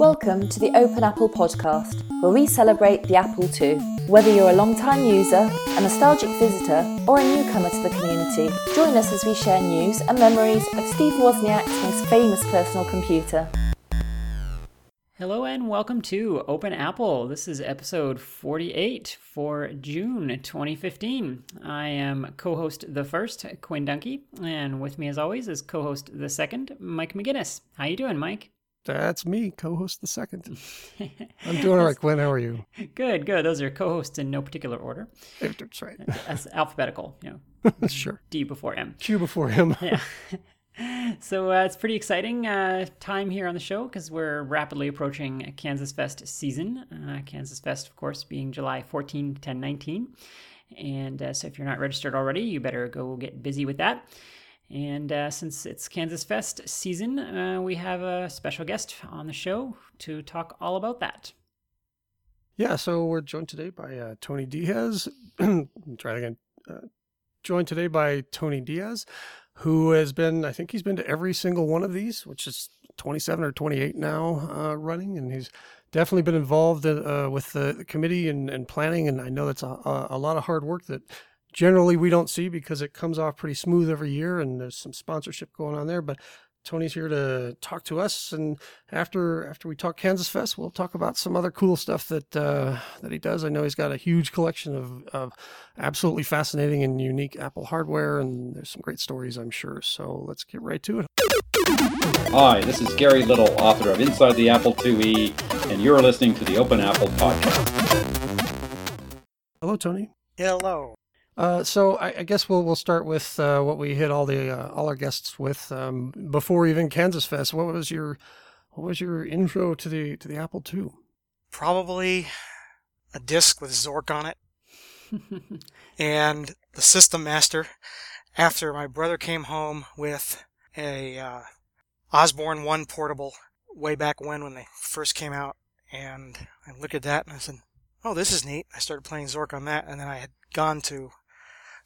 Welcome to the Open Apple podcast, where we celebrate the Apple II. Whether you're a long-time user, a nostalgic visitor, or a newcomer to the community, join us as we share news and memories of Steve Wozniak's most famous personal computer. Hello and welcome to Open Apple. This is episode 48 for June 2015. I am co-host the first, Quinn Dunki, and with me as always is co-host the second, Mike McGinnis. How you doing, Mike? That's me, co-host the second. I'm doing all right, Glenn. How are you? Good, good. Those are co-hosts in no particular order. That's right. That's alphabetical, you know. sure. D before M. Q before M. yeah. So uh, it's pretty exciting uh, time here on the show because we're rapidly approaching Kansas Fest season. Uh, Kansas Fest, of course, being July 14, 10, 19. And uh, so if you're not registered already, you better go get busy with that. And uh, since it's Kansas Fest season, uh, we have a special guest on the show to talk all about that. Yeah, so we're joined today by uh, Tony Diaz. Try again. Uh, joined today by Tony Diaz, who has been, I think he's been to every single one of these, which is 27 or 28 now uh, running, and he's definitely been involved uh, with the, committee and, and, planning. And I know that's a, a lot of hard work that generally we don't see because it comes off pretty smooth every year and there's some sponsorship going on there but tony's here to talk to us and after after we talk kansas fest we'll talk about some other cool stuff that uh, that he does. I know he's got a huge collection of, of absolutely fascinating and unique apple hardware and there's some great stories i'm sure. So let's get right to it. Hi this is gary little author of inside the apple iie and you're listening to the open apple podcast. Hello tony. Hello uh, so I, I, guess we'll we'll start with uh, what we hit all the uh, all our guests with um, before even Kansas Fest. What was your what was your intro to the to the Apple II? Probably a disc with Zork on it, and the System Master. After my brother came home with a uh, Osborne One portable way back when when they first came out, and I looked at that and I said, "Oh, this is neat." I started playing Zork on that, and then I had gone to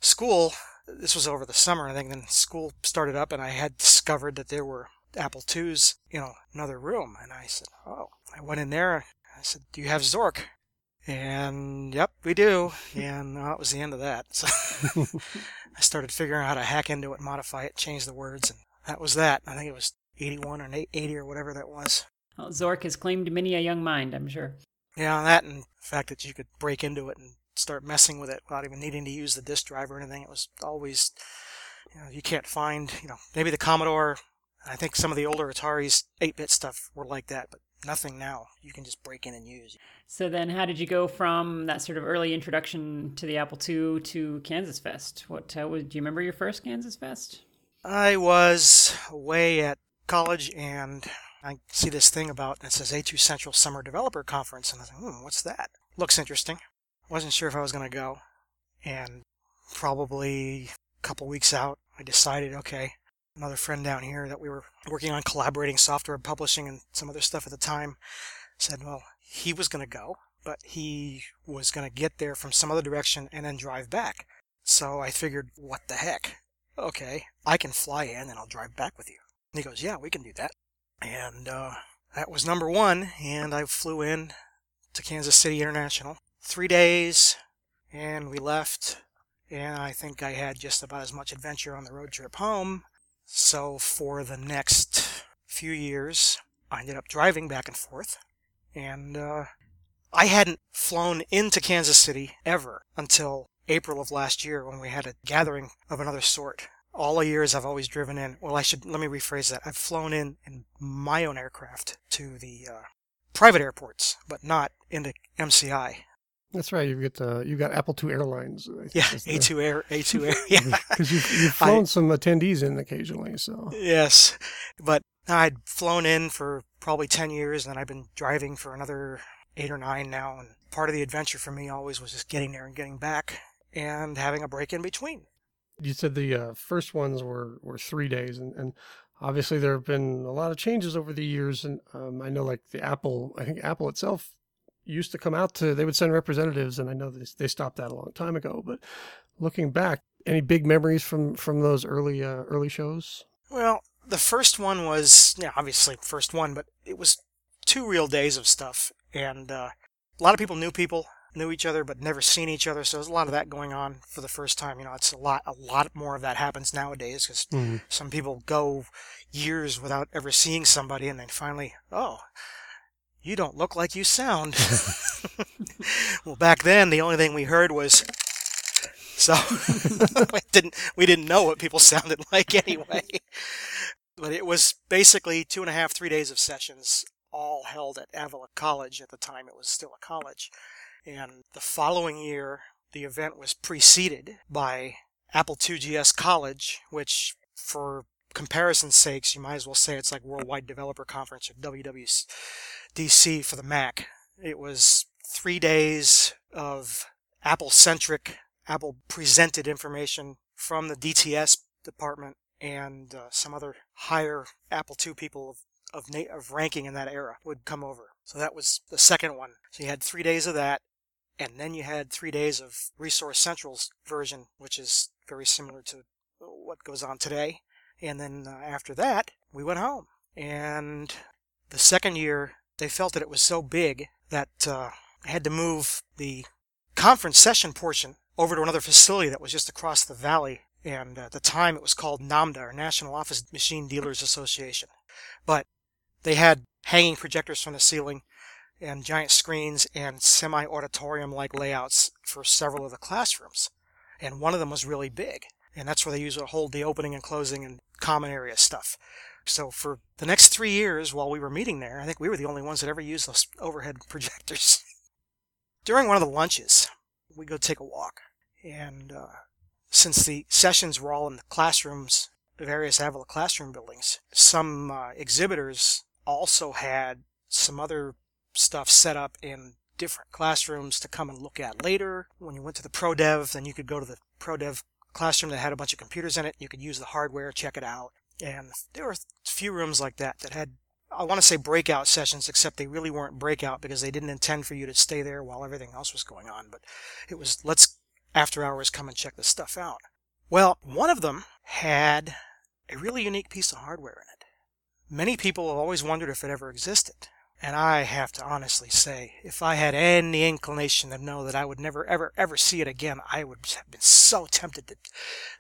school, this was over the summer, I think, then school started up and I had discovered that there were Apple IIs, you know, another room. And I said, oh, I went in there. I said, do you have Zork? And yep, we do. And that was the end of that. So I started figuring out how to hack into it, modify it, change the words, and that was that. I think it was 81 or 80 or whatever that was. Well, Zork has claimed many a young mind, I'm sure. Yeah, that and the fact that you could break into it and start messing with it without even needing to use the disk drive or anything. It was always, you know, you can't find, you know, maybe the Commodore, I think some of the older Atari's 8-bit stuff were like that, but nothing now. You can just break in and use. So then how did you go from that sort of early introduction to the Apple II to Kansas Fest? What uh, was, do you remember your first Kansas Fest? I was away at college and I see this thing about it says A2 Central Summer Developer Conference and I was like, hmm, what's that? Looks interesting wasn't sure if I was going to go. And probably a couple weeks out, I decided, okay, another friend down here that we were working on collaborating software publishing and some other stuff at the time said, well, he was going to go, but he was going to get there from some other direction and then drive back. So I figured, what the heck? Okay, I can fly in and I'll drive back with you. And he goes, yeah, we can do that. And uh, that was number one, and I flew in to Kansas City International three days, and we left. And I think I had just about as much adventure on the road trip home. So for the next few years, I ended up driving back and forth. And uh, I hadn't flown into Kansas City ever until April of last year when we had a gathering of another sort. All the years I've always driven in. Well, I should let me rephrase that. I've flown in in my own aircraft to the uh, private airports, but not into MCI. That's right. You've got uh, you've got Apple II Airlines. Yeah, A2 Air, A2 Air. Yeah, because you've, you've flown I, some attendees in occasionally. So yes, but I'd flown in for probably ten years, and I've been driving for another eight or nine now. And part of the adventure for me always was just getting there and getting back, and having a break in between. You said the uh, first ones were were three days, and, and obviously there have been a lot of changes over the years. And um, I know, like the Apple, I think Apple itself used to come out to they would send representatives and i know they, they stopped that a long time ago but looking back any big memories from from those early uh, early shows well the first one was yeah obviously first one but it was two real days of stuff, and uh, a lot of people knew people, knew each other, but never seen each other. So there's a lot of that going on for the first time. You know, it's a lot, a lot more of that happens nowadays because Mhm. some people go years without ever seeing somebody, and then finally, oh, you don't look like you sound. well, back then, the only thing we heard was. So we didn't we didn't know what people sounded like anyway. But it was basically two and a half, three days of sessions, all held at Avila College. At the time, it was still a college. And the following year, the event was preceded by Apple IIGS College, which, for comparison's sakes, you might as well say it's like Worldwide Developer Conference or WWDC for the Mac. It was three days of Apple centric, Apple presented information from the DTS department and uh, some other higher Apple II people of of, na- of ranking in that era would come over. So that was the second one. So you had three days of that, and then you had three days of Resource Central's version, which is very similar to what goes on today. And then uh, after that, we went home. And the second year, they felt that it was so big that uh, I had to move the conference session portion over to another facility that was just across the valley. And at the time, it was called NOMDA, or National Office Machine Dealers Association. But they had hanging projectors from the ceiling and giant screens and semi auditorium like layouts for several of the classrooms. And one of them was really big. And that's where they usually hold the opening and closing and common area stuff. So for the next three years while we were meeting there, I think we were the only ones that ever used those overhead projectors. During one of the lunches, we go take a walk. And uh, since the sessions were all in the classrooms, the various Avila classroom buildings, some uh, exhibitors also had some other stuff set up in different classrooms to come and look at later. When you went to the ProDev, then you could go to the ProDev classroom that had a bunch of computers in it. You could use the hardware, check it out. And there were few rooms like that that had, I want to say breakout sessions, except they really weren't breakout because they didn't intend for you to stay there while everything else was going on. But it was, let's after hours come and check this stuff out. Well, one of them had a really unique piece of hardware in it. Many people have always wondered if it ever existed. And I have to honestly say, if I had any inclination to know that I would never, ever, ever see it again, I would have been so tempted to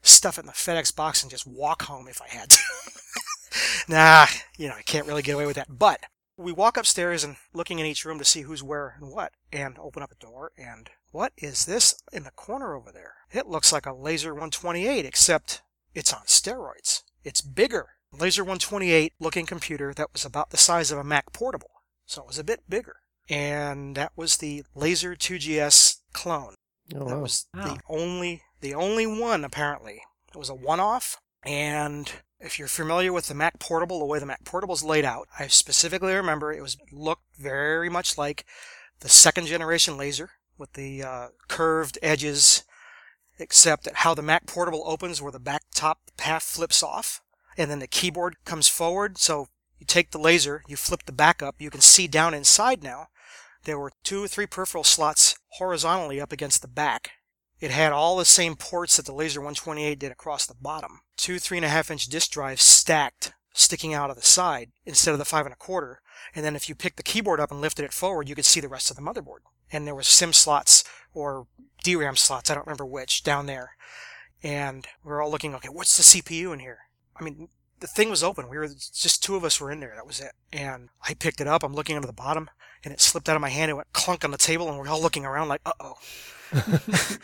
stuff it in the FedEx box and just walk home if I had to. nah, you know, I can't really get away with that. But we walk upstairs and looking in each room to see who's where and what, and open up a door, and what is this in the corner over there? It looks like a Laser 128, except it's on steroids. It's bigger. Laser 128 looking computer that was about the size of a Mac Portable. So it was a bit bigger. And that was the Laser 2GS clone. Oh, That was Wow. the only the only one apparently. It was a one-off, and if you're familiar with the Mac Portable, the way the Mac Portable is laid out, I specifically remember it was looked very much like the second generation laser with the uh, curved edges, except that how the Mac Portable opens, where the back top half flips off, and then the keyboard comes forward. So you take the laser, you flip the back up, you can see down inside now. There were two or three peripheral slots horizontally up against the back. It had all the same ports that the Laser 128 did across the bottom. Two three and a half inch disk drives stacked, sticking out of the side instead of the five and a quarter. And then if you picked the keyboard up and lifted it forward, you could see the rest of the motherboard. And there were SIM slots or DRAM slots, I don't remember which, down there. And we're all looking, okay, what's the CPU in here? I mean, the thing was open. We were just two of us were in there. That was it. And I picked it up. I'm looking under the bottom, and it slipped out of my hand. It went clunk on the table, and we're all looking around like, uh oh.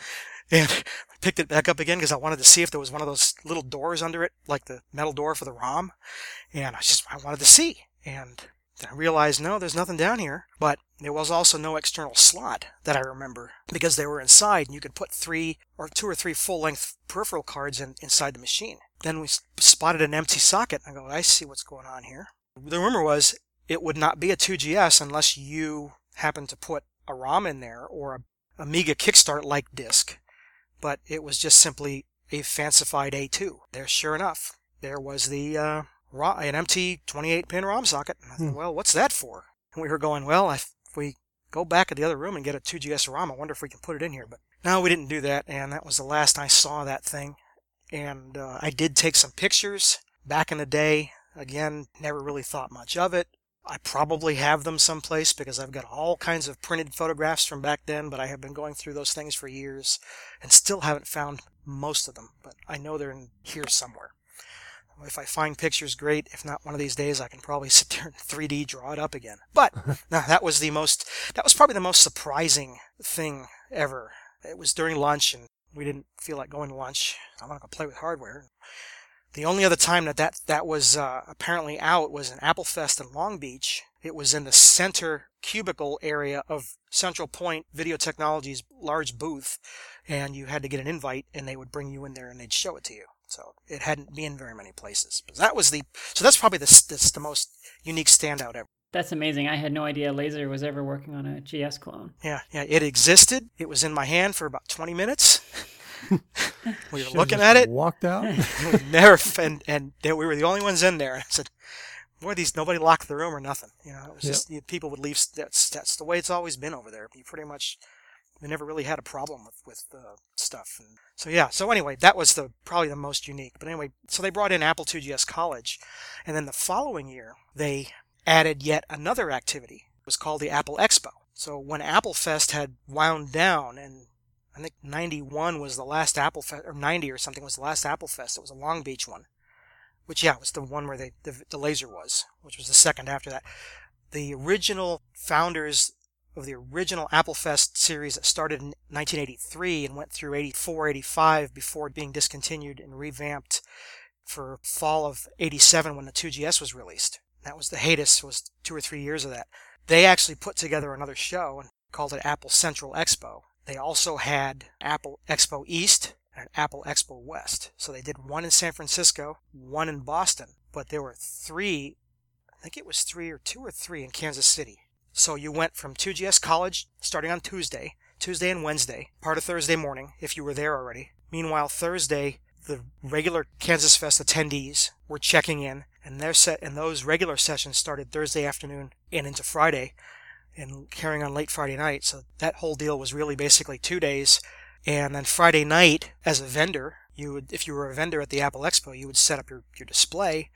and I picked it back up again because I wanted to see if there was one of those little doors under it, like the metal door for the ROM. And I just I wanted to see. And I realized no, there's nothing down here. But there was also no external slot that I remember because they were inside, and you could put three or two or three full-length peripheral cards in, inside the machine. Then we spotted an empty socket. I go, I see what's going on here. The rumor was it would not be a 2GS unless you happened to put a ROM in there or a Amiga Kickstart like disk, but it was just simply a fancified A2. There, sure enough, there was the uh, an empty 28 pin ROM socket. I thought, well, what's that for? And we were going, well, if we go back at the other room and get a 2GS ROM, I wonder if we can put it in here. But no, we didn't do that, and that was the last I saw that thing. And uh, I did take some pictures back in the day. Again, never really thought much of it. I probably have them someplace because I've got all kinds of printed photographs from back then, but I have been going through those things for years and still haven't found most of them, but I know they're in here somewhere. If I find pictures, great. If not, one of these days I can probably sit there and 3D draw it up again. But no, that was the most, that was probably the most surprising thing ever. It was during lunch and we didn't feel like going to lunch. I want to go play with hardware. The only other time that that, that was uh, apparently out was in Applefest in Long Beach. It was in the center cubicle area of Central Point Video Technologies' large booth, and you had to get an invite, and they would bring you in there and they'd show it to you. So it hadn't been very many places. But that was the so that's probably the the most unique standout ever. That's amazing. I had no idea Laser was ever working on a GS clone. Yeah, yeah, it existed. It was in my hand for about 20 minutes. we were looking at it. Walked out. we never and and we were the only ones in there. I said, "Boy, these nobody locked the room or nothing." You know, it was yep. just people would leave. That's that's the way it's always been over there. You pretty much we never really had a problem with with stuff. And so yeah. So anyway, that was the probably the most unique. But anyway, so they brought in Apple IIgs College, and then the following year they added yet another activity. It was called the Apple Expo. So when Apple Fest had wound down and I think 91 was the last Apple Fest, or 90 or something was the last Apple Fest. It was a Long Beach one, which, yeah, was the one where they, the, the laser was, which was the second after that. The original founders of the original Apple Fest series that started in 1983 and went through 84, 85 before being discontinued and revamped for fall of 87 when the 2GS was released. That was the hiatus, was two or three years of that. They actually put together another show and called it Apple Central Expo they also had Apple Expo East and Apple Expo West. So they did one in San Francisco, one in Boston, but there were three, I think it was three or two or three in Kansas City. So you went from 2GS College starting on Tuesday, Tuesday and Wednesday, part of Thursday morning if you were there already. Meanwhile, Thursday, the regular Kansas Fest attendees were checking in, and their set and those regular sessions started Thursday afternoon and into Friday and carrying on late Friday night. So that whole deal was really basically two days. And then Friday night, as a vendor, you would, if you were a vendor at the Apple Expo, you would set up your, your display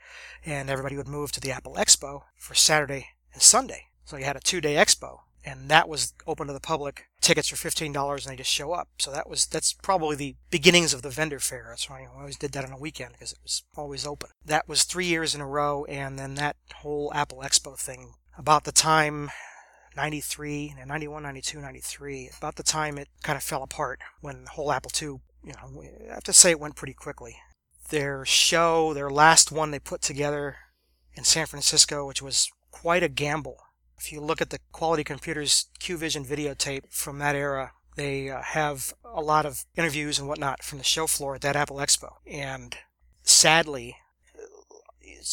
and everybody would move to the Apple Expo for Saturday and Sunday. So you had a two day expo and that was open to the public. Tickets were fifteen dollars, and they just show up. So that was that's probably the beginnings of the vendor fair. That's why I always did that on a weekend because it was always open. That was three years in a row, and then that whole Apple Expo thing. About the time 93, 91, 92, 93, about the time it kind of fell apart when the whole Apple II, you know, I have to say it went pretty quickly. Their show, their last one they put together in San Francisco, which was quite a gamble. If you look at the Quality Computers QVision videotape from that era, they uh, have a lot of interviews and whatnot from the show floor at that Apple Expo. And sadly,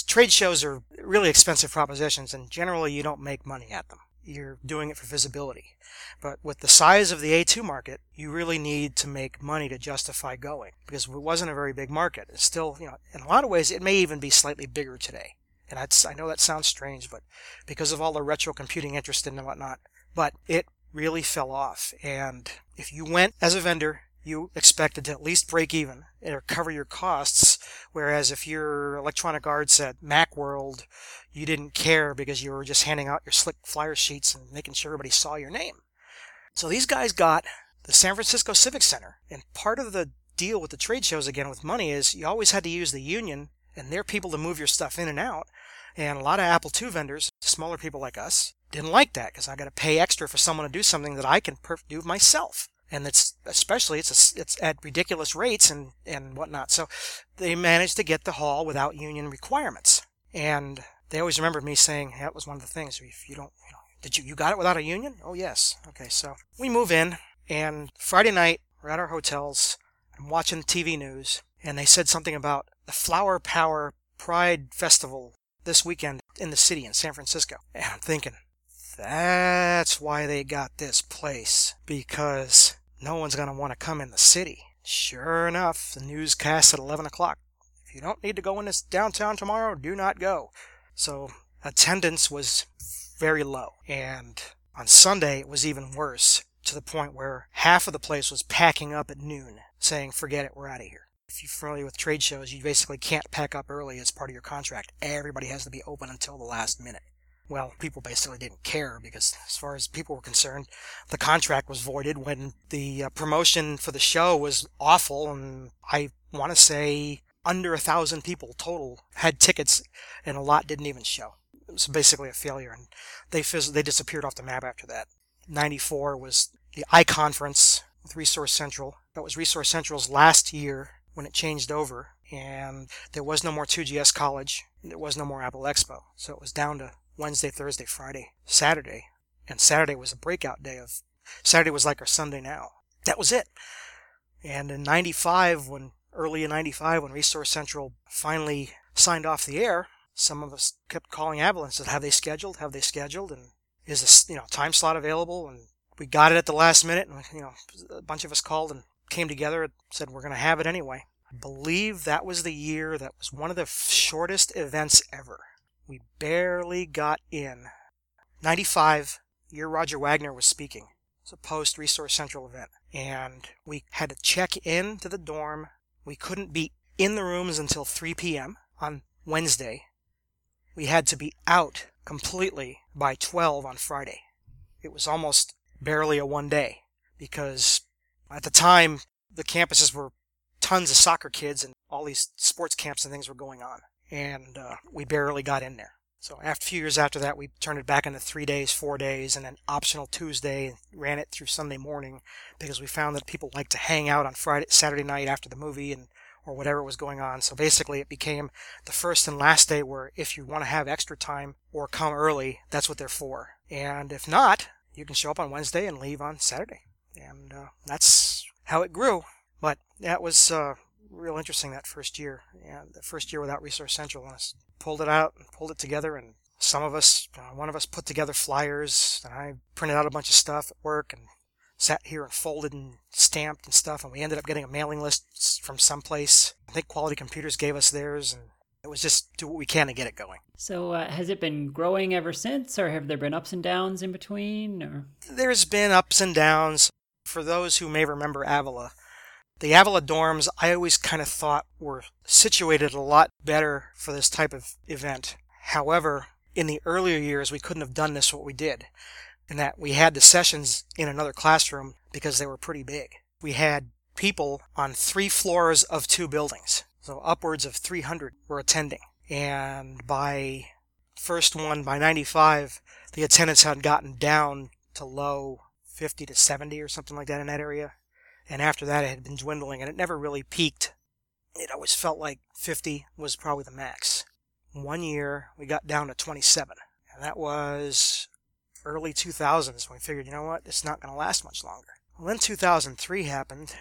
trade shows are really expensive propositions, and generally you don't make money at them you're doing it for visibility. But with the size of the A2 market, you really need to make money to justify going because it wasn't a very big market. It's still, you know, in a lot of ways, it may even be slightly bigger today. And that's, I know that sounds strange, but because of all the retro computing interest and whatnot, but it really fell off. And if you went as a vendor, you expected to at least break even or cover your costs. Whereas if you're Electronic Arts at Macworld, you didn't care because you were just handing out your slick flyer sheets and making sure everybody saw your name. So these guys got the San Francisco Civic Center, and part of the deal with the trade shows again with money is you always had to use the union and their people to move your stuff in and out. And a lot of Apple II vendors, smaller people like us, didn't like that because I got to pay extra for someone to do something that I can do myself and it's especially it's a, it's at ridiculous rates and and whatnot. So they managed to get the hall without union requirements, and they always remember me saying that was one of the things. If you don't, you know, did you you got it without a union? Oh yes. Okay, so we move in, and Friday night we're at our hotels. I'm watching TV news, and they said something about the Flower Power Pride Festival this weekend in the city in San Francisco. And I'm thinking, that's why they got this place because no one's going to want to come in the city. Sure enough, the newscast at 11 o'clock. If you don't need to go in this downtown tomorrow, do not go. So attendance was very low. And on Sunday, it was even worse to the point where half of the place was packing up at noon, saying, forget it, we're out of here. If you're familiar with trade shows, you basically can't pack up early as part of your contract. Everybody has to be open until the last minute. well, people basically didn't care because, as far as people were concerned, the contract was voided when the uh, promotion for the show was awful. And I want to say under a thousand people total had tickets, and a lot didn't even show. It was basically a failure, and they they disappeared off the map after that. 94 was the I conference with Resource Central. That was Resource Central's last year when it changed over, and there was no more 2GS College. There was no more Apple Expo, so it was down to Wednesday, Thursday, Friday, Saturday, and Saturday was a breakout day of. Saturday was like our Sunday now. That was it. And in 95, when early in 95, when Resource Central finally signed off the air, some of us kept calling and said, "Have they scheduled? Have they scheduled? And is this you know time slot available?" And we got it at the last minute, and you know a bunch of us called and came together and said we're going to have it anyway. I believe that was the year that was one of the shortest events ever. We barely got in. 95, year Roger Wagner was speaking. It was a post Resource Central event. And we had to check in to the dorm. We couldn't be in the rooms until 3 p.m. on Wednesday. We had to be out completely by 12 on Friday. It was almost barely a one day because at the time the campuses were tons of soccer kids and all these sports camps and things were going on and uh, we barely got in there. So after a few years after that, we turned it back into three days, four days, and then optional Tuesday, and ran it through Sunday morning because we found that people like to hang out on Friday, Saturday night after the movie and or whatever was going on. So basically, it became the first and last day where if you want to have extra time or come early, that's what they're for. And if not, you can show up on Wednesday and leave on Saturday. And uh, that's how it grew. But that was uh, real interesting that first year. And the first year without Resource Central, and us pulled it out and pulled it together. And some of us, uh, one of us, put together flyers, and I printed out a bunch of stuff at work and sat here and folded and stamped and stuff. And we ended up getting a mailing list from someplace. I think Quality Computers gave us theirs, and it was just do what we can to get it going. So, uh, has it been growing ever since, or have there been ups and downs in between? Or there's been ups and downs. For those who may remember Avila, the Avila dorms, I always kind of thought were situated a lot better for this type of event. However, in the earlier years, we couldn't have done this what we did, in that we had the sessions in another classroom because they were pretty big. We had people on three floors of two buildings, so upwards of 300 were attending. And by first one, by 95, the attendance had gotten down to low 50 to 70 or something like that in that area and after that it had been dwindling and it never really peaked. It always felt like 50 was probably the max. One year we got down to 27, and that was early 2000s when we figured, you know what, it's not going to last much longer. Well, then 2003 happened.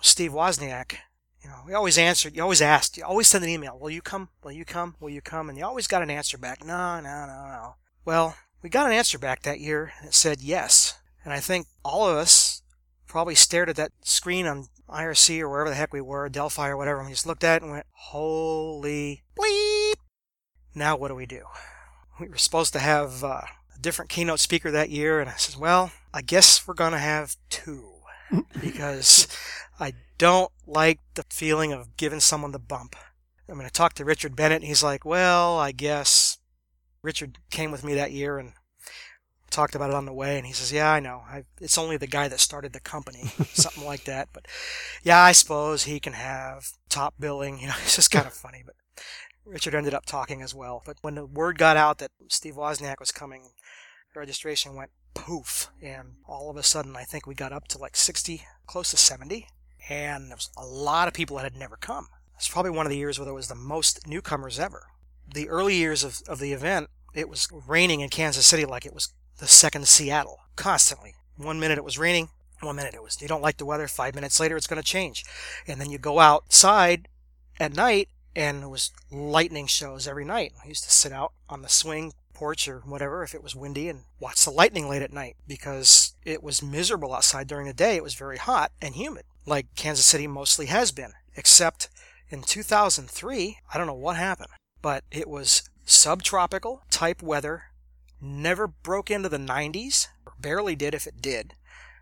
Steve Wozniak, you know, we always answered, you always asked, you always send an email, will you come, will you come, will you come, and you always got an answer back, no, no, no, no. Well, we got an answer back that year that said yes, and I think all of us probably stared at that screen on IRC or wherever the heck we were, Delphi or whatever, and we just looked at it and went, holy bleep. Now what do we do? We were supposed to have uh, a different keynote speaker that year, and I said, well, I guess we're going to have two because I don't like the feeling of giving someone the bump. I'm going to talk to Richard Bennett, and he's like, well, I guess. Richard came with me that year, and talked about it on the way, and he says, "Yeah, I know. I, it's only the guy that started the company, something like that." But yeah, I suppose he can have top billing. You know, it's just kind of funny. But Richard ended up talking as well. But when the word got out that Steve Wozniak was coming, registration went poof, and all of a sudden, I think we got up to like 60, close to 70, and there was a lot of people that had never come. It's probably one of the years where there was the most newcomers ever. The early years of, of the event, it was raining in Kansas City like it was the second Seattle constantly. One minute it was raining, one minute it was you don't like the weather, five minutes later it's going to change. And then you go outside at night and it was lightning shows every night. I used to sit out on the swing porch or whatever if it was windy and watch the lightning late at night because it was miserable outside during the day. It was very hot and humid, like Kansas City mostly has been, except in 2003, I don't know what happened, but it was subtropical type weather Never broke into the 90s, or barely did if it did.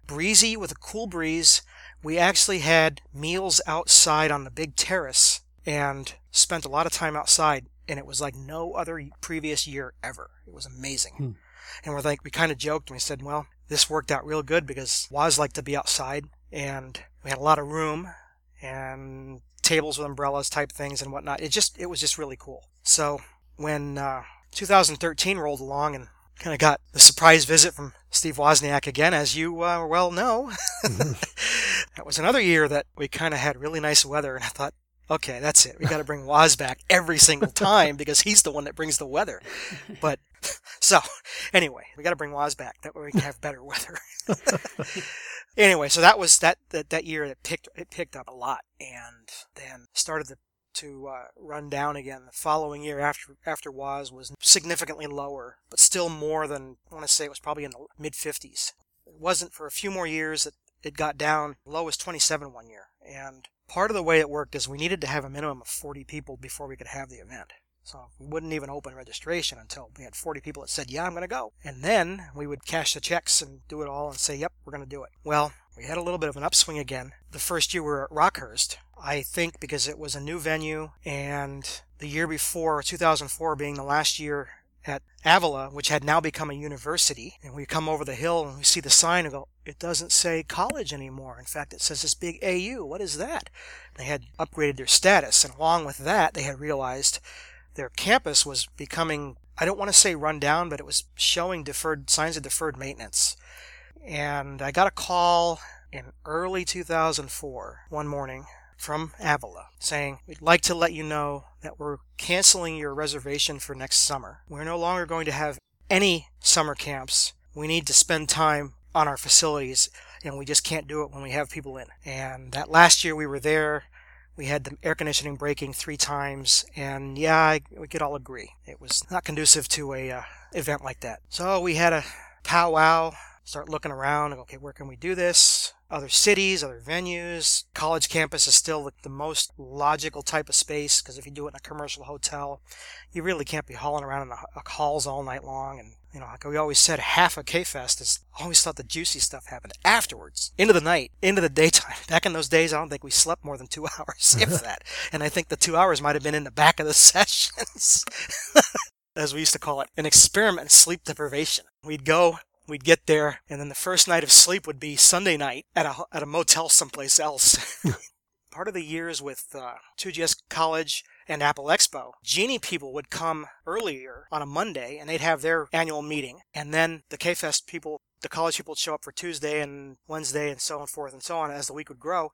Breezy with a cool breeze. We actually had meals outside on the big terrace and spent a lot of time outside and it was like no other previous year ever. It was amazing. Hmm. And we're like, we kind of joked and we said, well, this worked out real good because Woz liked to be outside and we had a lot of room and tables with umbrellas type things and whatnot. It just, it was just really cool. So when uh, 2013 rolled along and kind of got the surprise visit from Steve Wozniak again, as you uh, well know. that was another year that we kind of had really nice weather, and I thought, okay, that's it. We got to bring Woz back every single time because he's the one that brings the weather. But so anyway, we got to bring Woz back that way we can have better weather. anyway, so that was that, that that year it picked it picked up a lot, and then started to to uh, run down again. The following year after after Woz was significantly lower, but still more than I want to say it was probably in the mid 50s. It wasn't for a few more years that it got down. Low as 27 one year, and part of the way it worked is we needed to have a minimum of 40 people before we could have the event. So we wouldn't even open registration until we had 40 people that said, yeah, I'm going to go. And then we would cash the checks and do it all and say, yep, we're going to do it. Well, we had a little bit of an upswing again. The first year we were at Rockhurst, I think because it was a new venue and the year before, 2004 being the last year at Avila, which had now become a university, and we come over the hill and we see the sign and go, it doesn't say college anymore. In fact, it says this big AU. What is that? They had upgraded their status, and along with that, they had realized their campus was becoming, I don't want to say run down, but it was showing deferred signs of deferred maintenance. And I got a call in early 2004 one morning from Avila saying, We'd like to let you know that we're canceling your reservation for next summer. We're no longer going to have any summer camps. We need to spend time on our facilities and we just can't do it when we have people in. And that last year we were there, we had the air conditioning breaking three times, and yeah, I, we could all agree it was not conducive to a uh, event like that. So we had a powwow, start looking around, okay, where can we do this? Other cities, other venues. College campus is still the, the most logical type of space because if you do it in a commercial hotel, you really can't be hauling around in the halls all night long and you know, like we always said, half of K-Fest is I always thought the juicy stuff happened afterwards, into the night, into the daytime. Back in those days, I don't think we slept more than two hours, if that. And I think the two hours might have been in the back of the sessions, as we used to call it, an experiment in sleep deprivation. We'd go, we'd get there, and then the first night of sleep would be Sunday night at a at a motel someplace else. Part of the years with uh, 2GS College and Apple Expo, Genie people would come earlier on a Monday and they'd have their annual meeting. And then the K-Fest people, the college people would show up for Tuesday and Wednesday and so on forth and so on as the week would grow.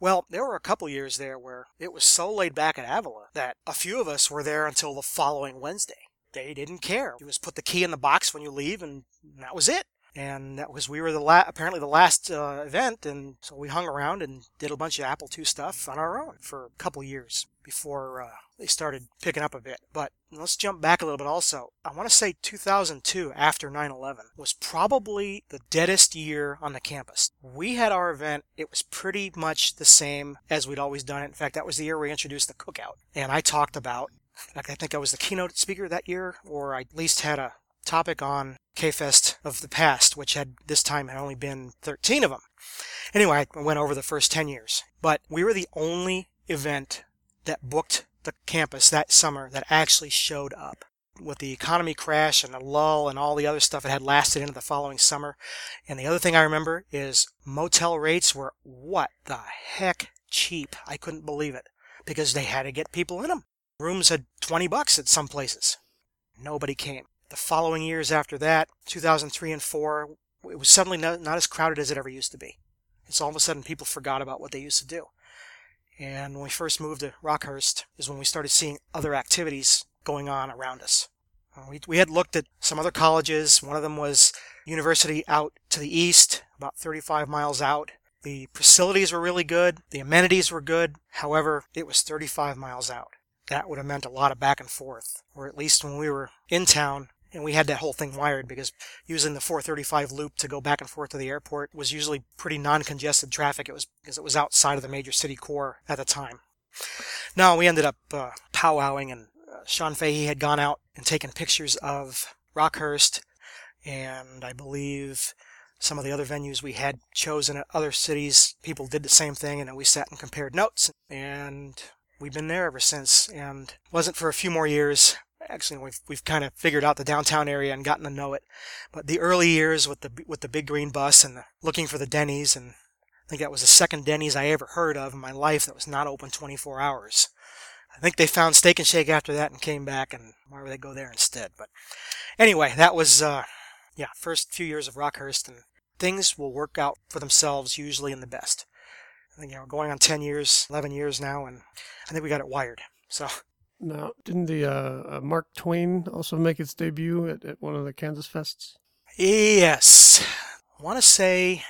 Well, there were a couple years there where it was so laid back at Avila that a few of us were there until the following Wednesday. They didn't care. You just put the key in the box when you leave and that was it and that was we were the la- apparently the last uh, event, and so we hung around and did a bunch of Apple II stuff on our own for a couple years before uh, they started picking up a bit. But let's jump back a little bit. Also, I want to say 2002, after 9/11, was probably the deadest year on the campus. We had our event; it was pretty much the same as we'd always done it. In fact, that was the year we introduced the cookout, and I talked about. Fact, I think I was the keynote speaker that year, or I at least had a topic on K-Fest of the past, which had this time had only been 13 of them. Anyway, I went over the first 10 years. But we were the only event that booked the campus that summer that actually showed up. With the economy crash and the lull and all the other stuff, it had lasted into the following summer. And the other thing I remember is motel rates were what the heck cheap. I couldn't believe it because they had to get people in them. Rooms had 20 bucks at some places. Nobody came. The following years after that, 2003 and 4, it was suddenly not, not as crowded as it ever used to be. It's all of a sudden people forgot about what they used to do. And when we first moved to Rockhurst is when we started seeing other activities going on around us. Uh, we, we had looked at some other colleges. One of them was university out to the east, about 35 miles out. The facilities were really good. The amenities were good. However, it was 35 miles out. That would have meant a lot of back and forth. Or at least when we were in town, and we had that whole thing wired because using the 435 loop to go back and forth to the airport was usually pretty non-congested traffic. It was because it was outside of the major city core at the time. No, we ended up uh, powwowing, and uh, Sean Fahey had gone out and taken pictures of Rockhurst, and I believe some of the other venues we had chosen at other cities. People did the same thing, and then we sat and compared notes. And we've been there ever since. And wasn't for a few more years. Actually, we've we've kind of figured out the downtown area and gotten to know it. But the early years with the with the big green bus and the, looking for the Denny's, and I think that was the second Denny's I ever heard of in my life that was not open 24 hours. I think they found Steak and Shake after that and came back, and why would they go there instead? But anyway, that was uh, yeah, first few years of Rockhurst, and things will work out for themselves usually in the best. I think you know, going on 10 years, 11 years now, and I think we got it wired. So Now, didn't the uh, uh, Mark Twain also make its debut at, at one of the Kansas Fests? yes, I want to say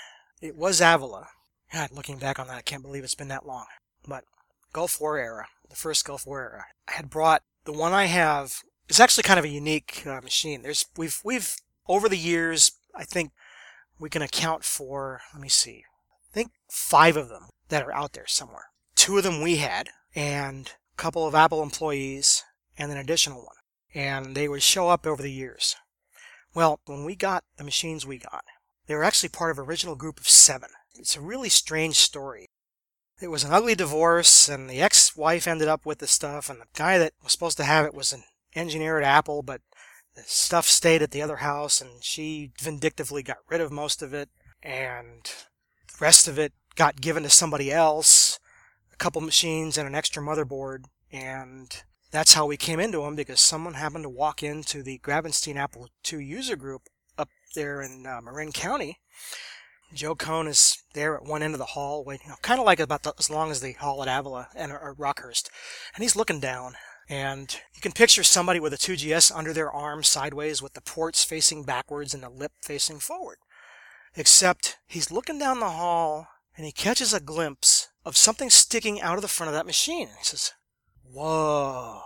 it was Avila. God, looking back on that, I can't believe it's been that long. But Gulf War era, the first Gulf War era, I had brought the one I have. It's actually kind of a unique uh, machine. There's we've we've over the years, I think we can account for. Let me see. I think five of them that are out there somewhere. Two of them we had, and a couple of Apple employees, and an additional one. And they would show up over the years. Well, when we got the machines we got, they were actually part of an original group of seven. It's a really strange story. It was an ugly divorce, and the ex-wife ended up with the stuff, and the guy that was supposed to have it was an engineer at Apple, but the stuff stayed at the other house, and she vindictively got rid of most of it, and the rest of it got given to somebody else, a couple machines and an extra motherboard, and that's how we came into them because someone happened to walk into the Gravenstein Apple II user group up there in uh, Marin County. Joe Kohn is there at one end of the hall, waiting, you know, kind of like about the, as long as the hall at Avila and or Rockhurst, and he's looking down. And you can picture somebody with a 2GS under their arm sideways with the ports facing backwards and the lip facing forward. Except he's looking down the hall and he catches a glimpse of something sticking out of the front of that machine. And he says, Whoa.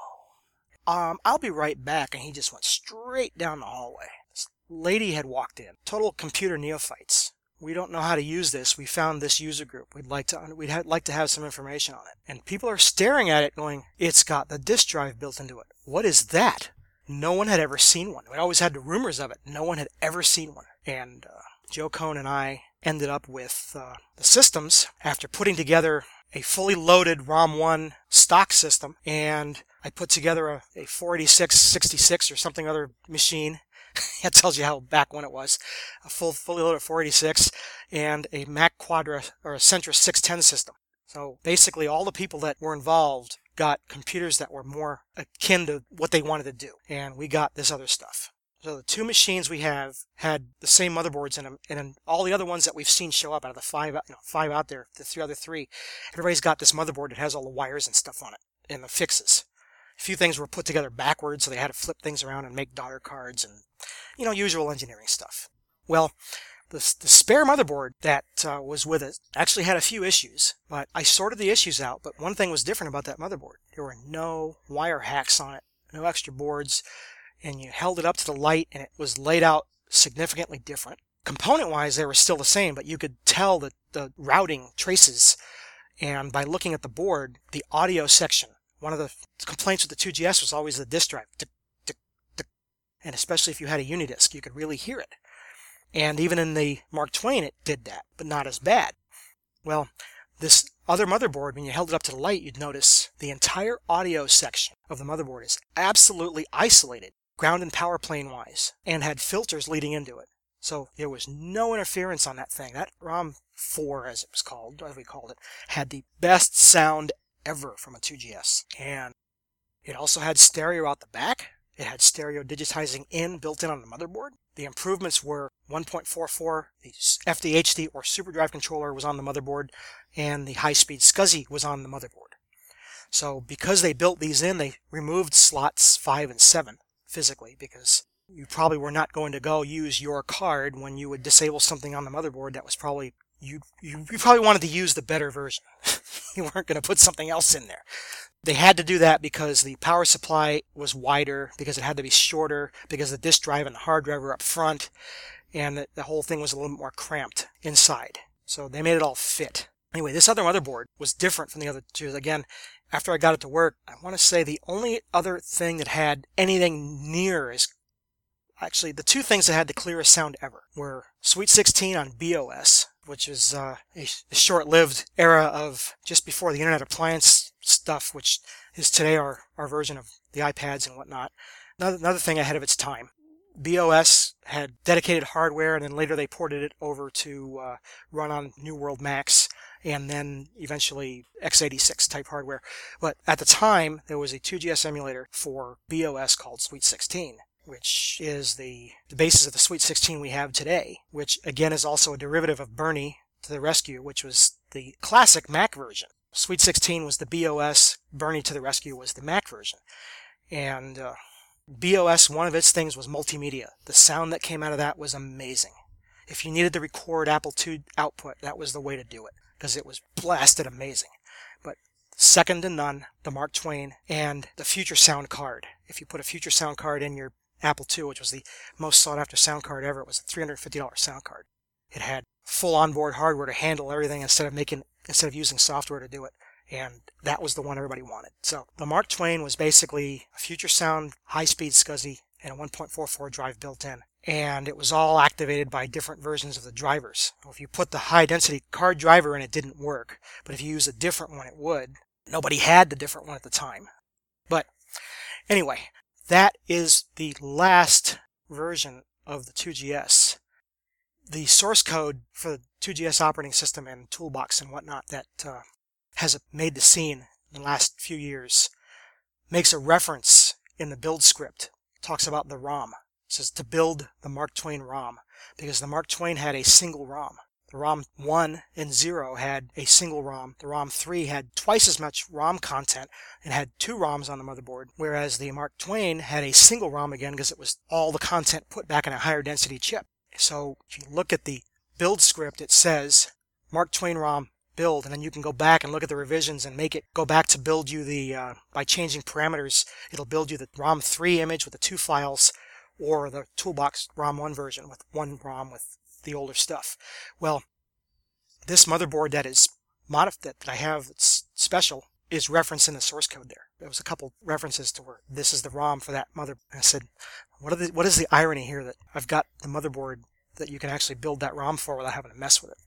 Um, I'll be right back. And he just went straight down the hallway. This lady had walked in. Total computer neophytes. We don't know how to use this. We found this user group. We'd like to we'd ha- like to have some information on it. And people are staring at it going, "It's got the disk drive built into it. What is that?" No one had ever seen one. We always had the rumors of it. No one had ever seen one. And uh, Joe Kohn and I ended up with uh, the systems after putting together a fully loaded ROM1 stock system, and I put together a, a 486 66 or something other machine. that tells you how back when it was. A full fully loaded 486 and a Mac Quadra or a Centris 610 system. So basically, all the people that were involved got computers that were more akin to what they wanted to do, and we got this other stuff. So the two machines we have had the same motherboards in them, and all the other ones that we've seen show up out of the five, you know, five out there, the three other three, everybody's got this motherboard that has all the wires and stuff on it and the fixes. A few things were put together backwards, so they had to flip things around and make daughter cards and, you know, usual engineering stuff. Well, the, the spare motherboard that uh, was with it actually had a few issues, but I sorted the issues out. But one thing was different about that motherboard: there were no wire hacks on it, no extra boards and you held it up to the light and it was laid out significantly different. Component wise, they were still the same, but you could tell that the routing traces. And by looking at the board, the audio section, one of the complaints with the 2GS was always the disk drive. And especially if you had a UniDisk, you could really hear it. And even in the Mark Twain, it did that, but not as bad. Well, this other motherboard, when you held it up to the light, you'd notice the entire audio section of the motherboard is absolutely isolated ground and power plane wise, and had filters leading into it. So there was no interference on that thing. That ROM 4, as it was called, as we called it, had the best sound ever from a 2GS. And it also had stereo out the back. It had stereo digitizing in built in on the motherboard. The improvements were 1.44, the FDHD or SuperDrive controller was on the motherboard, and the high-speed SCSI was on the motherboard. So because they built these in, they removed slots 5 and 7 physically because you probably were not going to go use your card when you would disable something on the motherboard that was probably you you, you probably wanted to use the better version. you weren't going to put something else in there. They had to do that because the power supply was wider, because it had to be shorter, because the disk drive and the hard drive were up front, and the, the whole thing was a little bit more cramped inside. So they made it all fit. Anyway, this other motherboard was different from the other two. Again, after I got it to work, I want to say the only other thing that had anything near as actually the two things that had the clearest sound ever were Sweet 16 on BeOS, which is uh, a short-lived era of just before the Internet Appliance stuff, which is today our, our version of the iPads and whatnot. Another, another thing ahead of its time. BeOS had dedicated hardware, and then later they ported it over to uh, run on New World Macs, and then eventually x86 type hardware. But at the time, there was a 2GS emulator for BeOS called Sweet 16 which is the, the basis of the Sweet 16 we have today, which again is also a derivative of Bernie to the Rescue, which was the classic Mac version. Sweet 16 was the BeOS, Bernie to the Rescue was the Mac version. And uh, BeOS, one of its things was multimedia. The sound that came out of that was amazing. If you needed to record Apple II output, that was the way to do it because it was blasted amazing. But second to none, the Mark Twain and the Future Sound card. If you put a Future Sound card in your Apple II, which was the most sought after sound card ever, it was a $350 sound card. It had full onboard hardware to handle everything instead of making instead of using software to do it and that was the one everybody wanted. So the Mark Twain was basically a future sound high-speed SCSI and a 1.44 drive built in. And it was all activated by different versions of the drivers. If you put the high density card driver in, it didn't work. But if you use a different one, it would. Nobody had the different one at the time. But anyway, that is the last version of the 2GS. The source code for the 2GS operating system and toolbox and whatnot that uh, has made the scene in the last few years makes a reference in the build script, talks about the ROM. Says to build the Mark Twain ROM because the Mark Twain had a single ROM. The ROM 1 and 0 had a single ROM. The ROM 3 had twice as much ROM content and had two ROMs on the motherboard, whereas the Mark Twain had a single ROM again because it was all the content put back in a higher density chip. So if you look at the build script, it says Mark Twain ROM build, and then you can go back and look at the revisions and make it go back to build you the, uh, by changing parameters, it'll build you the ROM 3 image with the two files, or the Toolbox ROM 1 version with one ROM with the older stuff. Well, this motherboard that is modified, that I have that's special, is referenced in the source code there. There was a couple references to where this is the ROM for that mother. I said, what, the, what is the irony here that I've got the motherboard that you can actually build that ROM for without having to mess with it?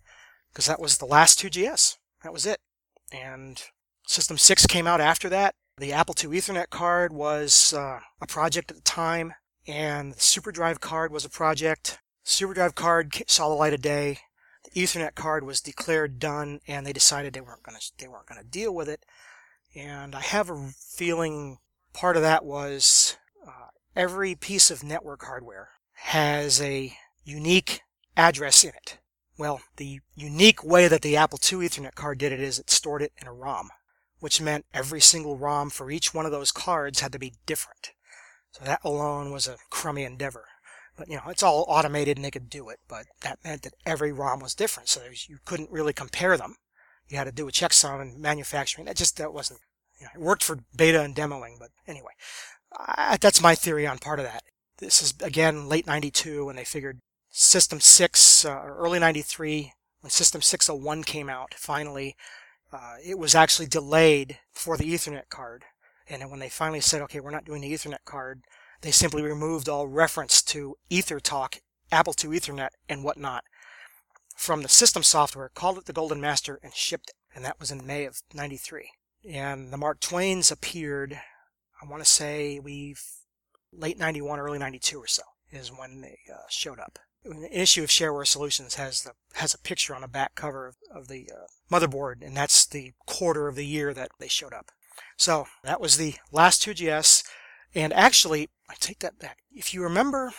because that was the last 2GS. That was it. And System 6 came out after that. The Apple II Ethernet card was uh, a project at the time, and the SuperDrive card was a project. SuperDrive card saw the light of day. The Ethernet card was declared done, and they decided they weren't going to they weren't going to deal with it. And I have a feeling part of that was uh, every piece of network hardware has a unique address in it. Well, the unique way that the Apple II Ethernet card did it is it stored it in a ROM, which meant every single ROM for each one of those cards had to be different. So that alone was a crummy endeavor. But you know, it's all automated and they could do it, but that meant that every ROM was different, so was, you couldn't really compare them. You had to do a checksum and manufacturing. That just that wasn't. You know, it worked for beta and demoing, but anyway, I, that's my theory on part of that. This is again late '92 when they figured System 6, uh, early 93, when System 601 came out, finally, uh, it was actually delayed for the Ethernet card. And when they finally said, okay, we're not doing the Ethernet card, they simply removed all reference to EtherTalk, Apple II Ethernet, and whatnot from the system software, called it the Golden Master, and shipped it. And that was in May of 93. And the Mark Twains appeared, I want to say we've late 91, early 92 or so is when they uh, showed up an issue of Shareware Solutions has the has a picture on the back cover of, of the uh, motherboard, and that's the quarter of the year that they showed up. So that was the last 2GS, and actually, I take that back. If you remember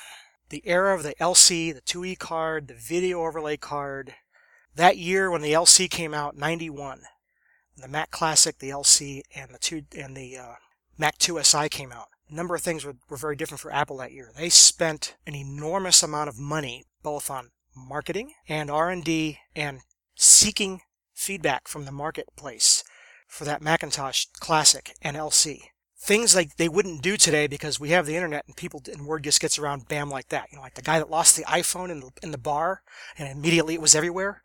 the era of the LC, the 2E card, the video overlay card, that year when the LC came out, 91, the Mac Classic, the LC, and the two and the uh, Mac 2 SI came out a number of things were, were very different for Apple that year. They spent an enormous amount of money both on marketing and R&D and seeking feedback from the marketplace for that Macintosh Classic and LC. Things like they wouldn't do today because we have the internet and people and word just gets around bam like that. You know, like the guy that lost the iPhone in the, in the bar and immediately it was everywhere.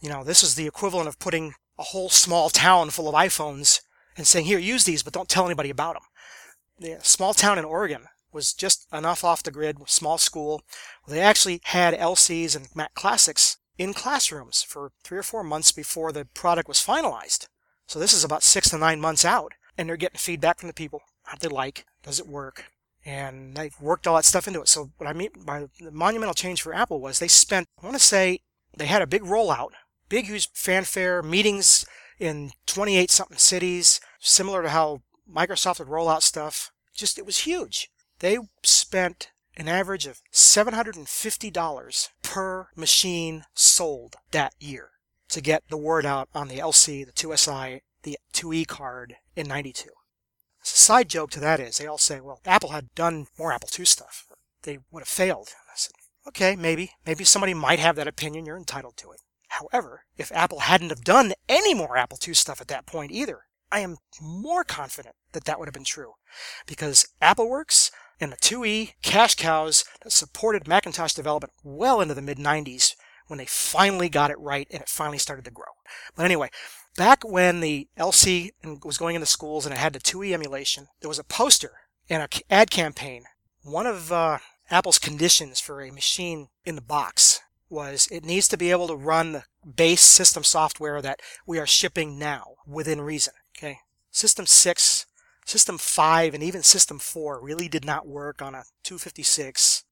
You know, this is the equivalent of putting a whole small town full of iPhones and saying, here, use these, but don't tell anybody about them the small town in Oregon was just enough off the grid, small school. They actually had LCs and Mac Classics in classrooms for three or four months before the product was finalized. So this is about six to nine months out, and they're getting feedback from the people. How do they like? Does it work? And they've worked all that stuff into it. So what I mean by the monumental change for Apple was they spent, I want to say, they had a big rollout, big huge fanfare, meetings in 28 something cities, similar to how Microsoft would roll out stuff. Just it was huge. They spent an average of $750 per machine sold that year to get the word out on the LC, the 2SI, the 2E card in 92. A side joke to that is they all say, well, Apple had done more Apple II stuff. They would have failed. I said, okay, maybe. Maybe somebody might have that opinion. You're entitled to it. However, if Apple hadn't have done any more Apple II stuff at that point either, I am more confident that that would have been true. Because AppleWorks and the 2E cash cows that supported Macintosh development well into the mid 90s when they finally got it right and it finally started to grow. But anyway, back when the LC was going into schools and it had the 2E emulation, there was a poster and an ad campaign. One of uh, Apple's conditions for a machine in the box was it needs to be able to run the base system software that we are shipping now within reason. Okay. System 6, System 5, and even System 4 really did not work on a 256.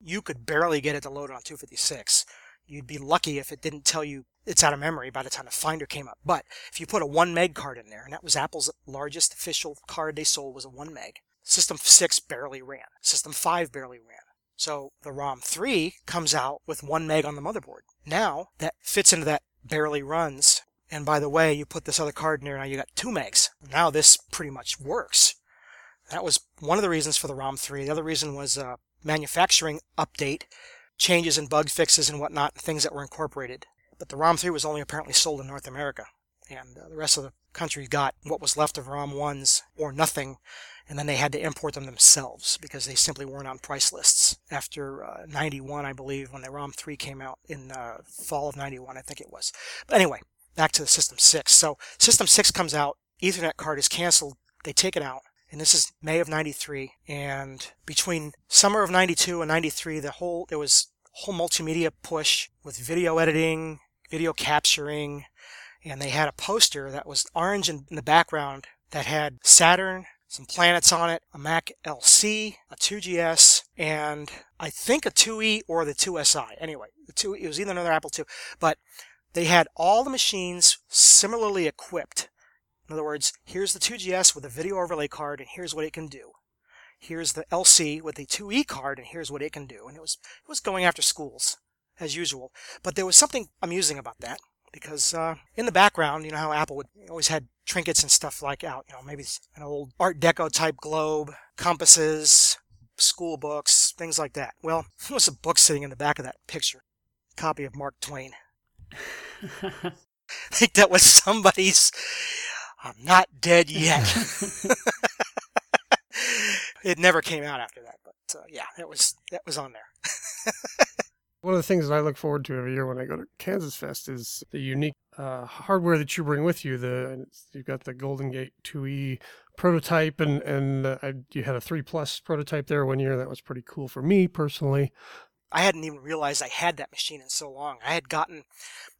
You could barely get it to load on 256. You'd be lucky if it didn't tell you it's out of memory by the time the Finder came up. But if you put a 1 meg card in there, and that was Apple's largest official card they sold was a 1 meg, System 6 barely ran. System 5 barely ran. So the ROM 3 comes out with 1 meg on the motherboard. Now that fits into that barely runs. And by the way, you put this other card in there, now you got 2 megs. Now this pretty much works. That was one of the reasons for the ROM 3. The other reason was a manufacturing update, changes and bug fixes and whatnot, things that were incorporated. But the ROM 3 was only apparently sold in North America. And uh, the rest of the country got what was left of ROM 1s or nothing and then they had to import them themselves because they simply weren't on price lists. After uh, 91, I believe, when the ROM 3 came out in uh, fall of 91, I think it was. But anyway, back to the System 6. So System 6 comes out, Ethernet card is canceled, they take it out, and this is May of 93. And between summer of 92 and 93, the whole, there was whole multimedia push with video editing, video capturing, and they had a poster that was orange in, the background that had Saturn, some planets on it, a Mac LC, a 2GS, and I think a 2E or the 2SI. Anyway, the 2 it was either another Apple II, but they had all the machines similarly equipped. In other words, here's the 2GS with a video overlay card, and here's what it can do. Here's the LC with the 2E card, and here's what it can do. And it was it was going after schools as usual, but there was something amusing about that because uh, in the background, you know how Apple would always had trinkets and stuff like out, you know, maybe an old Art Deco type globe, compasses, school books, things like that. Well, there was a book sitting in the back of that picture, a copy of Mark Twain. I think that was somebody's. I'm not dead yet. it never came out after that, but uh, yeah, that was that was on there. One of the things that I look forward to every year when I go to Kansas Fest is the unique uh, hardware that you bring with you. The you've got the Golden Gate 2E prototype, and and uh, I, you had a three plus prototype there one year. That was pretty cool for me personally. I hadn't even realized I had that machine in so long. I had gotten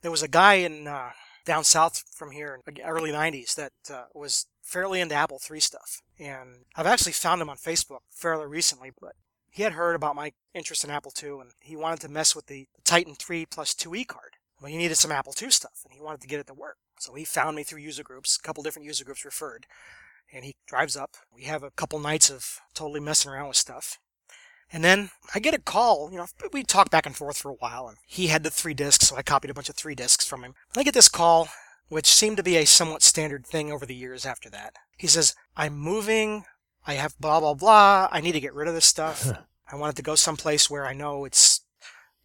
there was a guy in uh, down south from here in the early 90s that uh, was fairly into Apple III stuff, and I've actually found him on Facebook fairly recently. But he had heard about my interest in Apple II and he wanted to mess with the Titan 3 plus 2E card. Well, he needed some Apple II stuff and he wanted to get it to work. So he found me through user groups, a couple different user groups referred, and he drives up. We have a couple nights of totally messing around with stuff. And then I get a call, you know, we talked back and forth for a while and he had the three discs, so I copied a bunch of three discs from him. And I get this call, which seemed to be a somewhat standard thing over the years after that. He says, I'm moving I have blah, blah, blah. I need to get rid of this stuff. I want it to go someplace where I know it's,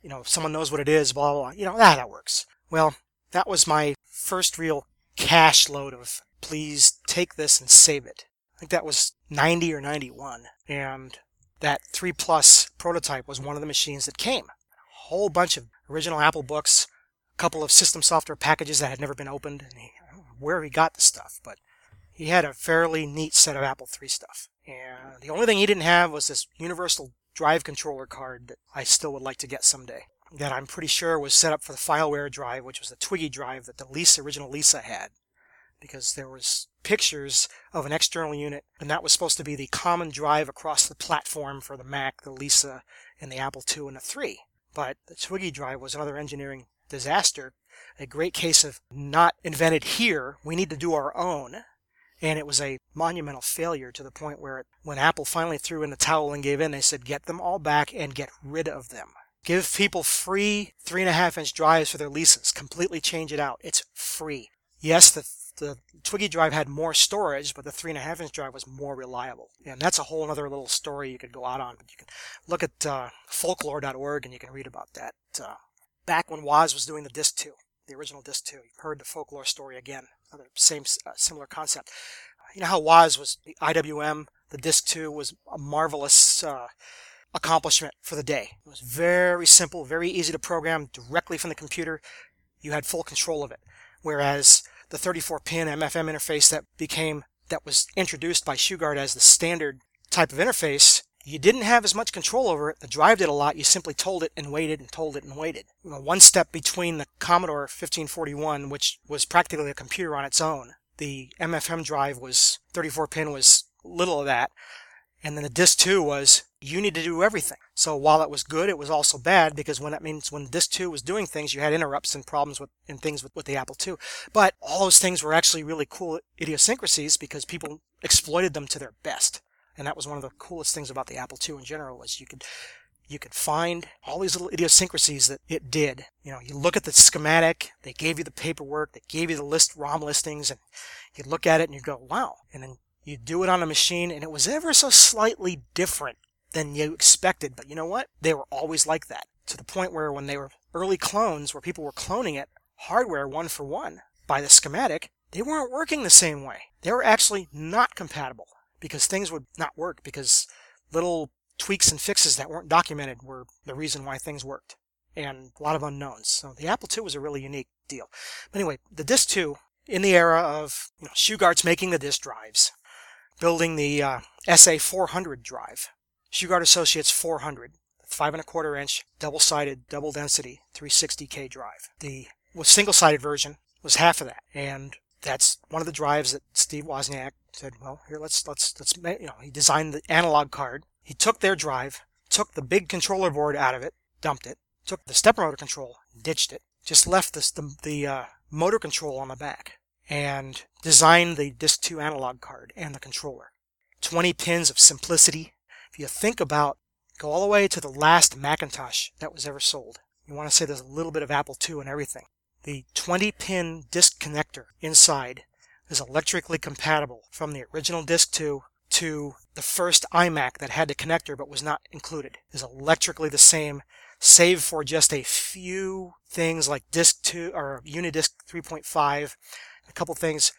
you know, someone knows what it is, blah, blah, blah. You know, ah, that works. Well, that was my first real cash load of please take this and save it. I think that was 90 or 91. And that 3 Plus prototype was one of the machines that came. A whole bunch of original Apple books, a couple of system software packages that had never been opened. And he, where he got the stuff, but he had a fairly neat set of Apple III stuff. And the only thing he didn't have was this universal drive controller card that I still would like to get someday. That I'm pretty sure was set up for the FileWare drive, which was the Twiggy drive that the Lisa, original Lisa had. Because there was pictures of an external unit, and that was supposed to be the common drive across the platform for the Mac, the Lisa, and the Apple II and the III. But the Twiggy drive was another engineering disaster, a great case of not invented here, we need to do our own. And it was a monumental failure to the point where when Apple finally threw in the towel and gave in, they said, get them all back and get rid of them. Give people free three and a half inch drives for their Lisas. Completely change it out. It's free. Yes, the the Twiggy drive had more storage, but the three and a half inch drive was more reliable. And that's a whole other little story you could go out on. But you can look at uh, folklore.org and you can read about that. Uh, back when Woz was doing the disc two, the original disc two, you heard the folklore story again. Another same uh, similar concept. You know how Woz was the IWM, the disc two was a marvelous uh, accomplishment for the day. It was very simple, very easy to program directly from the computer. You had full control of it. Whereas the 34 pin MFM interface that became that was introduced by Shugart as the standard type of interface, you didn't have as much control over it. The drive did a lot. You simply told it and waited and told it and waited. You know, one step between the Commodore 1541, which was practically a computer on its own. The MFM drive was 34 pin was little of that. And then the disk 2 was you need to do everything. So while it was good, it was also bad because when that means when disk 2 was doing things, you had interrupts and problems with and things with, with the Apple II. But all those things were actually really cool idiosyncrasies because people exploited them to their best. And that was one of the coolest things about the Apple II in general was you could you could find all these little idiosyncrasies that it did. You know, you look at the schematic, they gave you the paperwork, they gave you the list ROM listings, and you look at it and you go, wow. And then you do it on a machine and it was ever so slightly different than you expected. But you know what? They were always like that to the point where when they were early clones, where people were cloning it hardware one for one by the schematic, they weren't working the same way. They were actually not compatible because things would not work because little tweaks and fixes that weren't documented were the reason why things worked and a lot of unknowns. So the Apple II was a really unique deal. But anyway, the Disk 2 in the era of you know, Shugart's making the disk drives, building the uh, SA400 drive. Shugart Associates 400, five and a quarter inch, double-sided, double density, 360K drive. The single-sided version was half of that, and that's one of the drives that Steve Wozniak said, well, here let's let's let's you know he designed the analog card. He took their drive, took the big controller board out of it, dumped it, took the stepper motor control, ditched it, just left the the uh, motor control on the back, and designed the Disk 2 analog card and the controller. 20 pins of simplicity. If you think about, go all the way to the last Macintosh that was ever sold. You want to say there's a little bit of Apple II and everything. The 20 pin disk connector inside is electrically compatible from the original Disk 2 to the first iMac that had the connector but was not included. Is electrically the same, save for just a few things like Disk 2 or UniDisk 3.5 a couple things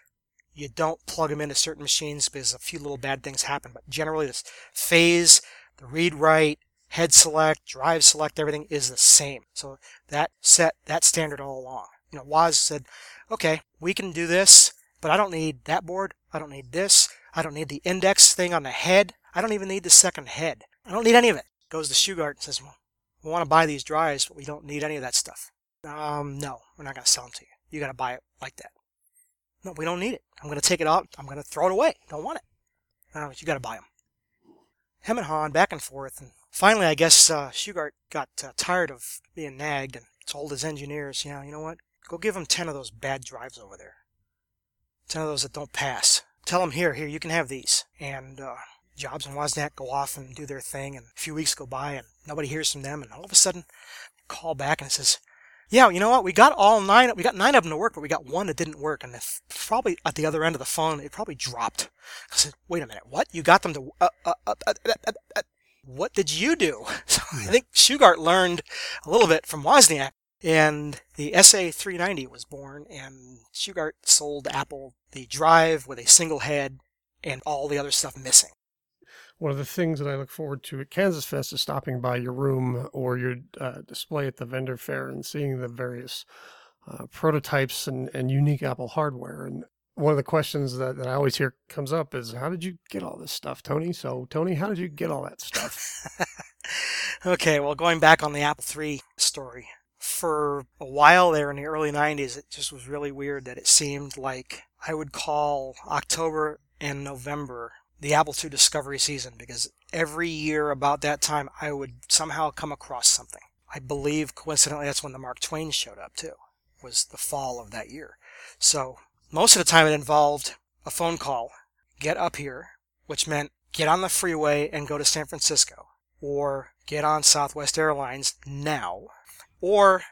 you don't plug them into certain machines because a few little bad things happen. But generally, this phase, the read write, head select, drive select, everything is the same. So that set that standard all along. You know, Woz said, okay, we can do this, but I don't need that board. I don't need this. I don't need the index thing on the head. I don't even need the second head. I don't need any of it. Goes to Shugart and says, well, we want to buy these drives, but we don't need any of that stuff. Um, no, we're not going to sell them to you. You got to buy it like that. No, we don't need it. I'm going to take it out. I'm going to throw it away. Don't want it. You got to buy them. Hem and hawing back and forth. And finally, I guess uh, Shugart got uh, tired of being nagged and told his engineers, you know, you know what? Go give them 10 of those bad drives over there. 10 of those that don't pass. Tell them, here, here, you can have these. And uh, Jobs and Wozniak go off and do their thing. And a few weeks go by and nobody hears from them. And all of a sudden, call back and says, yeah, you know what? We got all nine. We got nine of them to work, but we got one that didn't work, and probably at the other end of the phone, it probably dropped. I said, "Wait a minute, what? You got them to? Uh, uh, uh, uh, uh, uh what did you do?" So I think Shugart learned a little bit from Wozniak, and the SA390 was born, and Shugart sold Apple the drive with a single head and all the other stuff missing one of the things that I look forward to at Kansas Fest is stopping by your room or your uh, display at the vendor fair and seeing the various uh, prototypes and, and unique Apple hardware. And one of the questions that, that I always hear comes up is, how did you get all this stuff, Tony? So, Tony, how did you get all that stuff? okay, well, going back on the Apple III story, for a while there in the early 90s, it just was really weird that it seemed like I would call October and November the Apple II discovery season because every year about that time I would somehow come across something. I believe coincidentally that's when the Mark Twain showed up too, was the fall of that year. So most of the time it involved a phone call, get up here, which meant get on the freeway and go to San Francisco, or get on Southwest Airlines now, or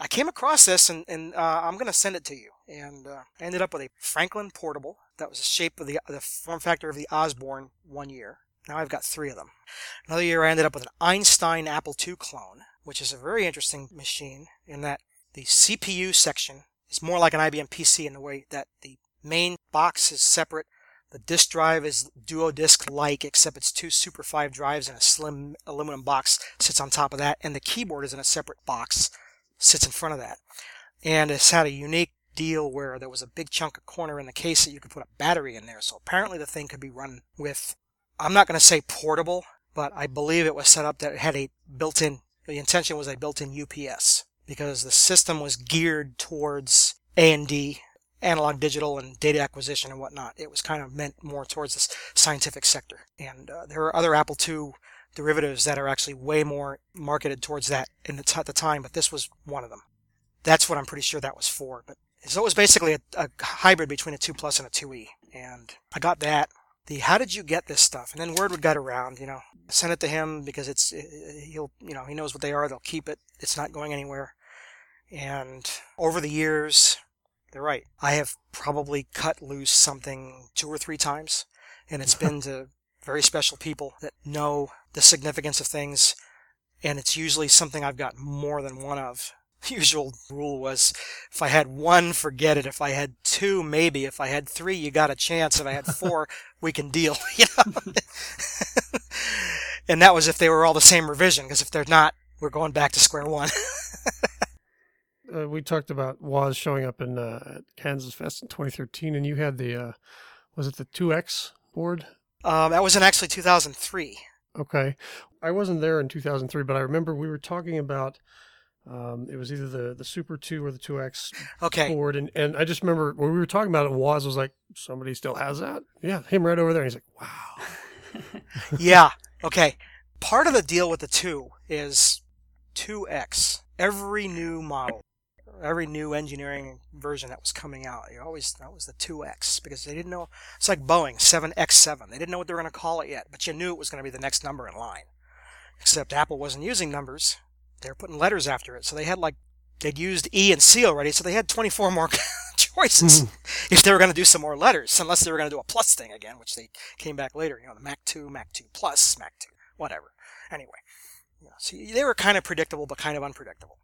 I came across this and, and uh, I'm going to send it to you. And uh, I ended up with a Franklin Portable that was the shape of the, the form factor of the Osborne one year. Now I've got three of them. Another year I ended up with an Einstein Apple II clone, which is a very interesting machine in that the CPU section is more like an IBM PC in the way that the main box is separate. The disk drive is duo disk like, except it's two Super 5 drives and a slim aluminum box sits on top of that, and the keyboard is in a separate box, sits in front of that. And it's had a unique deal where there was a big chunk of corner in the case that you could put a battery in there. So apparently the thing could be run with, I'm not going to say portable, but I believe it was set up that it had a built-in, the intention was a built-in UPS because the system was geared towards A&D, analog digital and data acquisition and whatnot. It was kind of meant more towards the scientific sector. And uh, there are other Apple II derivatives that are actually way more marketed towards that in the t- at the time, but this was one of them. That's what I'm pretty sure that was for. But so it was basically a, a hybrid between a 2 Plus and a 2E. And I got that. The how did you get this stuff? And then word would get around, you know, send it to him because it's, he'll, you know, he knows what they are. They'll keep it. It's not going anywhere. And over the years, they're right. I have probably cut loose something two or three times. And it's been to very special people that know the significance of things. And it's usually something I've got more than one of usual rule was if I had one, forget it. If I had two, maybe. If I had three, you got a chance. If I had four, we can deal. You know? and that was if they were all the same revision, because if they're not, we're going back to square one. uh, we talked about Woz showing up in uh, Kansas Fest in 2013, and you had the, uh, was it the 2X board? Um, that was in actually 2003. Okay. I wasn't there in 2003, but I remember we were talking about um, it was either the the Super Two or the Two X okay. board, and and I just remember when we were talking about it, Woz was like, "Somebody still has that." Yeah, him right over there. He's like, "Wow." yeah. Okay. Part of the deal with the two is two X. Every new model, every new engineering version that was coming out, you always that was the two X because they didn't know. It's like Boeing seven X seven. They didn't know what they were going to call it yet, but you knew it was going to be the next number in line. Except Apple wasn't using numbers they're putting letters after it. So they had like they'd used E and C already, so they had 24 more choices mm-hmm. if they were going to do some more letters, unless they were going to do a plus thing again, which they came back later. You know, the Mac 2, Mac 2 Plus, Mac 2, whatever. Anyway, you know, so they were kind of predictable, but kind of unpredictable.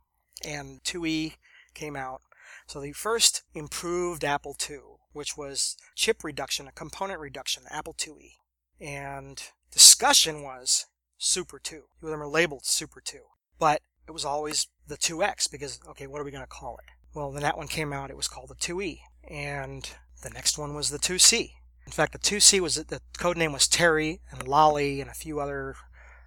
And 2E came out. So the first improved Apple II, which was chip reduction, a component reduction, Apple IIe. And discussion was Super 2. Two of them are labeled Super 2. But it was always the 2X because, okay, what are we going to call it? Well, then that one came out, it was called the 2E. And the next one was the 2C. In fact, the 2C was, the code name was Terry and Lolly and a few other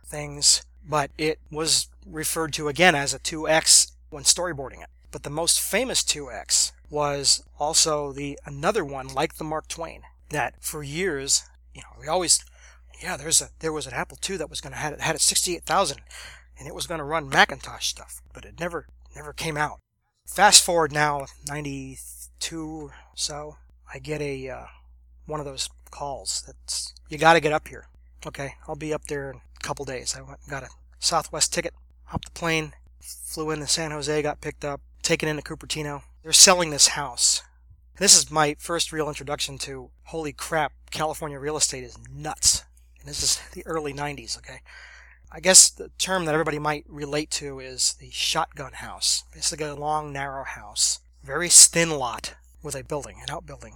things, but it was referred to again as a 2X when storyboarding it. But the most famous 2X was also the another one like the Mark Twain that for years, you know, we always, yeah, there's a there was an Apple II that was going to had had a 68,000 and it was going to run Macintosh stuff, but it never never came out. Fast forward now, 92 so, I get a uh, one of those calls that's you got to get up here. Okay, I'll be up there in a couple days. I went got a Southwest ticket, hopped the plane, flew into San Jose, got picked up, taken into Cupertino. They're selling this house. This is my first real introduction to holy crap, California real estate is nuts. And this is the early 90s, okay? I guess the term that everybody might relate to is the shotgun house. Basically a long, narrow house. Very thin lot with a building, an outbuilding.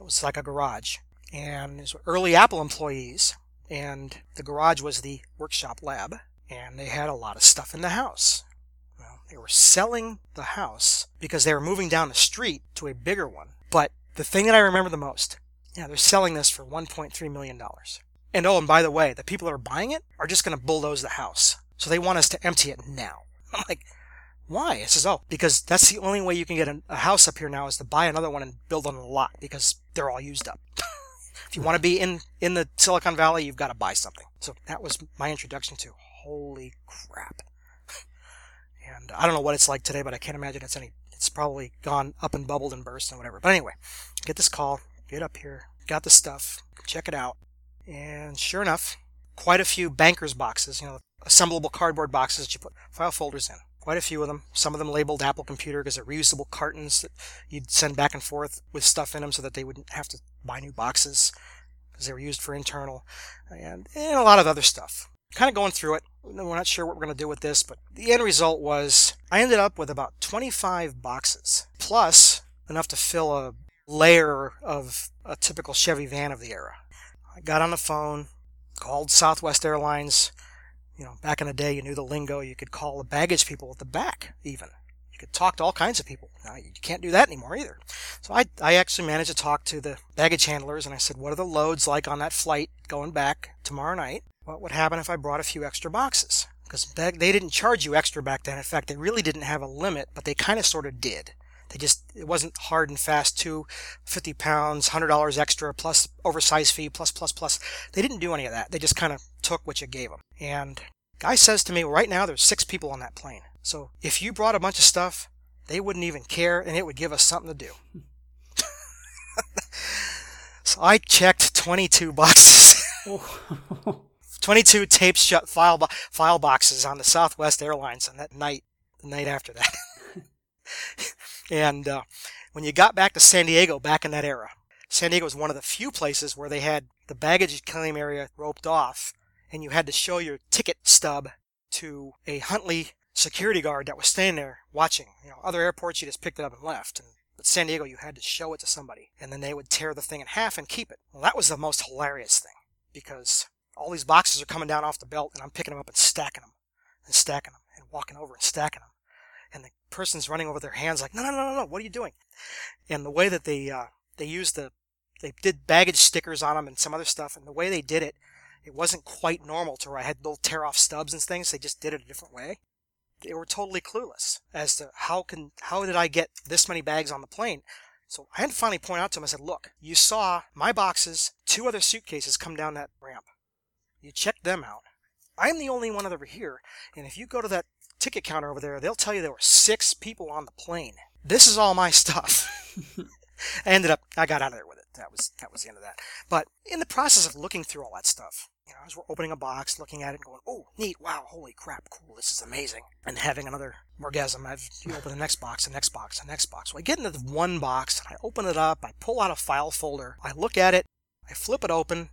It was like a garage. And these were early Apple employees. And the garage was the workshop lab. And they had a lot of stuff in the house. Well, they were selling the house because they were moving down the street to a bigger one. But the thing that I remember the most, yeah, they're selling this for $1.3 million. And oh, and by the way, the people that are buying it are just going to bulldoze the house. So they want us to empty it now. I'm like, Why? It says, oh, because that's the only way you can get a, house up here now is to buy another one and build on a lot because they're all used up. if you want to be in, in the Silicon Valley, you've got to buy something. So that was my introduction to holy crap. and I don't know what it's like today, but I can't imagine it's any, it's probably gone up and bubbled and burst and whatever. But anyway, get this call, get up here, got the stuff, check it out. And sure enough, quite a few banker's boxes, you know, assemblable cardboard boxes that you put file folders in. Quite a few of them. Some of them labeled Apple Computer because they're reusable cartons that you'd send back and forth with stuff in them so that they wouldn't have to buy new boxes because they were used for internal and, and a lot of other stuff. Kind of going through it. We're not sure what we're going to do with this, but the end result was I ended up with about 25 boxes plus enough to fill a layer of a typical Chevy van of the era. I got on the phone, called Southwest Airlines. You know, back in the day, you knew the lingo. You could call the baggage people at the back, even. You could talk to all kinds of people. Now, you can't do that anymore either. So I, I actually managed to talk to the baggage handlers, and I said, what are the loads like on that flight going back tomorrow night? What would happen if I brought a few extra boxes? Because they didn't charge you extra back then. In fact, they really didn't have a limit, but they kind of sort of did. They just, it wasn't hard and fast to 50 pounds, $100 extra plus oversized fee plus, plus, plus. They didn't do any of that. They just kind of took what you gave them. And guy says to me, right now there's six people on that plane. So if you brought a bunch of stuff, they wouldn't even care and it would give us something to do. so I checked 22 boxes. 22 taped shut file, bo- file boxes on the Southwest Airlines on that night, the night after that. And uh, when you got back to San Diego back in that era, San Diego was one of the few places where they had the baggage claim area roped off, and you had to show your ticket stub to a Huntley security guard that was standing there watching. You know, other airports you just picked it up and left. And but San Diego, you had to show it to somebody, and then they would tear the thing in half and keep it. Well, that was the most hilarious thing because all these boxes are coming down off the belt, and I'm picking them up and stacking them and stacking them and walking over and stacking them person's running over their hands like, no, no, no, no, no, what are you doing? And the way that they uh, they used the they did baggage stickers on them and some other stuff, and the way they did it, it wasn't quite normal to where I had little tear off stubs and things. They just did it a different way. They were totally clueless as to how can how did I get this many bags on the plane. So I had to finally point out to him. I said, "Look, you saw my boxes, two other suitcases come down that ramp. You checked them out. I'm the only one over here, and if you go to that ticket counter over there, they'll tell you there were six people on the plane. This is all my stuff. I ended up, I got out of there with it. That was, that was the end of that. But in the process of looking through all that stuff, you know, as we're opening a box, looking at it, and going, oh, neat, wow, holy crap, cool, this is amazing. And having another orgasm, I've, you open the next box, the next box, the next box. So I get into the one box, and I open it up, I pull out a file folder, I look at it, I flip it open.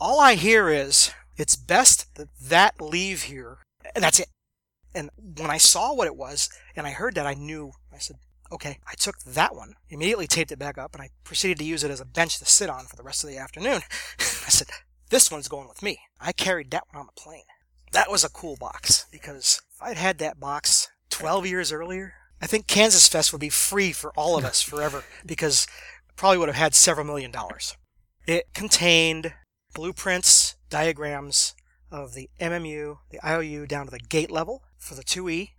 All I hear is, it's best that that leave here. And that's it. And when I saw what it was and I heard that, I knew, I said, okay, I took that one, immediately taped it back up, and I proceeded to use it as a bench to sit on for the rest of the afternoon. I said, this one's going with me. I carried that one on the plane. That was a cool box because if I'd had that box 12 years earlier, I think Kansas Fest would be free for all of us forever because probably would have had several million dollars. It contained blueprints, diagrams of the MMU, the IOU down to the gate level, for the 2E,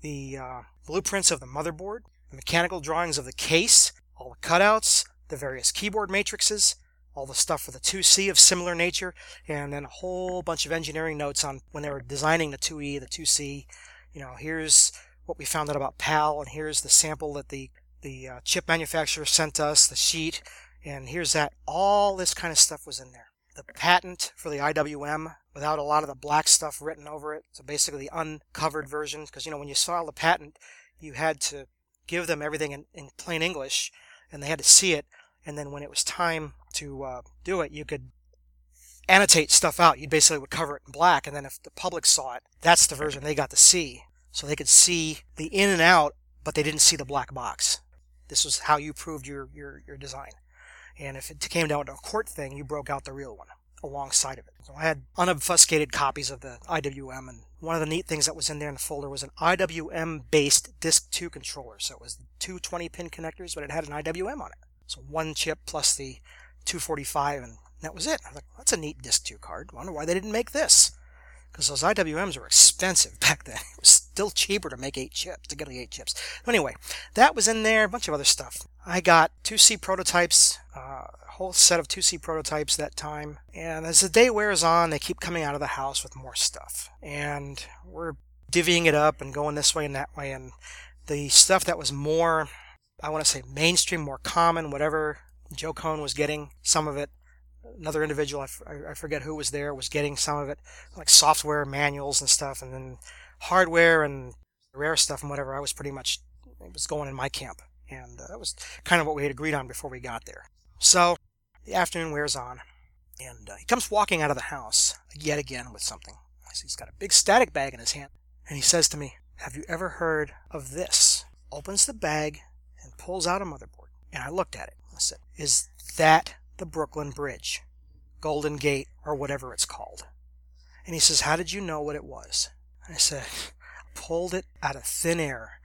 the uh, blueprints of the motherboard, the mechanical drawings of the case, all the cutouts, the various keyboard matrices, all the stuff for the 2C of similar nature, and then a whole bunch of engineering notes on when they were designing the 2E, the 2C. You know, here's what we found out about PAL, and here's the sample that the the uh, chip manufacturer sent us, the sheet, and here's that. All this kind of stuff was in there. The patent for the IWM without a lot of the black stuff written over it. So basically the uncovered version, because you know when you saw the patent, you had to give them everything in, in plain English, and they had to see it. And then when it was time to uh, do it, you could annotate stuff out. You basically would cover it in black, and then if the public saw it, that's the version they got to see. So they could see the in and out, but they didn't see the black box. This was how you proved your, your, your design. And if it came down to a court thing, you broke out the real one alongside of it. So I had unobfuscated copies of the IWM, and one of the neat things that was in there in the folder was an IWM based Disk 2 controller. So it was two 20 pin connectors, but it had an IWM on it. So one chip plus the 245, and that was it. I was like, that's a neat Disk 2 card. I wonder why they didn't make this. Because those IWMs were expensive back then. It was still cheaper to make eight chips, to get the eight chips. Anyway, that was in there, a bunch of other stuff. I got 2C prototypes, uh, a whole set of 2C prototypes that time. And as the day wears on, they keep coming out of the house with more stuff. And we're divvying it up and going this way and that way. And the stuff that was more, I want to say mainstream, more common, whatever Joe Kohn was getting some of it. Another individual, I, f- I forget who was there, was getting some of it, like software manuals and stuff, and then hardware and rare stuff and whatever. I was pretty much it was going in my camp, and uh, that was kind of what we had agreed on before we got there. So the afternoon wears on, and uh, he comes walking out of the house yet again with something. He's got a big static bag in his hand, and he says to me, "Have you ever heard of this?" Opens the bag and pulls out a motherboard, and I looked at it. I said, "Is that the Brooklyn Bridge, Golden Gate, or whatever it's called?" And he says, "How did you know what it was?" And I said, "Pulled it out of thin air."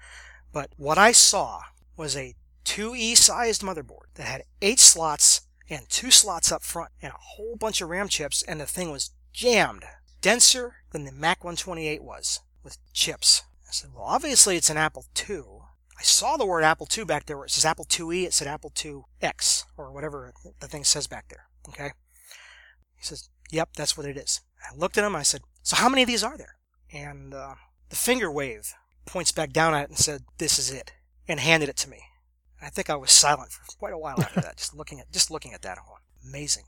But what I saw was a 2E sized motherboard that had eight slots and two slots up front and a whole bunch of RAM chips, and the thing was jammed, denser than the Mac 128 was with chips. I said, Well, obviously it's an Apple II. I saw the word Apple II back there where it says Apple IIe, it said Apple IIX, or whatever the thing says back there. Okay? He says, Yep, that's what it is. I looked at him, I said, So how many of these are there? And uh, the finger wave points back down at it and said, This is it, and handed it to me. I think I was silent for quite a while after that, just looking at just looking at that. Amazing.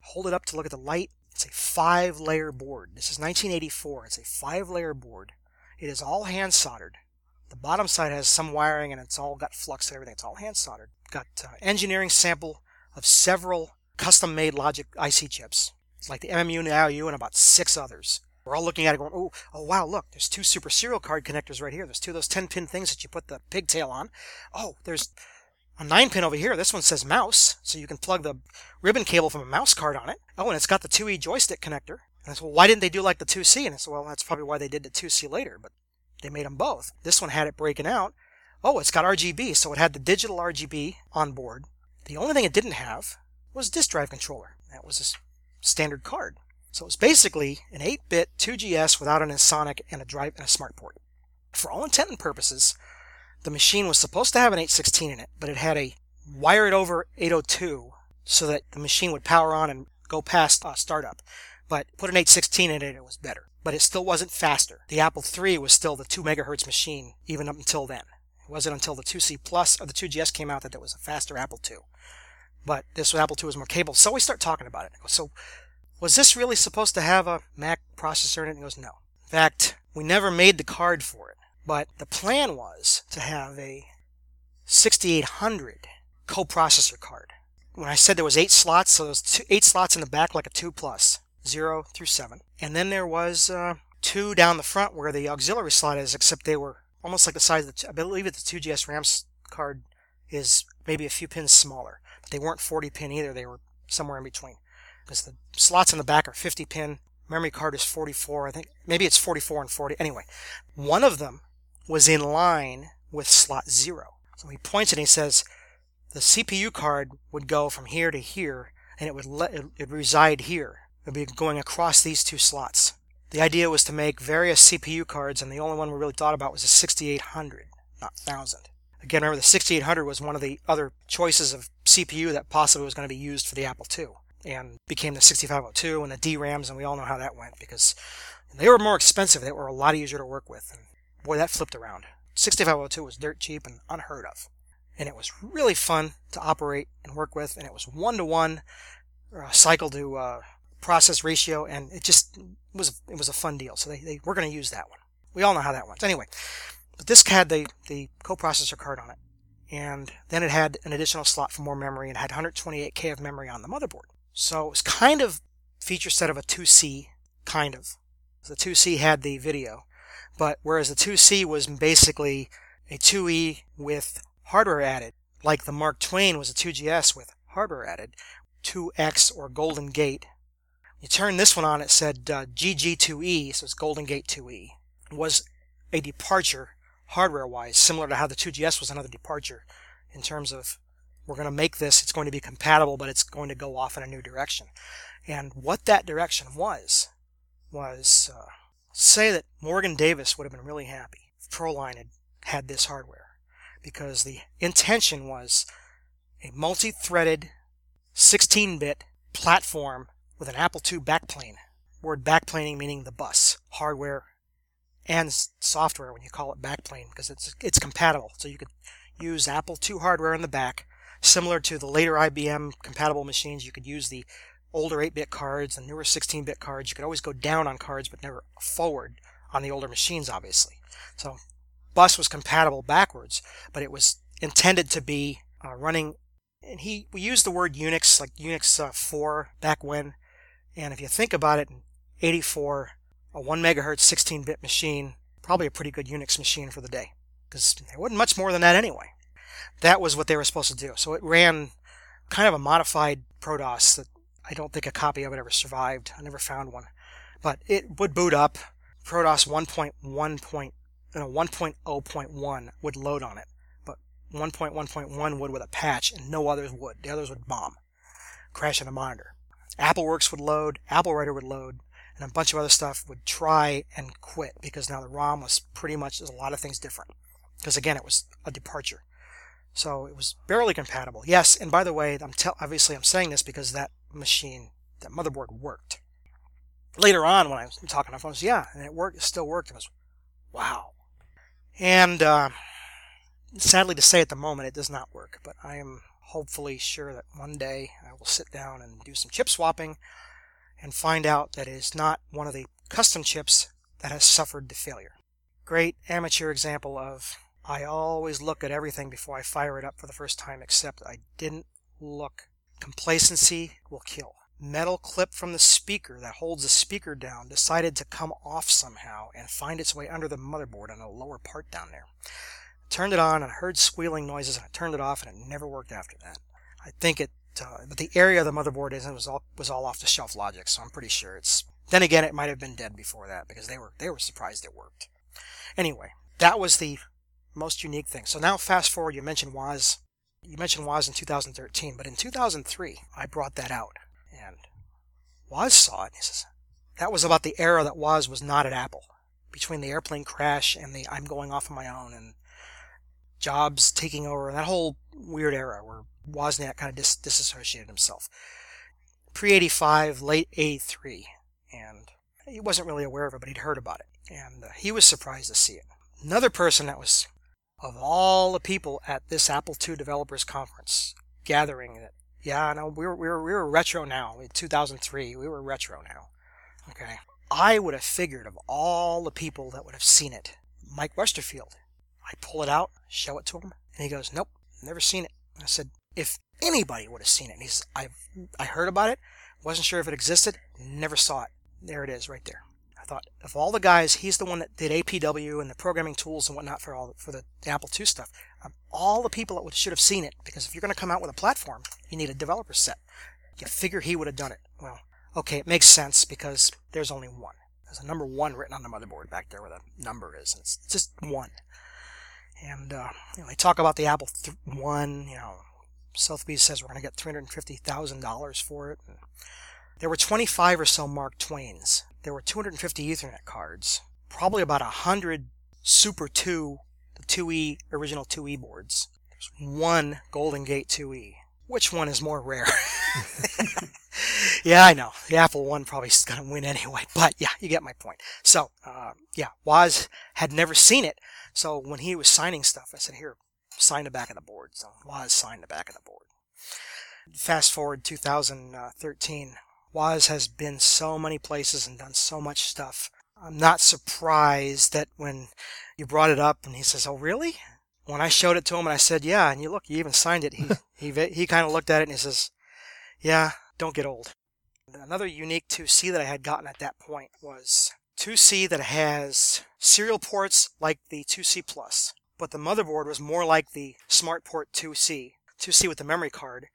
Hold it up to look at the light. It's a five layer board. This is 1984. It's a five layer board. It is all hand soldered. The bottom side has some wiring and it's all got flux and everything. It's all hand soldered. Got uh, engineering sample of several custom made logic IC chips. It's like the MMU and IOU and about six others. We're all looking at it going, oh, oh wow, look, there's two super serial card connectors right here. There's two of those 10 pin things that you put the pigtail on. Oh, there's a 9 pin over here. This one says mouse, so you can plug the ribbon cable from a mouse card on it. Oh, and it's got the 2E joystick connector. And I said, well, why didn't they do like the 2C? And I said, well, that's probably why they did the 2C later, but they made them both. This one had it breaking out. Oh, it's got RGB, so it had the digital RGB on board. The only thing it didn't have was disk drive controller. That was a standard card. So it was basically an 8-bit 2GS without Ensoniq and a drive and a smart port. For all intent and purposes, the machine was supposed to have an 816 in it, but it had a wired over 802 so that the machine would power on and go past uh, startup. But put an 816 in it, it was better. But it still wasn't faster. The Apple III was still the 2 megahertz machine even up until then. It wasn't until the 2C Plus or the 2GS came out that there was a faster Apple II. But this Apple II was more capable. So we start talking about it. So was this really supposed to have a Mac processor in it? And he goes, no. In fact, we never made the card for it. But the plan was to have a 6800 coprocessor card. When I said there was eight slots, so there's two, eight slots in the back like a 2 plus, 0 through 7. And then there was uh, two down the front where the auxiliary slot is, except they were almost like the size of the, I believe that the 2GS RAM card is maybe a few pins smaller. But they weren't 40 pin either, they were somewhere in between. Because the slots in the back are 50 pin, memory card is 44, I think, maybe it's 44 and 40. Anyway, one of them was in line with slot 0. So he points and he says the CPU card would go from here to here and it would let it would reside here. It would be going across these two slots. The idea was to make various CPU cards and the only one we really thought about was the 6800, not 1000. Again, remember the 6800 was one of the other choices of CPU that possibly was going to be used for the Apple II and became the 6502 and the DRAMs and we all know how that went because they were more expensive. They were a lot easier to work with. And boy, that flipped around. 6502 was dirt cheap and unheard of and it was really fun to operate and work with, and it was one to one cycle to uh, process ratio, and it just was it was a fun deal. So they, they we're going to use that one. We all know how that went. Anyway, but this had the the coprocessor card on it, and then it had an additional slot for more memory, and had 128k of memory on the motherboard. So it was kind of feature set of a 2C, kind of. The 2C had the video, but whereas the 2C was basically a 2E with hardware added, like the Mark Twain was a 2GS with hardware added, 2X or Golden Gate. You turn this one on, it said uh, GG2E, so it's Golden Gate 2E. It was a departure hardware wise, similar to how the 2GS was another departure in terms of we're going to make this, it's going to be compatible, but it's going to go off in a new direction. And what that direction was, was, uh, say that Morgan Davis would have been really happy if Proline had had this hardware because the intention was a multi-threaded 16-bit platform with an Apple II backplane. Word backplaning meaning the bus, hardware and software when you call it backplane because it's it's compatible. So you could use Apple II hardware in the back, similar to the later IBM compatible machines. You could use the older 8-bit cards and newer 16-bit cards. You could always go down on cards, but never forward on the older machines, obviously. So bus was compatible backwards, but it was intended to be uh, running. And he we used the word Unix like Unix uh, 4 back when, and if you think about it, 84, a 1 megahertz 16-bit machine, probably a pretty good Unix machine for the day, because there wasn't much more than that anyway. That was what they were supposed to do. So it ran kind of a modified ProDOS that I don't think a copy of it ever survived. I never found one. But it would boot up. ProDOS 1.1. You know, 1.0.1 would load on it, but 1.1.1 would with a patch, and no others would. The others would bomb, crash on the monitor. AppleWorks would load, AppleWriter would load, and a bunch of other stuff would try and quit because now the ROM was pretty much there's a lot of things different. Because again, it was a departure. So it was barely compatible. Yes, and by the way, I'm te- obviously I'm saying this because that machine, that motherboard worked. Later on, when I was talking on phones, yeah, and it worked. It still worked. It was, wow. And uh, sadly to say, at the moment, it does not work. But I am hopefully sure that one day I will sit down and do some chip swapping and find out that it is not one of the custom chips that has suffered the failure. Great amateur example of I always look at everything before I fire it up for the first time, except I didn't look. Complacency will kill. Metal clip from the speaker that holds the speaker down decided to come off somehow and find its way under the motherboard on a lower part down there. Turned it on and I heard squealing noises and I turned it off and it never worked after that. I think it, uh, but the area of the motherboard is was all was all off the shelf logic, so I'm pretty sure it's. Then again, it might have been dead before that because they were they were surprised it worked. Anyway, that was the most unique thing. So now fast forward, you mentioned Woz. You mentioned Woz in 2013, but in 2003, I brought that out. And Woz saw it. He says, that was about the era that Woz was not at Apple. Between the airplane crash and the I'm going off on my own and Jobs taking over, and that whole weird era where Wozniak kind of dis- disassociated himself. Pre 85, late 83. And he wasn't really aware of it, but he'd heard about it. And uh, he was surprised to see it. Another person that was of all the people at this Apple II developers conference gathering that yeah, no, we were we were we were retro now. In 2003, we were retro now. Okay. I would have figured of all the people that would have seen it, Mike Westerfield. I pull it out, show it to him, and he goes, "Nope, never seen it." I said, "If anybody would have seen it," and he says, "I I heard about it, wasn't sure if it existed, never saw it. There it is, right there." Thought of all the guys, he's the one that did APW and the programming tools and whatnot for all for the, Apple II stuff. Um, all the people that should have seen it, because if you're going to come out with a platform, you need a developer set. You figure he would have done it. Well, okay, it makes sense because there's only one. There's a number one written on the motherboard back there where the number is, and it's just one. And uh, you know, they talk about the Apple th- One. You know, Sotheby's says we're going to get three hundred fifty thousand dollars for it. And there were 25 or so Mark Twains there were 250 Ethernet cards, probably about 100 Super 2, the 2E, original 2E boards. There's one Golden Gate 2E. Which one is more rare? yeah, I know. The Apple One probably is going to win anyway, but yeah, you get my point. So, uh, yeah, Woz had never seen it. So when he was signing stuff, I said, here, sign the back of the board. So Woz signed the back of the board. Fast forward 2013, Woz has been so many places and done so much stuff. I'm not surprised that when you brought it up and he says, "Oh, really?" When I showed it to him and I said, "Yeah," and you look, you even signed it. He he he kind of looked at it and he says, "Yeah, don't get old." Another unique 2C that I had gotten at that point was 2C that has serial ports like the 2C Plus, but the motherboard was more like the SmartPort 2C, 2C with the memory card,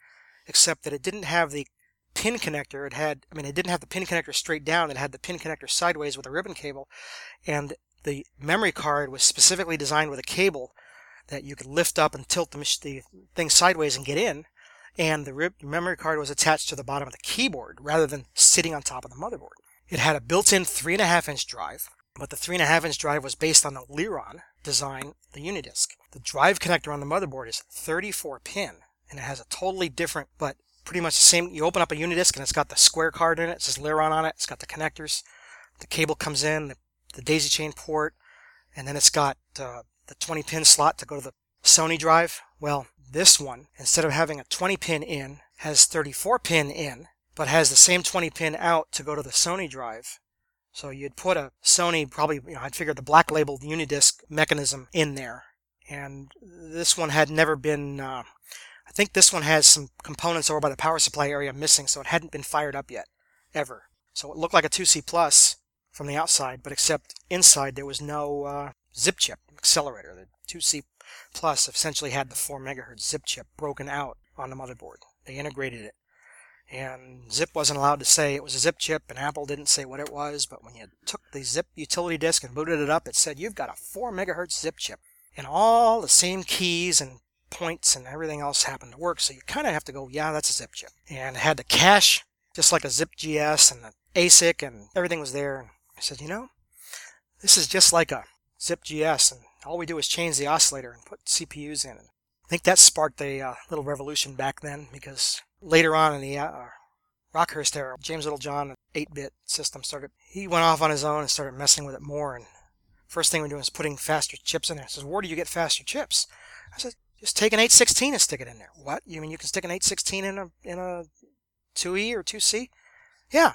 except that it didn't have the pin connector. It had, I mean, it didn't have the pin connector straight down. It had the pin connector sideways with a ribbon cable. And the memory card was specifically designed with a cable that you could lift up and tilt the, the thing sideways and get in. And the rib- memory card was attached to the bottom of the keyboard rather than sitting on top of the motherboard. It had a built-in 3.5 inch drive. but the 3.5 inch drive was based on the Liron design, the UniDisk. The drive connector on the motherboard is 34 pin, and it has a totally different, but pretty much the same. You open up a UniDisk and it's got the square card in it. It says Liron on it. It's got the connectors. The cable comes in, the, the daisy chain port, and then it's got uh, the 20 pin slot to go to the Sony drive. Well, this one, instead of having a 20 pin in, has 34 pin in, but has the same 20 pin out to go to the Sony drive. So you'd put a Sony, probably, you know, I'd figured the black labeled UniDisk mechanism in there. And this one had never been, uh, I think this one has some components over by the power supply area missing, so it hadn't been fired up yet, ever. So it looked like a 2C Plus from the outside, but except inside there was no uh, zip chip accelerator. The 2C Plus essentially had the 4 megahertz zip chip broken out on the motherboard. They integrated it. And Zip wasn't allowed to say it was a zip chip, and Apple didn't say what it was, but when you took the zip utility disk and booted it up, it said you've got a 4 megahertz zip chip. And all the same keys and points and everything else happened to work, so you kind of have to go, yeah, that's a zip chip. And it had the cache, just like a Zip GS, and the ASIC, and everything was there. And I said, you know, this is just like a Zip GS, and all we do is change the oscillator and put CPUs in. And I think that sparked a uh, little revolution back then because later on in the uh, Rockhurst era, James Littlejohn, an 8-bit system, started. He went off on his own and started messing with it more. And first thing we're doing is putting faster chips in there. He says, "Where do you get faster chips?" I said, "Just take an 816 and stick it in there." What? You mean you can stick an 816 in a in a 2E or 2C? Yeah,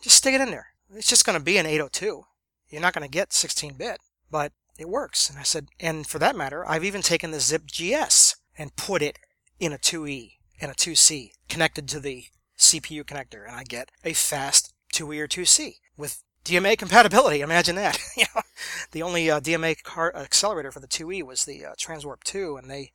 just stick it in there. It's just going to be an 802. You're not going to get 16-bit, but it works. And I said, and for that matter, I've even taken the Zip GS and put it in a 2E and a 2C connected to the CPU connector, and I get a fast 2E or 2C with DMA compatibility. Imagine that. you know, the only uh, DMA car accelerator for the 2E was the uh, Transwarp 2, and they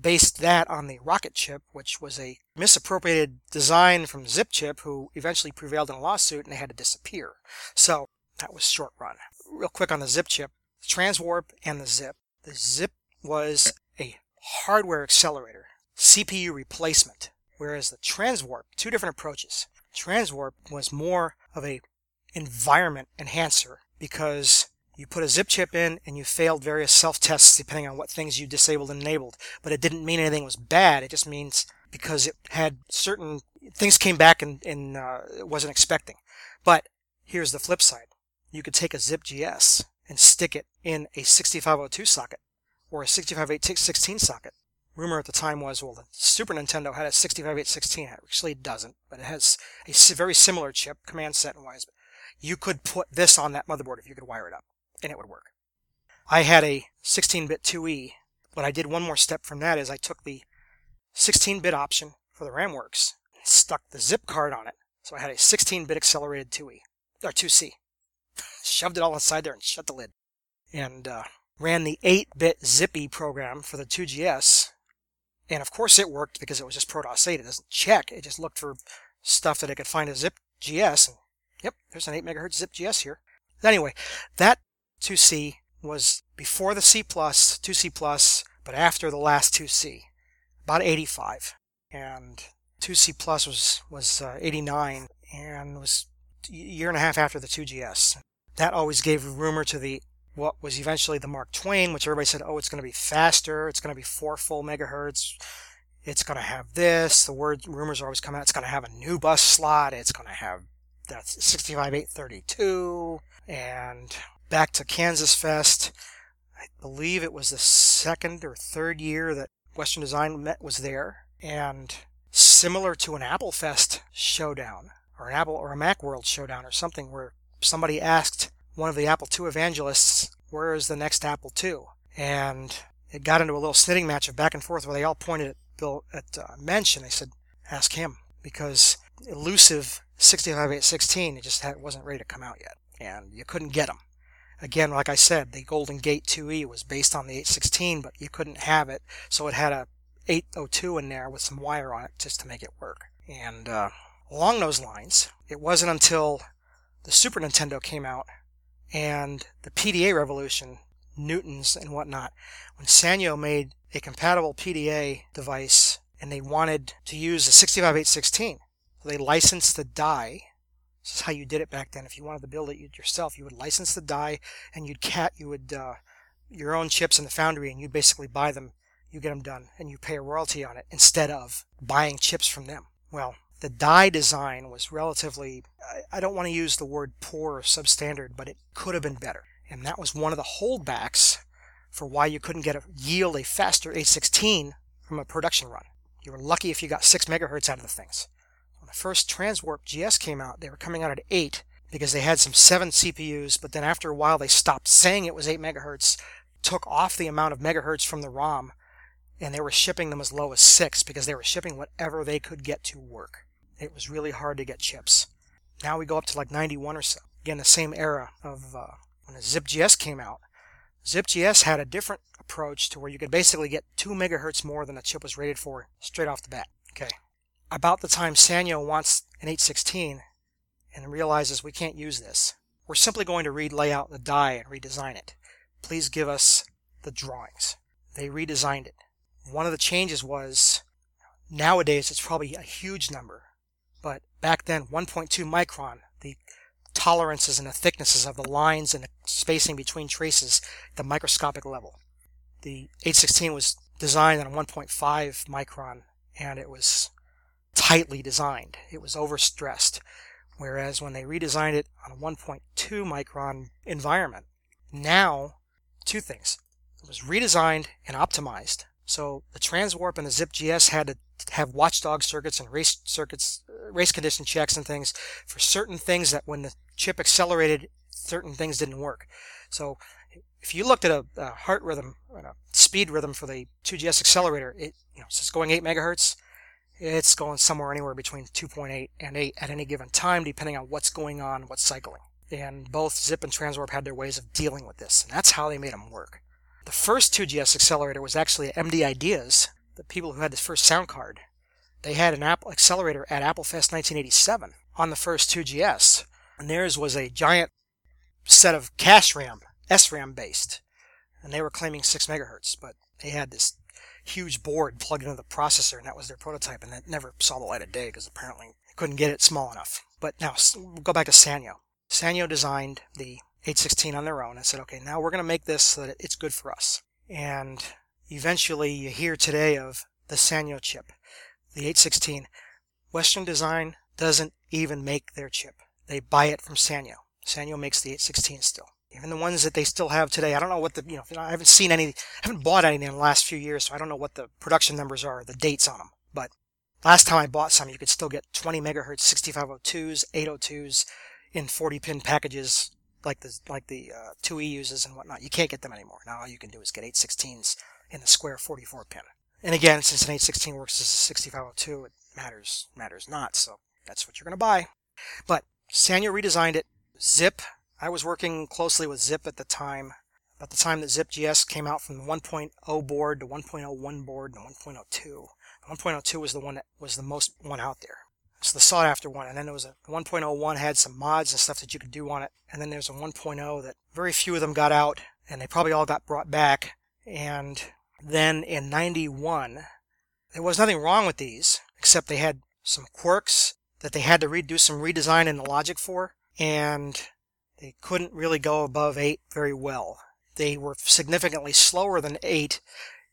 based that on the Rocket chip, which was a misappropriated design from Zip Chip, who eventually prevailed in a lawsuit, and they had to disappear. So that was short run. Real quick on the Zip chip, the Transwarp and the Zip. The Zip was a hardware accelerator, CPU replacement, whereas the Transwarp, two different approaches. Transwarp was more of a environment enhancer because you put a zip chip in and you failed various self-tests depending on what things you disabled and enabled. But it didn't mean anything was bad. It just means because it had certain things came back and, and uh, it wasn't expecting. But here's the flip side. You could take a zip GS and stick it in a 6502 socket or a 65816 socket. Rumor at the time was, well, the Super Nintendo had a 65816. Actually, it doesn't, but it has a very similar chip, command set and wise. You could put this on that motherboard if you could wire it up, and it would work. I had a 16-bit 2E, but I did one more step from that is I took the 16-bit option for the RamWorks stuck the zip card on it. So I had a 16-bit accelerated 2E, or 2C. Shoved it all inside there and shut the lid. And uh, ran the 8-bit Zippy program for the 2GS. And of course it worked because it was just ProDOS 8. It doesn't check. It just looked for stuff that it could find a zip GS. And yep, there's an 8 megahertz zip GS here. Anyway, that 2C was before the C plus, 2C plus, but after the last 2C, about 85. And 2C plus was, was uh, 89 and was a year and a half after the 2GS. That always gave rumor to the what was eventually the Mark Twain, which everybody said, oh, it's going to be faster. It's going to be four full megahertz. It's going to have this. The word rumors are always coming out. It's going to have a new bus slot. It's going to have that 65832 and back to Kansas Fest. I believe it was the second or third year that Western Design met was there and similar to an Apple Fest showdown or an Apple or a Macworld showdown or something where somebody asked one of the Apple II evangelists, where is the next Apple II? And it got into a little snitting match of back and forth where they all pointed at Bill at uh, Mensch and they said, ask him because elusive 65816 it just had, wasn't ready to come out yet and you couldn't get them. Again, like I said, the Golden Gate 2E was based on the 816, but you couldn't have it, so it had a 802 in there with some wire on it just to make it work. And uh, along those lines, it wasn't until the Super Nintendo came out and the PDA revolution, Newtons and whatnot, when Sanyo made a compatible PDA device and they wanted to use the 65816, so they licensed the die This is how you did it back then. If you wanted to build it yourself, you would license the die and you'd cat you would uh, your own chips in the foundry and you'd basically buy them, you get them done, and you pay a royalty on it instead of buying chips from them. Well, the die design was relatively, I don't want to use the word poor or substandard, but it could have been better. And that was one of the holdbacks for why you couldn't get a yield a faster 816 from a production run. You were lucky if you got 6 megahertz out of the things. First Transwarp GS came out, they were coming out at 8 because they had some 7 CPUs, but then after a while they stopped saying it was 8 megahertz, took off the amount of megahertz from the ROM, and they were shipping them as low as 6 because they were shipping whatever they could get to work. It was really hard to get chips. Now we go up to like 91 or so. Again, the same era of uh, when ZipGS came out. ZipGS had a different approach to where you could basically get 2 megahertz more than the chip was rated for straight off the bat. Okay. About the time Sanyo wants an 816 and realizes we can't use this, we're simply going to relay out the die and redesign it. Please give us the drawings. They redesigned it. One of the changes was nowadays it's probably a huge number, but back then 1.2 micron, the tolerances and the thicknesses of the lines and the spacing between traces at the microscopic level. The 816 was designed on 1.5 micron and it was tightly designed. It was overstressed. Whereas when they redesigned it on a 1.2 micron environment, now, two things. It was redesigned and optimized. So the Transwarp and the ZipGS had to have watchdog circuits and race circuits, uh, race condition checks and things for certain things that when the chip accelerated, certain things didn't work. So if you looked at a, a heart rhythm, a speed rhythm for the 2GS accelerator, it you know, so it's going 8 megahertz. It's going somewhere anywhere between 2.8 and 8 at any given time, depending on what's going on, what's cycling. And both Zip and Transwarp had their ways of dealing with this, and that's how they made them work. The first 2GS accelerator was actually MD Ideas, the people who had the first sound card. They had an Apple accelerator at AppleFest 1987 on the first 2GS, and theirs was a giant set of cache RAM, SRAM based, and they were claiming 6 megahertz, but they had this huge board plugged into the processor, and that was their prototype, and that never saw the light of day because apparently couldn't get it small enough. But now, we'll go back to Sanyo. Sanyo designed the 816 on their own and said, okay, now we're going to make this so that it's good for us. And eventually you hear today of the Sanyo chip, the 816. Western Design doesn't even make their chip. They buy it from Sanyo. Sanyo makes the 816 still. Even the ones that they still have today, I don't know what the, you know, I haven't seen any, I haven't bought any in the last few years, so I don't know what the production numbers are, the dates on them. But last time I bought some, you could still get 20 megahertz 6502s, 802s in 40 pin packages like the, like the uh, 2E uses and whatnot. You can't get them anymore. Now all you can do is get 816s in the square 44 pin. And again, since an 816 works as a 6502, it matters, matters not. So that's what you're going to buy. But Sanyo redesigned it. Zip I was working closely with Zip at the time. About the time that ZipGS came out from the 1.0 board to 1.01 board and 1.02. 1.02 was the one that was the most one out there. It's the sought after one. And then there was a 1.01 had some mods and stuff that you could do on it. And then there's a 1.0 that very few of them got out and they probably all got brought back. And then in 91, there was nothing wrong with these except they had some quirks that they had to redo some redesign in the logic for. And they couldn't really go above 8 very well. They were significantly slower than 8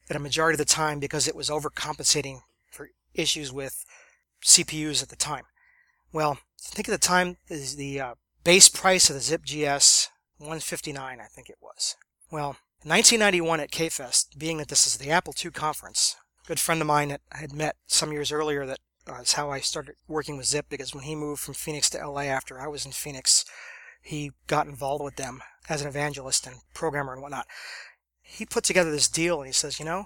at a majority of the time because it was overcompensating for issues with CPUs at the time. Well, think at the time is the uh, base price of the ZipGS 159, I think it was. Well, 1991 at KFest, being that this is the Apple II conference, a good friend of mine that I had met some years earlier that uh, is how I started working with Zip because when he moved from Phoenix to LA after I was in Phoenix, he got involved with them as an evangelist and programmer and whatnot. He put together this deal and he says, you know,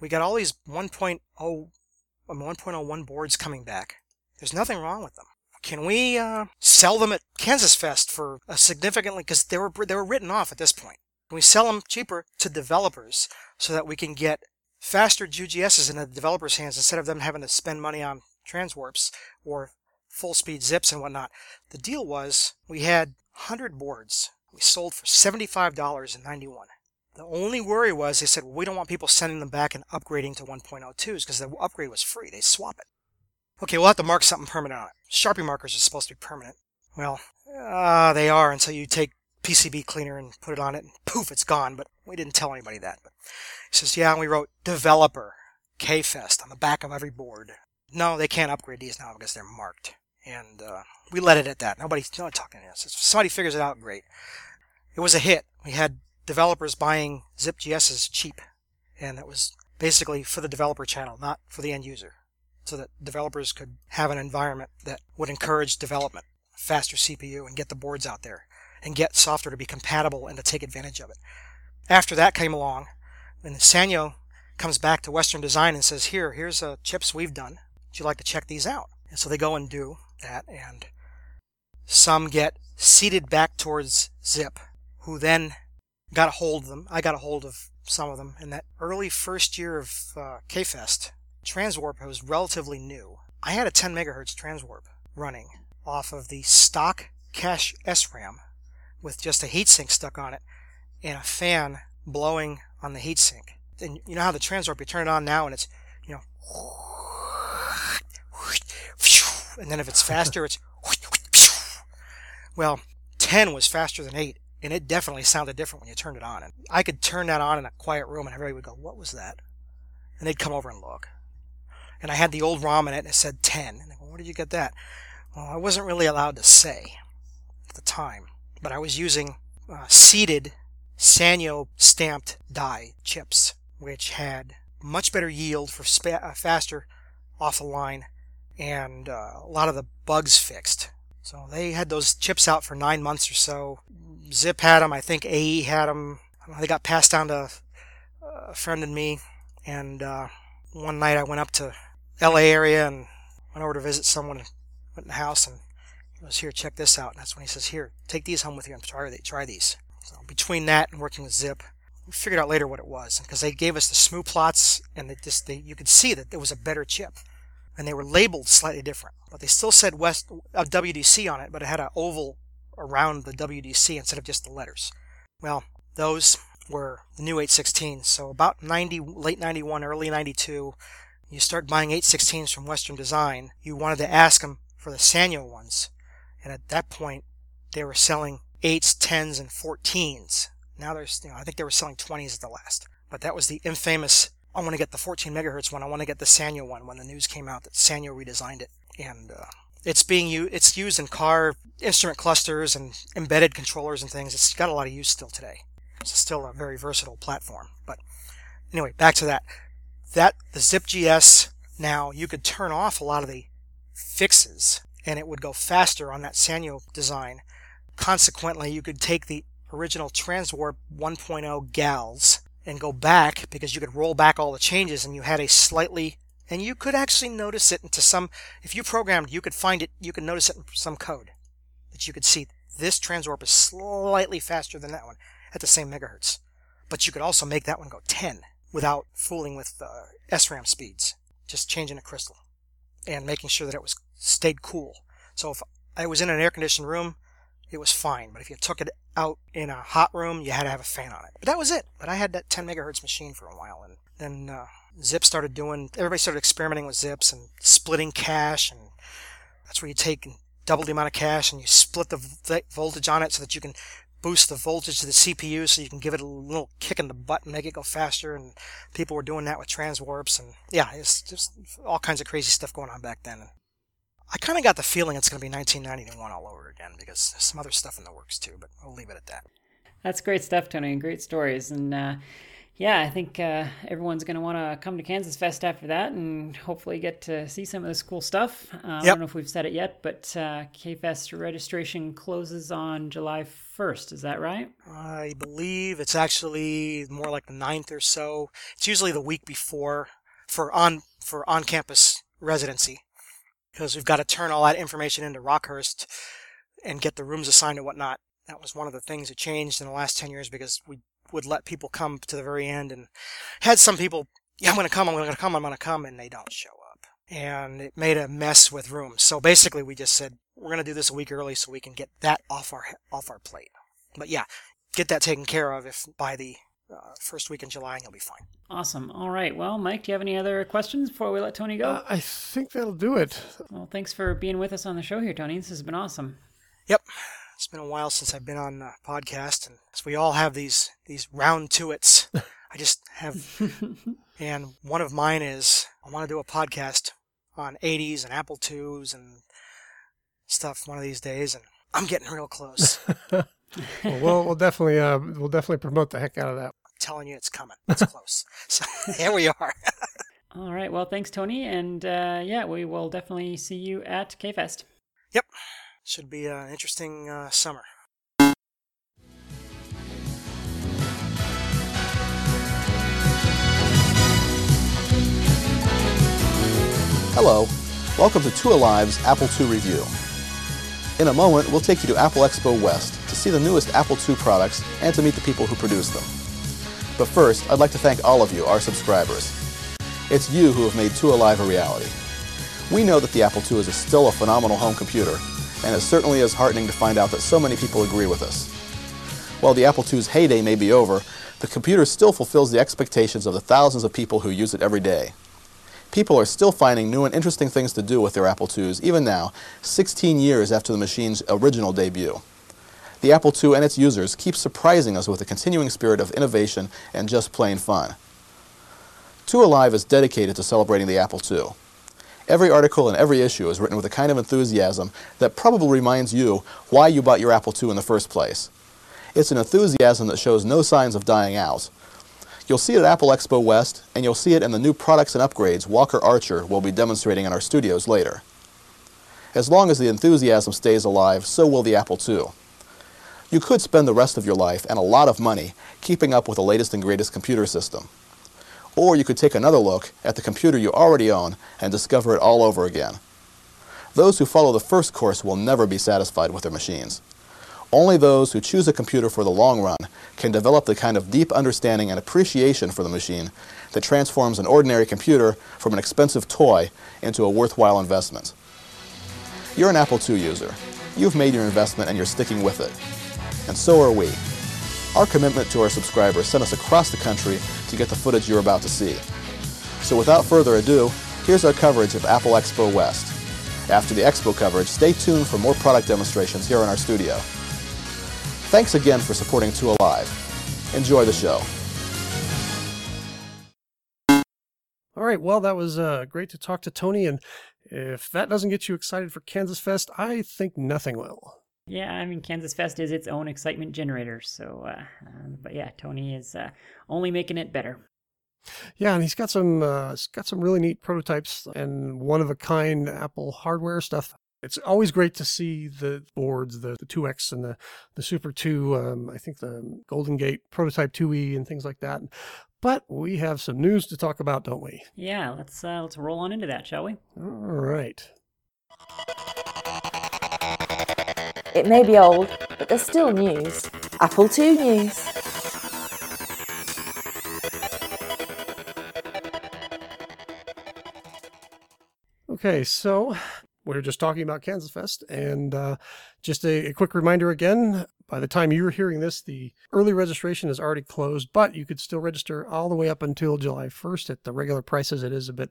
we got all these 1.0, 1.01 um, boards coming back. There's nothing wrong with them. Can we uh, sell them at Kansas Fest for a significantly, because they were, they were written off at this point. Can we sell them cheaper to developers so that we can get faster GGSs in the developers' hands instead of them having to spend money on transwarps or full speed zips and whatnot. The deal was we had 100 boards. We sold for $75 in 91. The only worry was they said, well, we don't want people sending them back and upgrading to 1.02s because the upgrade was free. They swap it. Okay, we'll have to mark something permanent on it. Sharpie markers are supposed to be permanent. Well, uh, they are until you take PCB cleaner and put it on it, and poof, it's gone. But we didn't tell anybody that. But he says, yeah, and we wrote developer KFest on the back of every board. No, they can't upgrade these now because they're marked. And uh, we let it at that. Nobody's not talking to us. If somebody figures it out, great. It was a hit. We had developers buying ZipGSs cheap, and that was basically for the developer channel, not for the end user, so that developers could have an environment that would encourage development, faster CPU, and get the boards out there, and get software to be compatible and to take advantage of it. After that came along, when Sanyo comes back to Western Design and says, "Here, here's uh, chips we've done. Would you like to check these out?" And so they go and do that, and some get seated back towards Zip, who then got a hold of them. I got a hold of some of them in that early first year of uh, KFest. Transwarp was relatively new. I had a 10 megahertz transwarp running off of the stock cache SRAM with just a heatsink stuck on it and a fan blowing on the heatsink. And you know how the transwarp you turn it on now and it's you know and then if it's faster it's well 10 was faster than 8 and it definitely sounded different when you turned it on. And I could turn that on in a quiet room, and everybody would go, "What was that?" And they'd come over and look. And I had the old ROM in it, and it said 10. And they go, "Where did you get that?" Well, I wasn't really allowed to say at the time, but I was using uh, seeded Sanyo stamped die chips, which had much better yield for spa- uh, faster off the line, and uh, a lot of the bugs fixed. So they had those chips out for nine months or so. Zip had them. I think AE had them. They got passed down to a friend and me. And uh, one night I went up to LA area and went over to visit someone. Went in the house and he was here. Check this out. And that's when he says, "Here, take these home with you and try try these." So between that and working with Zip, we figured out later what it was because they gave us the shmoo plots and just they, you could see that it was a better chip and they were labeled slightly different, but they still said West uh, WDC on it, but it had an oval around the WDC instead of just the letters. Well, those were the new 816s. So about 90, late 91, early 92, you start buying 816s from Western Design. You wanted to ask them for the Sanyo ones, and at that point, they were selling 8s, 10s, and 14s. Now there's, you know, I think they were selling 20s at the last. But that was the infamous I want to get the 14 megahertz one. I want to get the Sanyo one when the news came out that Sanyo redesigned it. And uh, it's being used, it's used in car instrument clusters and embedded controllers and things. It's got a lot of use still today. It's still a very versatile platform. But anyway, back to that. That, the ZipGS, now you could turn off a lot of the fixes and it would go faster on that Sanyo design. Consequently, you could take the original Transwarp 1.0 GALs and go back because you could roll back all the changes and you had a slightly and you could actually notice it into some if you programmed you could find it you could notice it in some code that you could see this transwarp is slightly faster than that one at the same megahertz. But you could also make that one go 10 without fooling with uh, SRAM speeds just changing a crystal and making sure that it was stayed cool. So if I was in an air conditioned room it was fine. But if you took it out in a hot room, you had to have a fan on it. But that was it. But I had that 10 megahertz machine for a while, and then uh, Zip started doing. Everybody started experimenting with Zips and splitting cache, and that's where you take double the amount of cache and you split the voltage on it so that you can boost the voltage to the CPU so you can give it a little kick in the butt and make it go faster. And people were doing that with transwarps, and yeah, it's just all kinds of crazy stuff going on back then. I kind of got the feeling it's going to be 1991 all over again because there's some other stuff in the works too, but we'll leave it at that. That's great stuff, Tony, and great stories. And uh, yeah, I think uh, everyone's going to want to come to Kansas Fest after that and hopefully get to see some of this cool stuff. Uh, yep. I don't know if we've said it yet, but uh, KFest registration closes on July 1st. Is that right? I believe it's actually more like the 9th or so. It's usually the week before for on for on campus residency because we've got to turn all that information into Rockhurst and get the rooms assigned and whatnot. That was one of the things that changed in the last 10 years because we would let people come to the very end and had some people, yeah, I'm going to come, I'm going to come, I'm going to come, and they don't show up. And it made a mess with rooms. So basically we just said, we're going to do this a week early so we can get that off our, off our plate. But yeah, get that taken care of if by the uh, first week in July, and you'll be fine. Awesome. All right. Well, Mike, do you have any other questions before we let Tony go? Uh, I think that'll do it. Well, thanks for being with us on the show here, Tony. This has been awesome. Yep. It's been a while since I've been on a podcast, and as we all have these these round to its, I just have, and one of mine is I want to do a podcast on 80s and Apple IIs and stuff one of these days, and I'm getting real close. well, we'll, we'll definitely uh, we'll definitely promote the heck out of that. I'm telling you, it's coming. It's close. so here we are. All right. Well, thanks, Tony. And uh, yeah, we will definitely see you at KFest. Yep. Should be an interesting uh, summer. Hello, welcome to Two Alive's Apple II review. In a moment, we'll take you to Apple Expo West to see the newest Apple II products and to meet the people who produce them. But first, I'd like to thank all of you, our subscribers. It's you who have made Two Alive a reality. We know that the Apple II is still a phenomenal home computer, and it certainly is heartening to find out that so many people agree with us. While the Apple II's heyday may be over, the computer still fulfills the expectations of the thousands of people who use it every day. People are still finding new and interesting things to do with their Apple IIs, even now, 16 years after the machine's original debut. The Apple II and its users keep surprising us with a continuing spirit of innovation and just plain fun. Two Alive is dedicated to celebrating the Apple II. Every article and every issue is written with a kind of enthusiasm that probably reminds you why you bought your Apple II in the first place. It's an enthusiasm that shows no signs of dying out. You'll see it at Apple Expo West, and you'll see it in the new products and upgrades Walker Archer will be demonstrating in our studios later. As long as the enthusiasm stays alive, so will the Apple II. You could spend the rest of your life and a lot of money keeping up with the latest and greatest computer system. Or you could take another look at the computer you already own and discover it all over again. Those who follow the first course will never be satisfied with their machines. Only those who choose a computer for the long run can develop the kind of deep understanding and appreciation for the machine that transforms an ordinary computer from an expensive toy into a worthwhile investment. You're an Apple II user. You've made your investment and you're sticking with it. And so are we. Our commitment to our subscribers sent us across the country to get the footage you're about to see. So without further ado, here's our coverage of Apple Expo West. After the Expo coverage, stay tuned for more product demonstrations here in our studio. Thanks again for supporting Two Alive. Enjoy the show. All right, well, that was uh, great to talk to Tony, and if that doesn't get you excited for Kansas Fest, I think nothing will. Yeah, I mean, Kansas Fest is its own excitement generator. So, uh, uh, but yeah, Tony is uh, only making it better. Yeah, and he's got some uh, he's got some really neat prototypes and one of a kind Apple hardware stuff. It's always great to see the boards, the, the 2X and the, the Super 2, um, I think the Golden Gate Prototype 2E and things like that. But we have some news to talk about, don't we? Yeah, let's uh, let's roll on into that, shall we? All right. It may be old, but there's still news. Apple II news. Okay, so we are just talking about Kansas Fest, and uh, just a, a, quick reminder again by the time you're hearing this, the early registration is already closed, but you could still register all the way up until July 1st at the regular prices. It is a bit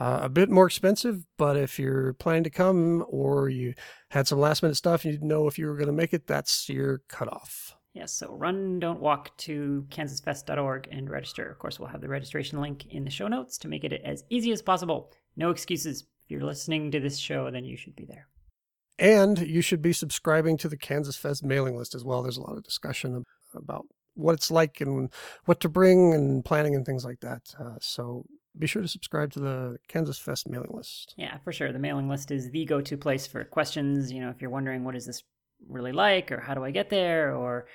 uh, a bit more expensive, but if you're planning to come or you had some last minute stuff, and you didn't know if you were going to make it, that's your cutoff. Yes, so run, don't walk to kansasfest.org and register. Of course, we'll have the registration link in the show notes to make it as easy as possible. No excuses. If you're listening to this show, then you should be there. And you should be subscribing to the Kansas Fest mailing list as well. There's a lot of discussion about what it's like and what to bring and planning and things like that. Uh, so be sure to subscribe to the Kansas Fest mailing list. Yeah, for sure. The mailing list is the go to place for questions. You know, if you're wondering what is this really like, or how do I get there, or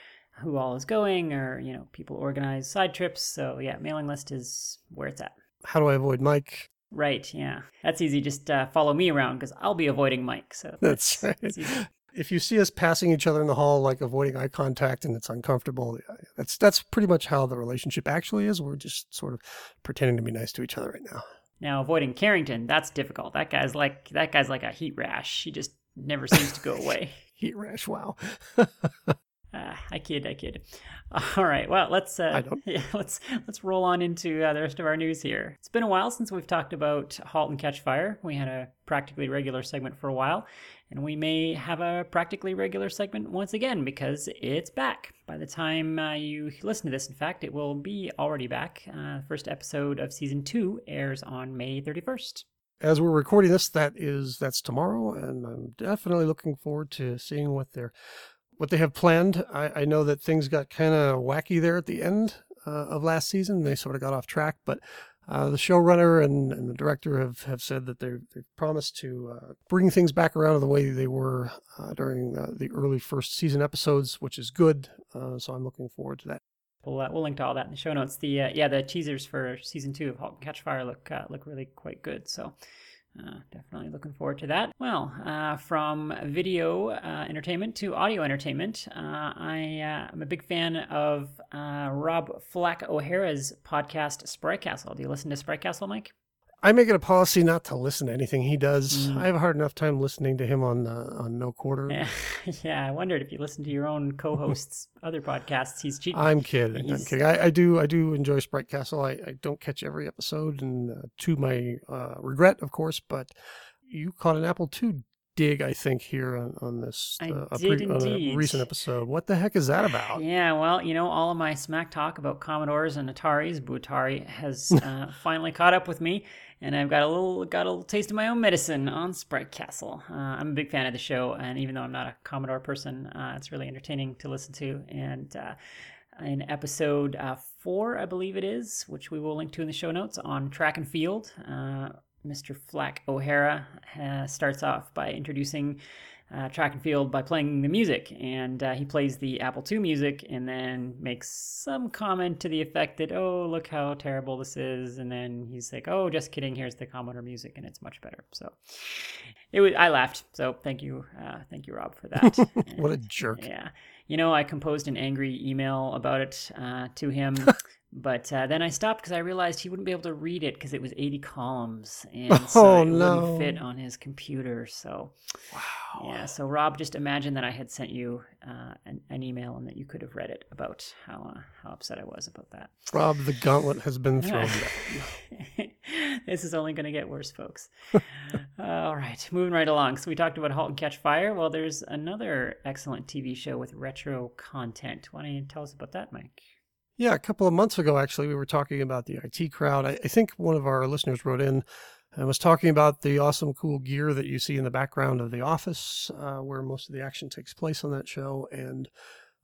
who all is going, or, you know, people organize side trips. So, yeah, mailing list is where it's at. How do I avoid Mike? Right, yeah. That's easy. Just uh, follow me around because I'll be avoiding Mike. So that's, that's right. If you see us passing each other in the hall, like avoiding eye contact, and it's uncomfortable, that's that's pretty much how the relationship actually is. We're just sort of pretending to be nice to each other right now. Now, avoiding Carrington, that's difficult. That guy's like that guy's like a heat rash. He just never seems to go away. heat rash. Wow. Uh, I kid, I kid. All right, well, let's uh, yeah, let's let's roll on into uh, the rest of our news here. It's been a while since we've talked about *Halt and Catch Fire*. We had a practically regular segment for a while, and we may have a practically regular segment once again because it's back. By the time uh, you listen to this, in fact, it will be already back. Uh, the first episode of season two airs on May thirty first as we're recording this, that is that's tomorrow, and I'm definitely looking forward to seeing what they're what they have planned. I, I know that things got kind of wacky there at the end uh, of last season. They sort of got off track, but uh, the showrunner and, and, the director have, have said that they've, promised to uh, bring things back around to the way they were uh, during uh, the early first season episodes, which is good. Uh, so I'm looking forward to that. We'll, we'll link to all that in the show notes. The yeah the teasers for season two of *Halt and Catch Fire* look look really quite good. So uh, definitely looking forward to that. Well, uh, from video uh, entertainment to audio entertainment, uh, I am uh, a big fan of Rob Flack O'Hara's podcast, Sprite Castle. Do you listen to Sprite Castle, Mike? I make it a policy not to listen to anything he does. Mm. I have a hard enough time listening to him on uh, on No Quarter. Yeah. yeah, I wondered if you listen to your own co-hosts' other podcasts. He's cheating. I'm kidding. He's... I'm kidding. I, I, do I do enjoy Sprite Castle. I, I don't catch every episode, and uh, to my uh, regret, of course. But you caught an Apple II dig, I think, here on, on this uh, a, pre- on a recent episode. What the heck is that about? Yeah, well, you know, all of my smack talk about Commodores and Ataris, Atari has uh, finally caught up with me, and I've got a little got a little taste of my own medicine on Sprite Castle. Uh, I'm a big fan of the show, and even though I'm not a Commodore person, uh, it's really entertaining to listen to. And uh, in episode uh, four, I believe it is, which we will link to in the show notes on track and field. Mr. Flack O'Hara uh, starts off by introducing uh, track and field by playing the music, and uh, he plays the Apple II music, and then makes some comment to the effect that, "Oh, look how terrible this is," and then he's like, "Oh, just kidding. Here's the Commodore music, and it's much better." So, it was. I laughed. So thank you, uh, thank you, Rob, for that. what a jerk! Yeah, you know, I composed an angry email about it uh, to him. But uh, then I stopped because I realized he wouldn't be able to read it because it was 80 columns and so oh, it no. wouldn't fit on his computer. So, wow. Yeah. So, Rob, just imagine that I had sent you uh, an, an, email and that you could have read it about how uh, how upset I was about that. Rob, the gauntlet has been thrown. this is only going to get worse, folks. all right, moving right along. So we talked about *Halt and Catch Fire*. Well, there's another excellent TV show with retro content. Why don't you tell us about that, Mike? Yeah, a couple of months ago, actually, we were talking about the IT crowd. I, I think one of our listeners wrote in and was talking about the awesome, cool gear that you see in the background of The Office, uh, where most of the action takes place on that show. And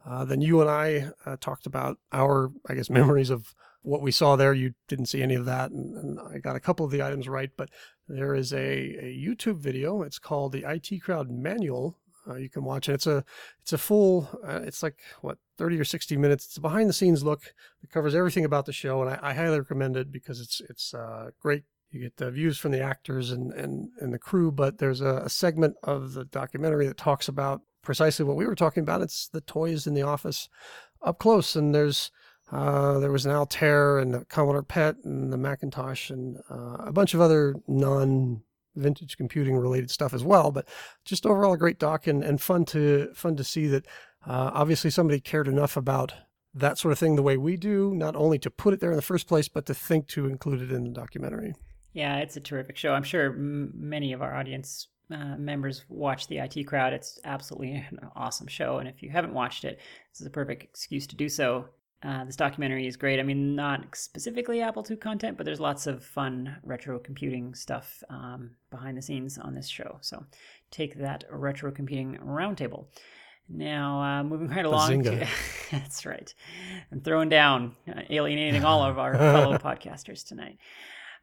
uh, then you and I uh, talked about our, I guess, memories of what we saw there. You didn't see any of that, and, and I got a couple of the items right. But there is a, a YouTube video. It's called the IT Crowd Manual, uh, you can watch it. It's a it's a full. Uh, it's like what thirty or sixty minutes. It's a behind the scenes look. It covers everything about the show, and I, I highly recommend it because it's it's uh, great. You get the views from the actors and and, and the crew, but there's a, a segment of the documentary that talks about precisely what we were talking about. It's the toys in the office up close, and there's uh, there was an Altair and a Commodore PET and the Macintosh and uh, a bunch of other non vintage computing related stuff as well. But just overall a great doc and, and fun to fun to see that uh, obviously somebody cared enough about that sort of thing the way we do, not only to put it there in the first place, but to think to include it in the documentary. Yeah, it's a terrific show. I'm sure m- many of our audience uh, members watch the IT crowd. It's absolutely an awesome show. And if you haven't watched it, this is a perfect excuse to do so. Uh, this documentary is great. I mean, not specifically Apple II content, but there's lots of fun retro computing stuff um, behind the scenes on this show. So take that retro computing roundtable. Now, uh, moving right along. To, that's right. I'm throwing down, uh, alienating all of our fellow podcasters tonight.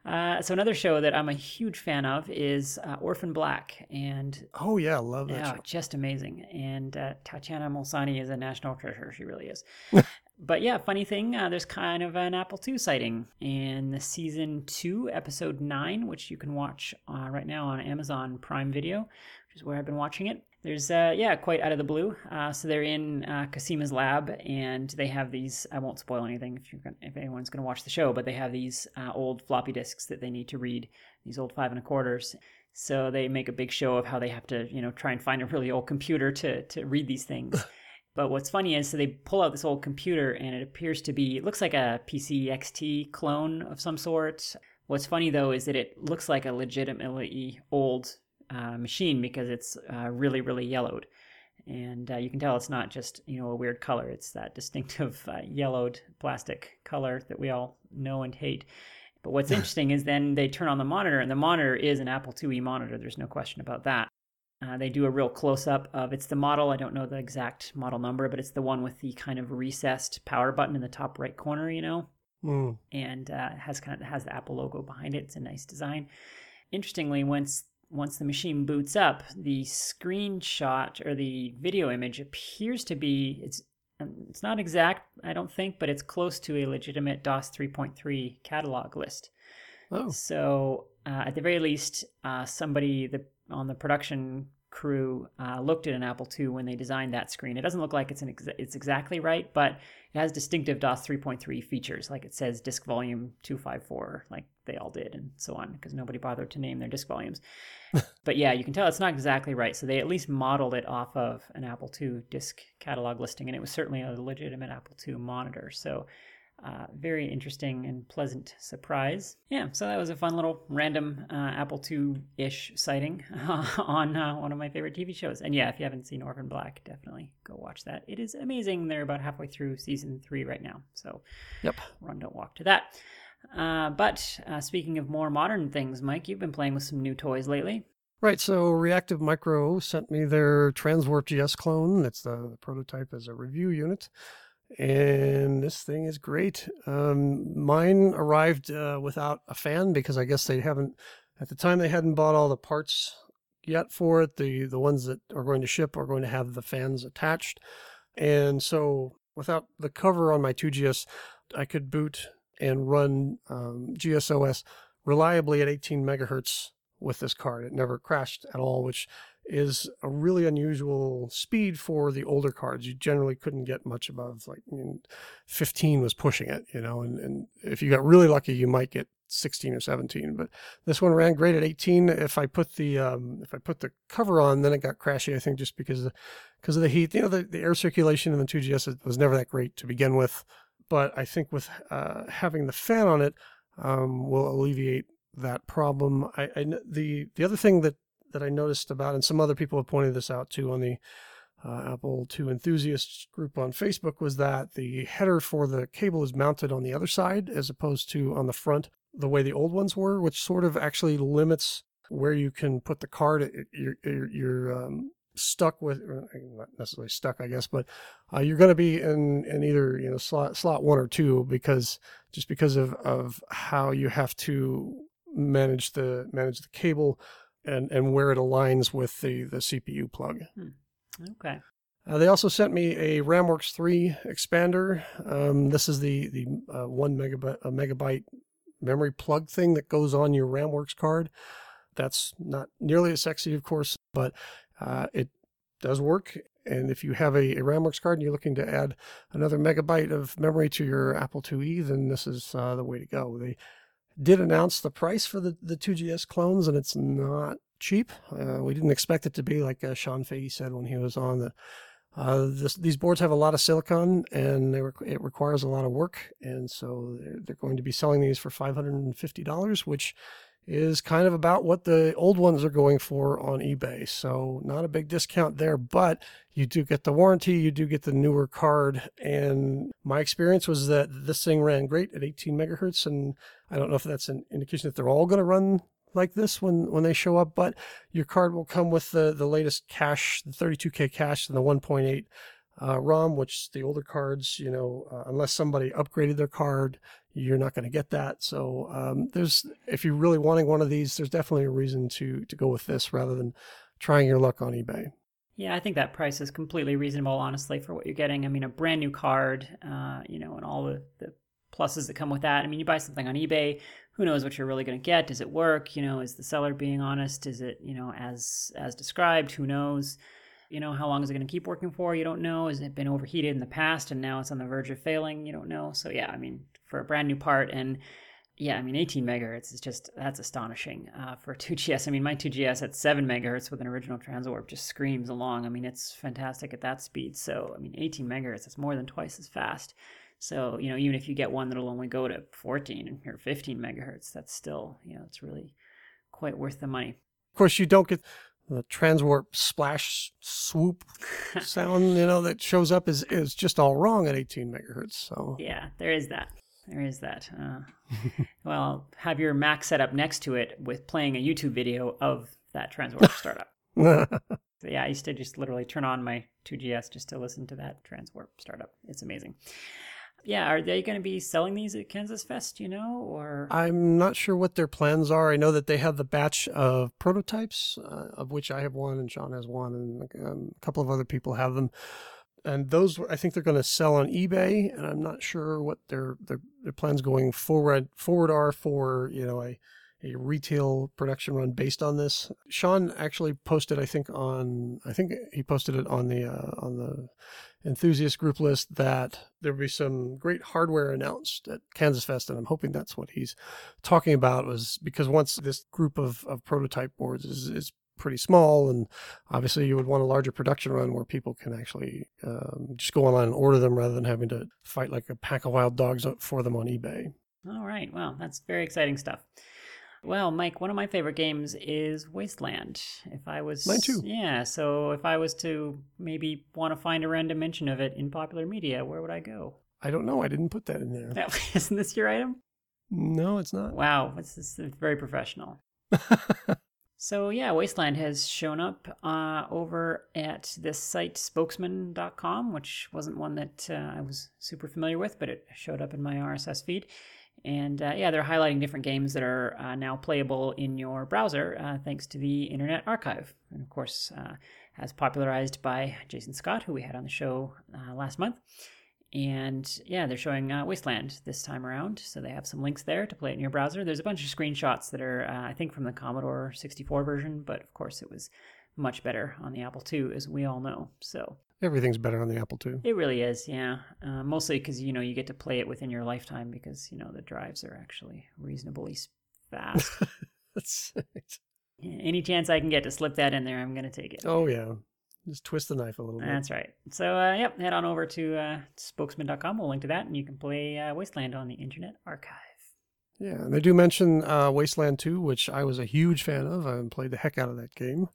Uh, so another show that I'm a huge fan of is uh, Orphan Black, and oh yeah, love that yeah, show. just amazing. And uh, Tatiana Maslany is a national treasure; she really is. but yeah, funny thing, uh, there's kind of an Apple II sighting in the season two, episode nine, which you can watch uh, right now on Amazon Prime Video, which is where I've been watching it. There's uh yeah quite out of the blue. Uh so they're in uh Cosima's lab and they have these i won't spoil anything if you're gonna, if anyone's going to watch the show but they have these uh, old floppy disks that they need to read these old five and a quarters. So they make a big show of how they have to you know try and find a really old computer to to read these things But what's funny is, so they pull out this old computer and it appears to be, it looks like a PC XT clone of some sort. What's funny though is that it looks like a legitimately old uh, machine because it's uh, really, really yellowed. And uh, you can tell it's not just, you know, a weird color. It's that distinctive uh, yellowed plastic color that we all know and hate. But what's interesting is then they turn on the monitor, and the monitor is an Apple IIe monitor. There's no question about that. Uh, they do a real close up of it's the model. I don't know the exact model number, but it's the one with the kind of recessed power button in the top right corner, you know, Mm. and uh, has kind of has the Apple logo behind it. It's a nice design. Interestingly, once once the machine boots up, the screenshot or the video image appears to be it's um, it's not exact, I don't think, but it's close to a legitimate DOS 3.3 catalog list. Oh, So, uh, at the very least, uh, somebody the, on the production crew uh, looked at an Apple II when they designed that screen. It doesn't look like it's an ex- it's exactly right, but it has distinctive DOS 3.3 features, like it says disk volume 254, like they all did, and so on, because nobody bothered to name their disk volumes. but yeah, you can tell it's not exactly right. So they at least modeled it off of an Apple II disk catalog listing, and it was certainly a legitimate Apple II monitor. So uh, very interesting and pleasant surprise. Yeah, so that was a fun little random uh, Apple II-ish sighting on uh, one of my favorite TV shows. And yeah, if you haven't seen Orphan Black, definitely go watch that. It is amazing. They're about halfway through season three right now, so Yep. run, don't walk to that. Uh, but uh, speaking of more modern things, Mike, you've been playing with some new toys lately. Right, so Reactive Micro sent me their Transwarp GS clone. That's the, the prototype as a review unit. And this thing is great. Um, mine arrived uh, without a fan because I guess they haven't, at the time, they hadn't bought all the parts yet for it. The, the ones that are going to ship are going to have the fans attached. And so without the cover on my 2GS, I could boot and run um, GSOS reliably at 18 megahertz with this card. It never crashed at all, which is a really unusual speed for the older cards. You generally couldn't get much above like I mean, 15 was pushing it, you know, and, and if you got really lucky, you might get 16 or 17. But this one ran great at 18. If I put the um, if I put the cover on, then it got crashy. I think just because of, because of the heat. You know, the, the air circulation in the 2GS was never that great to begin with. But I think with uh, having the fan on it um, will alleviate that problem. I, I the the other thing that that I noticed about, and some other people have pointed this out too on the uh, Apple II enthusiasts group on Facebook, was that the header for the cable is mounted on the other side as opposed to on the front, the way the old ones were, which sort of actually limits where you can put the card. You're, you're, um, stuck with, not necessarily stuck, I guess, but uh, you're going to be in, in either you know slot slot one or two because just because of, of how you have to manage the manage the cable and, and where it aligns with the, the CPU plug. Okay. Uh, they also sent me a RamWorks 3 expander. Um, this is the the uh, one megabyte a megabyte memory plug thing that goes on your RamWorks card. That's not nearly as sexy, of course, but uh, it does work. And if you have a, a RamWorks card and you're looking to add another megabyte of memory to your Apple IIe, then this is uh, the way to go. They did announce the price for the, the 2GS clones, and it's not cheap. Uh, we didn't expect it to be like uh, Sean Fahey said when he was on the. Uh, this, these boards have a lot of silicon, and requ- it requires a lot of work, and so they're, they're going to be selling these for five hundred and fifty dollars, which is kind of about what the old ones are going for on eBay. So not a big discount there, but you do get the warranty, you do get the newer card, and my experience was that this thing ran great at 18 megahertz, and I don't know if that's an indication that they're all going to run like this when when they show up, but your card will come with the the latest cache, the 32k cache, and the 1.8 uh, ROM, which the older cards, you know, uh, unless somebody upgraded their card, you're not going to get that. So um, there's if you're really wanting one of these, there's definitely a reason to to go with this rather than trying your luck on eBay. Yeah, I think that price is completely reasonable, honestly, for what you're getting. I mean, a brand new card, uh, you know, and all the, the pluses that come with that. I mean, you buy something on eBay, who knows what you're really going to get? Does it work? You know, is the seller being honest? Is it, you know, as as described? Who knows? You know, how long is it going to keep working for? You don't know. Has it been overheated in the past and now it's on the verge of failing? You don't know. So yeah, I mean, for a brand new part and Yeah, I mean, 18 megahertz is just, that's astonishing uh, for 2GS. I mean, my 2GS at 7 megahertz with an original transwarp just screams along. I mean, it's fantastic at that speed. So, I mean, 18 megahertz, that's more than twice as fast. So, you know, even if you get one that'll only go to 14 or 15 megahertz, that's still, you know, it's really quite worth the money. Of course, you don't get the transwarp splash swoop sound, you know, that shows up is, is just all wrong at 18 megahertz. So, yeah, there is that. There is that. Uh, well, have your Mac set up next to it with playing a YouTube video of that Transwarp startup. so yeah, I used to just literally turn on my 2GS just to listen to that Transwarp startup. It's amazing. Yeah, are they going to be selling these at Kansas Fest, you know, or I'm not sure what their plans are. I know that they have the batch of prototypes, uh, of which I have one and Sean has one, and um, a couple of other people have them and those I think they're going to sell on eBay, and I'm not sure what their their, their plans going forward forward are for you know a a retail production run based on this. Sean actually posted, I think on I think he posted it on the uh, on the enthusiast group list that there will be some great hardware announced at Kansas Fest, and I'm hoping that's what he's talking about. Was because once this group of, of prototype boards is, is pretty small, and obviously you would want a larger production run where people can actually um, just go online and order them rather than having to fight like a pack of wild dogs for them on eBay. All right, well, that's very exciting stuff. Well, Mike, one of my favorite games is Wasteland. If I was Mine too. Yeah, so if I was to maybe want to find a random mention of it in popular media, where would I go? I don't know. I didn't put that in there. That, isn't this your item? No, it's not. Wow, this is very professional. So yeah, Wasteland has shown up uh, over at this site spokesman.com, which wasn't one that uh, I was super familiar with, but it showed up in my RSS feed. And uh, yeah, they're highlighting different games that are uh, now playable in your browser uh, thanks to the Internet Archive, and of course, uh, as popularized by Jason Scott, who we had on the show last month. And yeah, they're showing uh, Wasteland this time around. So they have some links there to play it in your browser. There's a bunch of screenshots that are, uh, I think, from the Commodore 64 version, but of course it was much better on the Apple II, as we all know. So everything's better on the Apple II. It really is, yeah. Uh, mostly because you know you get to play it within your lifetime because you know the drives are actually reasonably fast. That's Any chance I can get to slip that in there, I'm going to take it. Oh yeah. Just twist the knife a little bit. That's right. So, uh, yep, head on over to uh, spokesman.com. We'll link to that, and you can play uh, Wasteland on the Internet Archive. Yeah, and they do mention uh, Wasteland 2, which I was a huge fan of. I played the heck out of that game.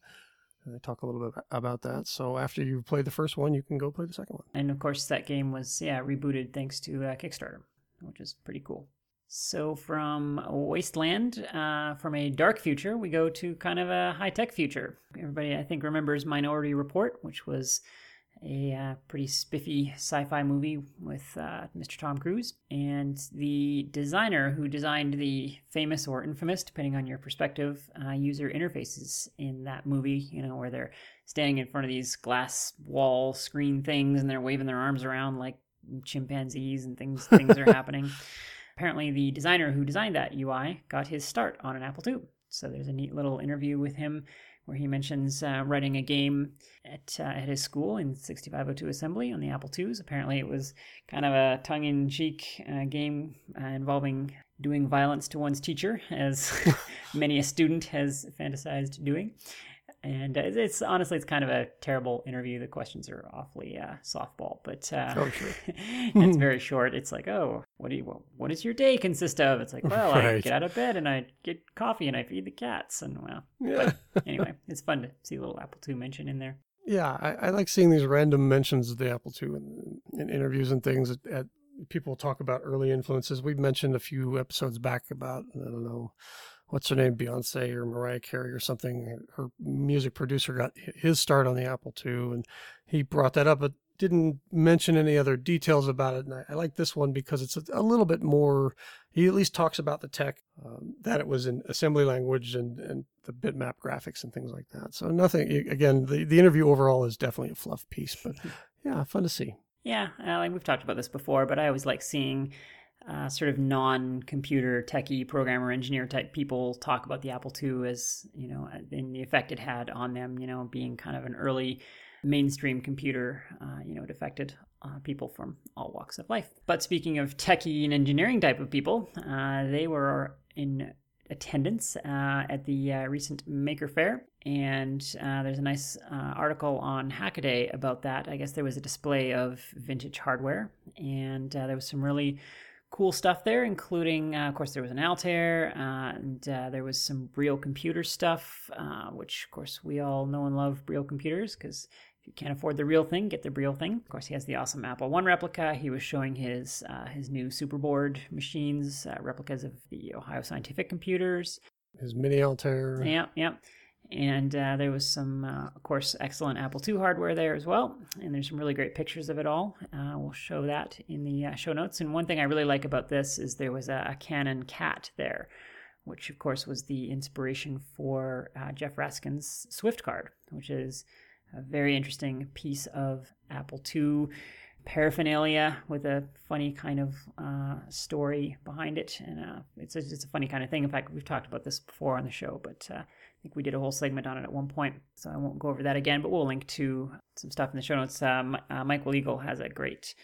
And they talk a little bit about that. So after you've played the first one, you can go play the second one. And of course, that game was yeah rebooted thanks to uh, Kickstarter, which is pretty cool. So from Wasteland, uh, from a dark future, we go to kind of a high tech future. Everybody, I think, remembers Minority Report, which was a uh, pretty spiffy sci fi movie with uh, Mr. Tom Cruise. And the designer who designed the famous or infamous, depending on your perspective, uh, user interfaces in that movie, you know, where they're standing in front of these glass wall screen things and they're waving their arms around like chimpanzees and things things are happening apparently the designer who designed that UI got his start on an Apple II. So there's a neat little interview with him where he mentions uh, writing a game at, uh, at his school in 6502 assembly on the Apple IIs. Apparently, it was kind of a tongue in cheek uh, game uh, involving doing violence to one's teacher, as many a student has fantasized doing and uh, it's honestly it's kind of a terrible interview. The questions are awfully uh, softball, but uh, oh, sure. it's very short. It's like, oh, what do you well, what does your day consist of? It's like, well, right. I get out of bed and I get coffee and I feed the cats, and well, yeah. anyway, it's fun to see a little Apple II mention in there. Yeah, I, I, like seeing these random mentions of the Apple II in, in interviews and things. At, at people talk about early influences. We've mentioned a few episodes back about I don't know what's her name, Beyonce or Mariah Carey or something. Her music producer got his start on the Apple II, and he brought that up, but didn't mention any other details about it. And I, I like this one because it's a, a, little bit more. He at least talks about the tech, um, that it was in assembly language and, and the bitmap graphics and things like that. So nothing. Again, the the interview overall is definitely a fluff piece, but yeah, fun to see. Yeah, uh, like we've talked about this before, but I always like seeing uh, sort of non-computer techie programmer engineer type people talk about the Apple II as you know and the effect it had on them. You know, being kind of an early mainstream computer. Uh, you know, it affected uh, people from all walks of life. But speaking of techie and engineering type of people, uh, they were in attendance uh, at the uh, recent Maker Faire, and uh, there's a nice uh, article on Hackaday about that. I guess there was a display of vintage hardware, and there was some really cool stuff there, including, uh, of course, there was an Altair, uh, and uh, there was some Briel computer stuff, which, of course, we all know and love Briel computers because if you can't afford the real thing, get the real thing. Of course, he has the awesome Apple One replica. He was showing his uh, his new Superboard machines, uh, replicas of the Ohio Scientific computers. His mini Altair. Yeah, yeah. And uh, there was some, uh, of course, excellent Apple II hardware there as well. And there's some really great pictures of it all. Uh, we'll show that in the uh, show notes. And one thing I really like about this is there was a, a Canon cat there, which, of course, was the inspiration for Jeff Raskin's Swift card, which is a very interesting piece of Apple II paraphernalia with a funny kind of uh, story behind it. And uh, it's, a, it's a funny kind of thing. In fact, we've talked about this before on the show, but uh, I think we did a whole segment on it at one point. So I won't go over that again, but we'll link to some stuff in the show notes. Uh, uh, Mike Willegal has a great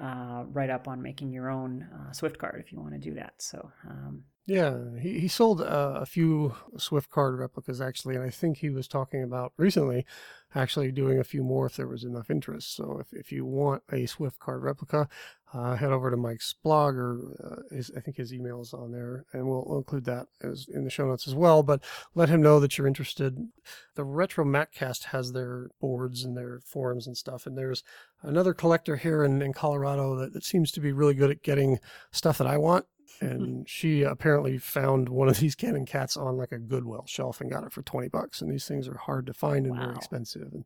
uh, write up on making your own Swift card if you want to do that. So um, yeah, he, he sold uh, a few Swift card replicas actually, and I think he was talking about recently actually doing a few more if there was enough interest. So if, if you want a Swift card replica, uh, head over to Mike's blog or uh, his, I think his email is on there, and we'll, we'll, include that as in the show notes as well. But let him know that you're interested. The Retro Maccast has their boards and their forums and stuff, and there's another collector here in, in Colorado that, that seems to be really good at getting stuff that I want and she apparently found one of these Canon cats on like a Goodwill shelf and got it for 20 bucks. And these things are hard to find and wow. very expensive. And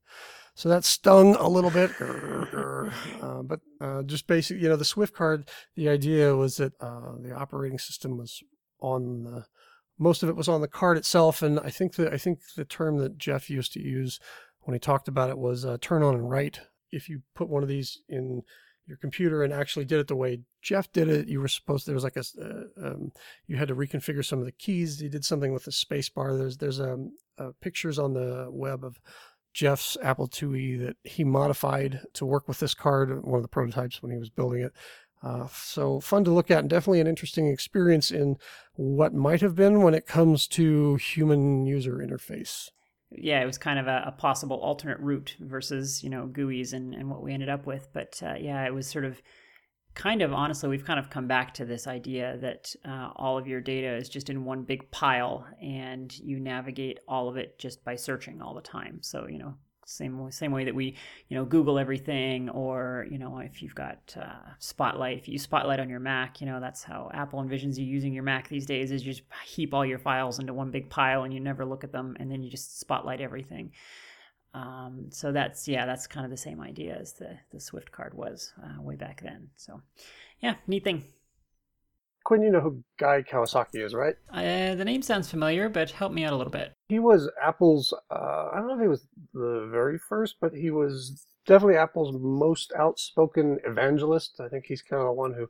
so that stung a little bit. uh, but uh, just basic, you know, the Swift card, the idea was that uh, the operating system was on the, most of it was on the card itself. And I think that, I think the term that Jeff used to use when he talked about it was uh, turn on and write. If you put one of these in your computer and actually did it the way Jeff did it. You were supposed there was like a uh, um, you had to reconfigure some of the keys. He did something with the space bar. There's there's um, uh, pictures on the web of Jeff's Apple IIe that he modified to work with this card, one of the prototypes when he was building it. Uh, so fun to look at and definitely an interesting experience in what might have been when it comes to human user interface yeah, it was kind of a, a, possible alternate route versus, you know, GUIs and, and what we ended up with. But uh, yeah, it was sort of kind of honestly, we've kind of come back to this idea that uh, all of your data is just in one big pile and you navigate all of it just by searching all the time. So, you know, same same way that we you know google everything or you know if you've got uh, spotlight if you use spotlight on your mac you know that's how apple envisions you using your mac these days is you just heap all your files into one big pile and you never look at them and then you just spotlight everything. Um, so that's yeah that's kind of the same idea as the the swift card was uh, way back then. So yeah neat thing Quinn, you know who Guy Kawasaki is, right? Uh, the name sounds familiar, but help me out a little bit. He was Apple's, uh, I don't know if he was the very first, but he was definitely Apple's most outspoken evangelist. I think he's kind of the one who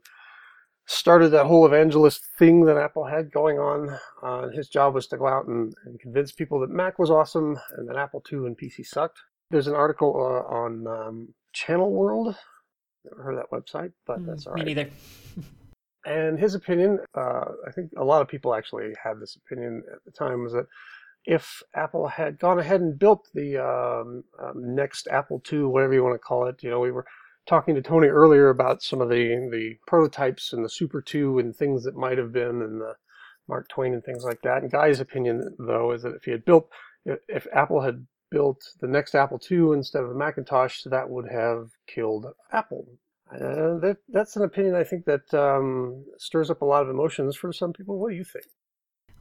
started that whole evangelist thing that Apple had going on. Uh, his job was to go out and, and, convince people that Mac was awesome and that Apple II and PC sucked. There's an article uh, on um, Channel World. Never heard of that website, but mm, that's all right. Me neither. And his opinion, uh, I think a lot of people actually had this opinion at the time, was that if Apple had gone ahead and built the um, um, next Apple II, whatever you want to call it, you know, we were talking to Tony earlier about some of the the prototypes and the Super 2 and things that might have been, and the Mark Twain and things like that. And Guy's opinion, though, is that if he had built, if Apple had built the next Apple II instead of the Macintosh, that would have killed Apple. Uh, that, that's an opinion I think that um, stirs up a lot of emotions for some people. What do you think?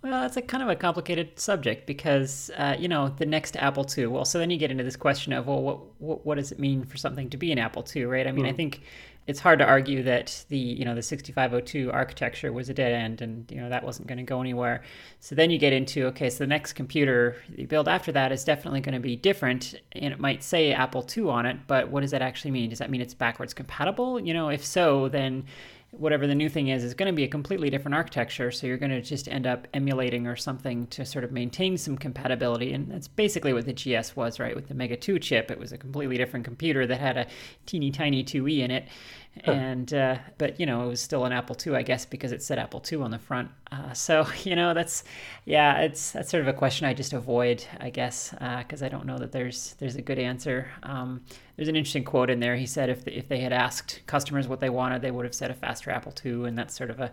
Well, that's a kind of a complicated subject because uh, you know the next Apple II. Well, so then you get into this question of well, what what, what does it mean for something to be an Apple II, right? I mean, mm. I hmm. think it's hard to argue that the you know the 6502 architecture was a dead end and you know that wasn't going to go anywhere. So then you get into okay so the next computer you build after that is definitely going to be different and it might say apple ii on it but what does that actually mean? Does that mean it's backwards compatible? You know if so then whatever the new thing is is going to be a completely different architecture so you're going to just end up emulating or something to sort of maintain some compatibility and that's basically what the gs was right? With the mega 2 chip it was a completely different computer that had a teeny tiny 2e in it and uh, but you know it was still an apple ii i guess because it said apple ii on the front. Uh, so you know that's yeah it's that's sort of a question i just avoid i guess because uh, i don't know that there's there's a good answer. Um, there's an interesting quote in there. He said if, the, if they had asked customers what they wanted they would have said a faster apple ii and that's sort of a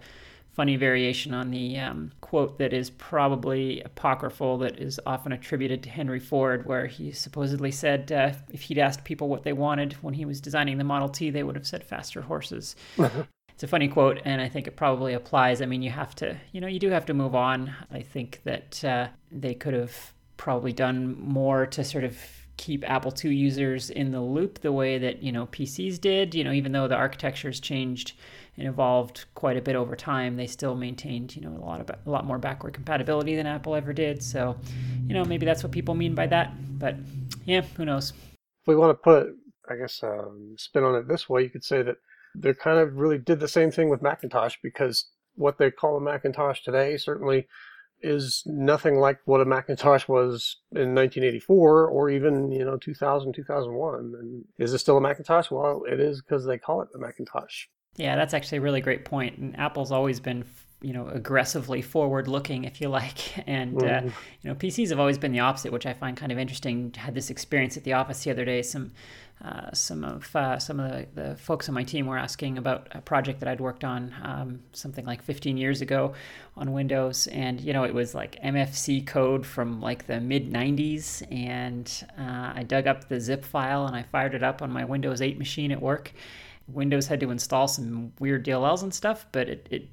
funny variation on the um, quote that is probably apocryphal that is often attributed to Henry Ford, where he supposedly said uh, if he'd asked people what they wanted when he was designing the Model T, they would have said faster horses. it's a funny quote, and I think it probably applies. I mean, you have to, you know, you do have to move on. I think that uh, they could have probably done more to sort of keep Apple II users in the loop the way that, you know, PCs did, you know, even though the architecture's changed and evolved quite a bit over time, they still maintained, you know, a lot of a lot more backward compatibility than Apple ever did. So, you know, maybe that's what people mean by that. But yeah, who knows? If we want to put, I guess, um, spin on it this way, you could say that they kind of really did the same thing with Macintosh because what they call a Macintosh today certainly is nothing like what a Macintosh was in 1984 or even, you know, 2000, 2001. And is it still a Macintosh? Well, it is because they call it the Macintosh. Yeah, that's actually a really great point. And Apple's always been, you know, aggressively forward-looking, if you like. And mm-hmm. uh, you know, PCs have always been the opposite, which I find kind of interesting. I had this experience at the office the other day. Some uh, some of uh, some of the, the, folks on my team were asking about a project that I'd worked on um, something like 15 years ago on Windows, and you know it was like MFC code from like the mid 90s, and uh, I dug up the zip file and I fired it up on my Windows 8 machine at work. Windows had to install some weird DLLs and stuff, but it, it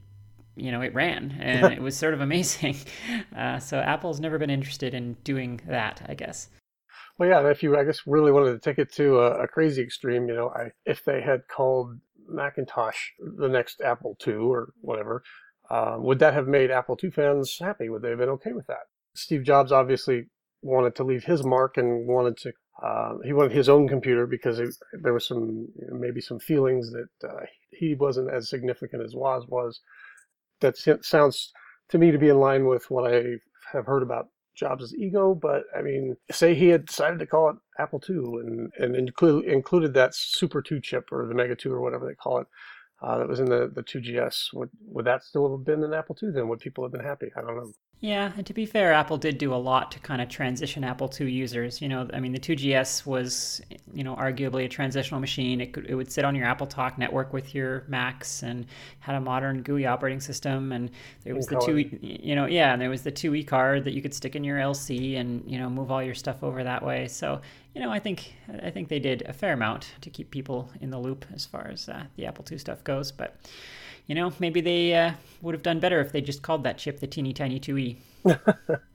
you know, it ran and it was sort of amazing. Uh, so Apple's never been interested in doing that, I guess. Well, yeah, if you, I guess, really wanted to take it to a, a crazy extreme, you know, I, if they had called Macintosh the next Apple II or whatever, um, would that have made Apple II fans happy? Would they have been okay with that? Steve Jobs obviously wanted to leave his mark and wanted to, uh, he wanted his own computer because it, there was some, maybe some feelings that uh, he wasn't as significant as Woz was. That sounds to me to be in line with what I have heard about Jobs' ego, but I mean, say he had decided to call it Apple II and, and include, included that Super 2 chip or the Mega 2 or whatever they call it uh, that was in the, the 2GS. Would, would that still have been an Apple II then? Would people have been happy? I don't know. Yeah, and to be fair, Apple did do a lot to kind of transition Apple II users. You know, I mean, the 2GS was, you know, arguably a transitional machine. It could, it would sit on your Apple Talk network with your Macs and had a modern GUI operating system. And there was the two, you know, yeah, and there was the 2E card that you could stick in your LC and you know move all your stuff over that way. So you know, I think I think they did a fair amount to keep people in the loop as far as uh, the Apple II stuff goes. But you know, maybe they uh, would have done better if they just called that chip the teeny tiny 2E.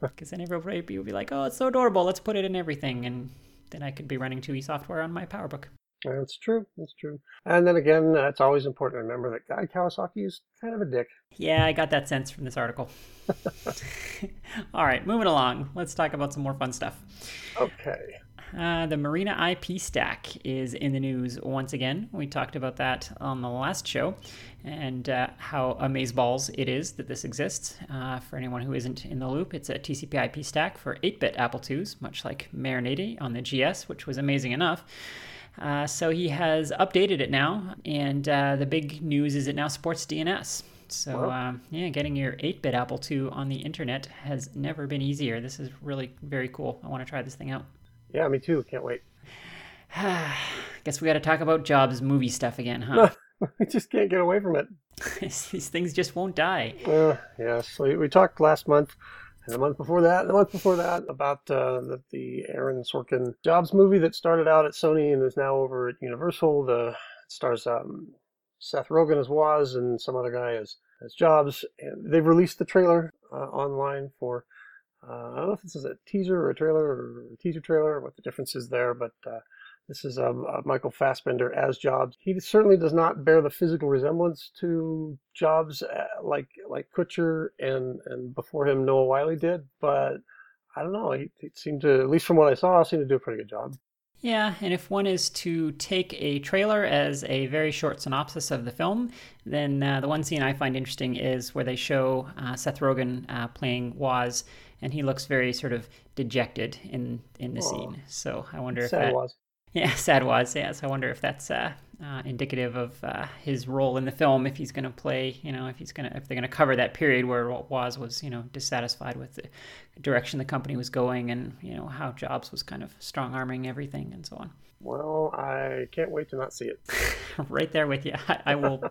Because then everybody would be like, "Oh, it's so adorable. Let's put it in everything," and then I could be running 2E software on my PowerBook. That's true. That's true. And then again, uh, it's always important to remember that Guy Kawasaki is kind of a dick. Yeah, I got that sense from this article. All right, moving along. Let's talk about some more fun stuff. Okay. Uh, the Marina IP stack is in the news once again. We talked about that on the last show and uh, how amazeballs it is that this exists. Uh, for anyone who isn't in the loop, it's a TCP IP stack for 8 bit Apple IIs, much like Marinetti on the GS, which was amazing enough. Uh, so he has updated it now, and uh, the big news is it now supports DNS. So um, yeah, getting your 8-bit Apple II on the internet has never been easier. This is really very cool. I want to try this thing out. Yeah, me too. Can't wait. Guess we got to talk about Jobs movie stuff again, huh? we just can't get away from it. These things just won't die. Uh, yes, we, we talked last month and the month before that, and the month before that, about uh, the, the Aaron Sorkin Jobs movie that started out at Sony and is now over at Universal. The it stars um, Seth Rogen as Woz and some other guy as as Jobs. And they've released the trailer uh, online for uh, I don't know if this is a teaser or a trailer or a teaser trailer, what the difference is there, but uh, this is um, uh, Michael Fassbender as Jobs. He certainly does not bear the physical resemblance to Jobs uh, like like Kutcher and and before him Noah Wyle did, but I don't know. He, he seemed to, at least from what I saw, seemed to do a pretty good job. Yeah, and if one is to take a trailer as a very short synopsis of the film, then uh, the one scene I find interesting is where they show uh, Seth Rogen uh, playing Woz, and he looks very sort of dejected in in the scene. So I wonder if that was. yeah, sad Woz. Yeah, so I wonder if that's uh, uh, indicative of uh, his role in the film. If he's going to play, you know, if he's going to, if they're going to cover that period where Woz was, you know, dissatisfied with the direction the company was going, and you know how Jobs was kind of strong arming everything and so on. Well, I can't wait to not see it. right there with you. I, I will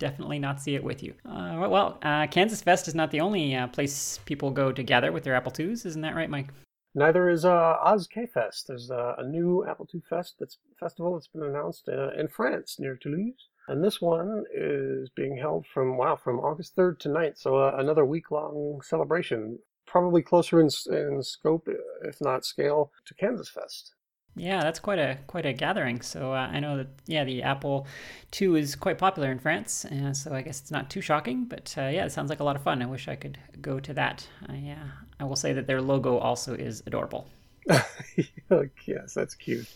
definitely not see it with you. Uh, well, uh, Kansas Fest is not the only uh, place people go to gather with their Apple IIs, isn't that right, Mike? Neither is uh, Oz K Fest. There's uh, a new Apple II Fest that's festival that's been announced uh, in France near Toulouse, and this one is being held from wow from August 3rd to 9th. So uh, another week long celebration, probably closer in in scope, if not scale, to Kansas Fest. Yeah, that's quite a quite a gathering. So uh, I know that yeah, the Apple II is quite popular in France, uh, so I guess it's not too shocking. But uh, yeah, it sounds like a lot of fun. I wish I could go to that. I uh, I will say that their logo also is adorable. yes, that's cute.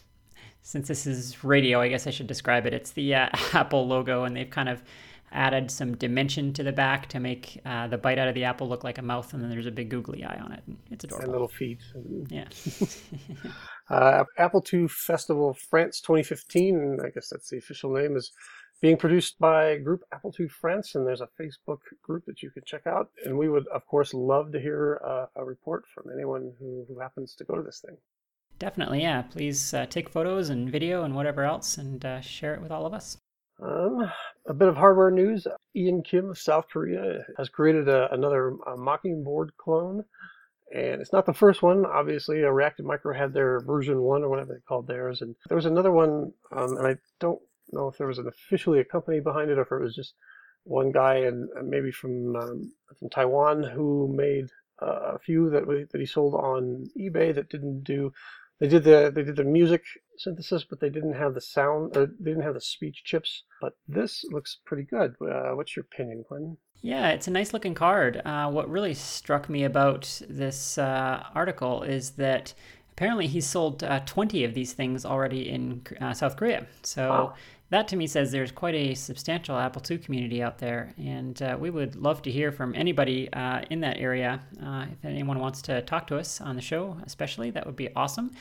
Since this is radio, I guess I should describe it. It's the uh, Apple logo, and they've kind of added some dimension to the back to make uh, the bite out of the apple look like a mouth, and then there's a big googly eye on it. It's adorable. And little feet. Yeah. Uh, Apple II Festival France 2015, I guess that's the official name, is being produced by Group Apple II France, and there's a Facebook group that you can check out. And we would, of course, love to hear uh, a report from anyone who, who happens to go to this thing. Definitely, yeah. Please uh, take photos and video and whatever else and uh, share it with all of us. Um, a bit of hardware news. Ian Kim of South Korea has created a, another uh, Mockingbird clone. And it's not the first one. Obviously, uh, Reactive Micro had their version one or whatever they called theirs. And there was another one, um, and I don't know if there was an officially a company behind it or if it was just one guy and maybe from um, from Taiwan who made uh, a few that we, that he sold on eBay that didn't do. They did the they did the music synthesis, but they didn't have the sound or they didn't have the speech chips. But this looks pretty good. Uh, what's your opinion, Quentin? Yeah, it's a nice looking card. Uh, what really struck me about this uh, article is that apparently he's sold uh, 20 of these things already in uh, South Korea. So Wow. That to me says there's quite a substantial Apple II community out there. And uh, we would love to hear from anybody uh, in that area. Uh, if anyone wants to talk to us on the show, especially, that would be awesome.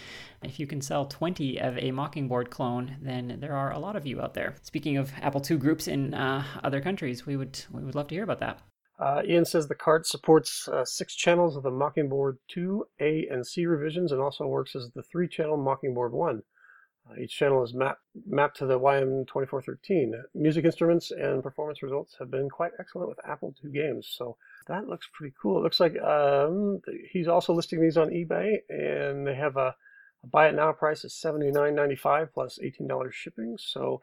If you can sell 20 of a Mockingbird clone, then there are a lot of you out there. Speaking of Apple II groups in uh, other countries, we would we would love to hear about that. Uh, Ian says the card supports uh, six channels of the Mockingbird 2, A, and C revisions and also works as the three channel Mockingbird 1. Uh, each channel is map, mapped to the YM2413. Music instruments and performance results have been quite excellent with Apple II games, so that looks pretty cool. It looks like um, he's also listing these on eBay, and they have a, a buy it now price of $79.95 plus $18 shipping, so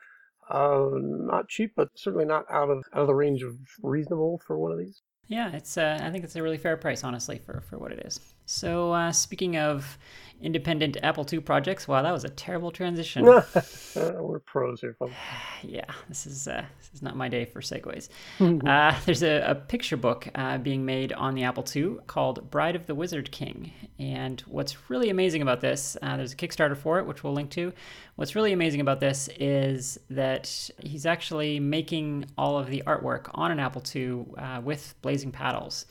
uh, not cheap, but certainly not out of out of the range of reasonable for one of these. Yeah, it's. Uh, I think it's a really fair price, honestly, for for what it is. So, uh, speaking of independent Apple II projects, wow, that was a terrible transition. We're pros here, folks. yeah, this is uh, this is not my day for segues. uh, there's a, a picture book uh, being made on the Apple II called Bride of the Wizard King, and what's really amazing about this, uh, there's a Kickstarter for it, which we'll link to. What's really amazing about this is that he's actually making all of the artwork on an Apple II uh, with blazing paddles.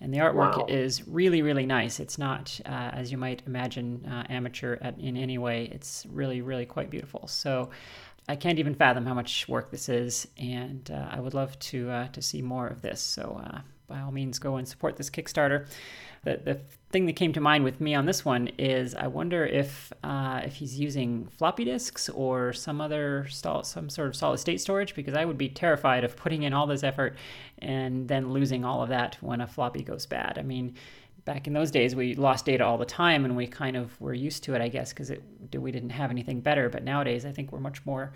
And the artwork Wow. is really, really nice. It's not, uh, as you might imagine, uh, amateur at, in any way. It's really, really quite beautiful. So I can't even fathom how much work this is, and uh, I would love to uh, to see more of this. So uh, by all means, go and support this Kickstarter. The the thing that came to mind with me on this one is I wonder if uh, if he's using floppy disks or some other some sort of solid state storage because I would be terrified of putting in all this effort and then losing all of that when a floppy goes bad. I mean. Back in those days, we lost data all the time, and we kind of were used to it, I guess, because we didn't have anything better. But nowadays, I think we're much more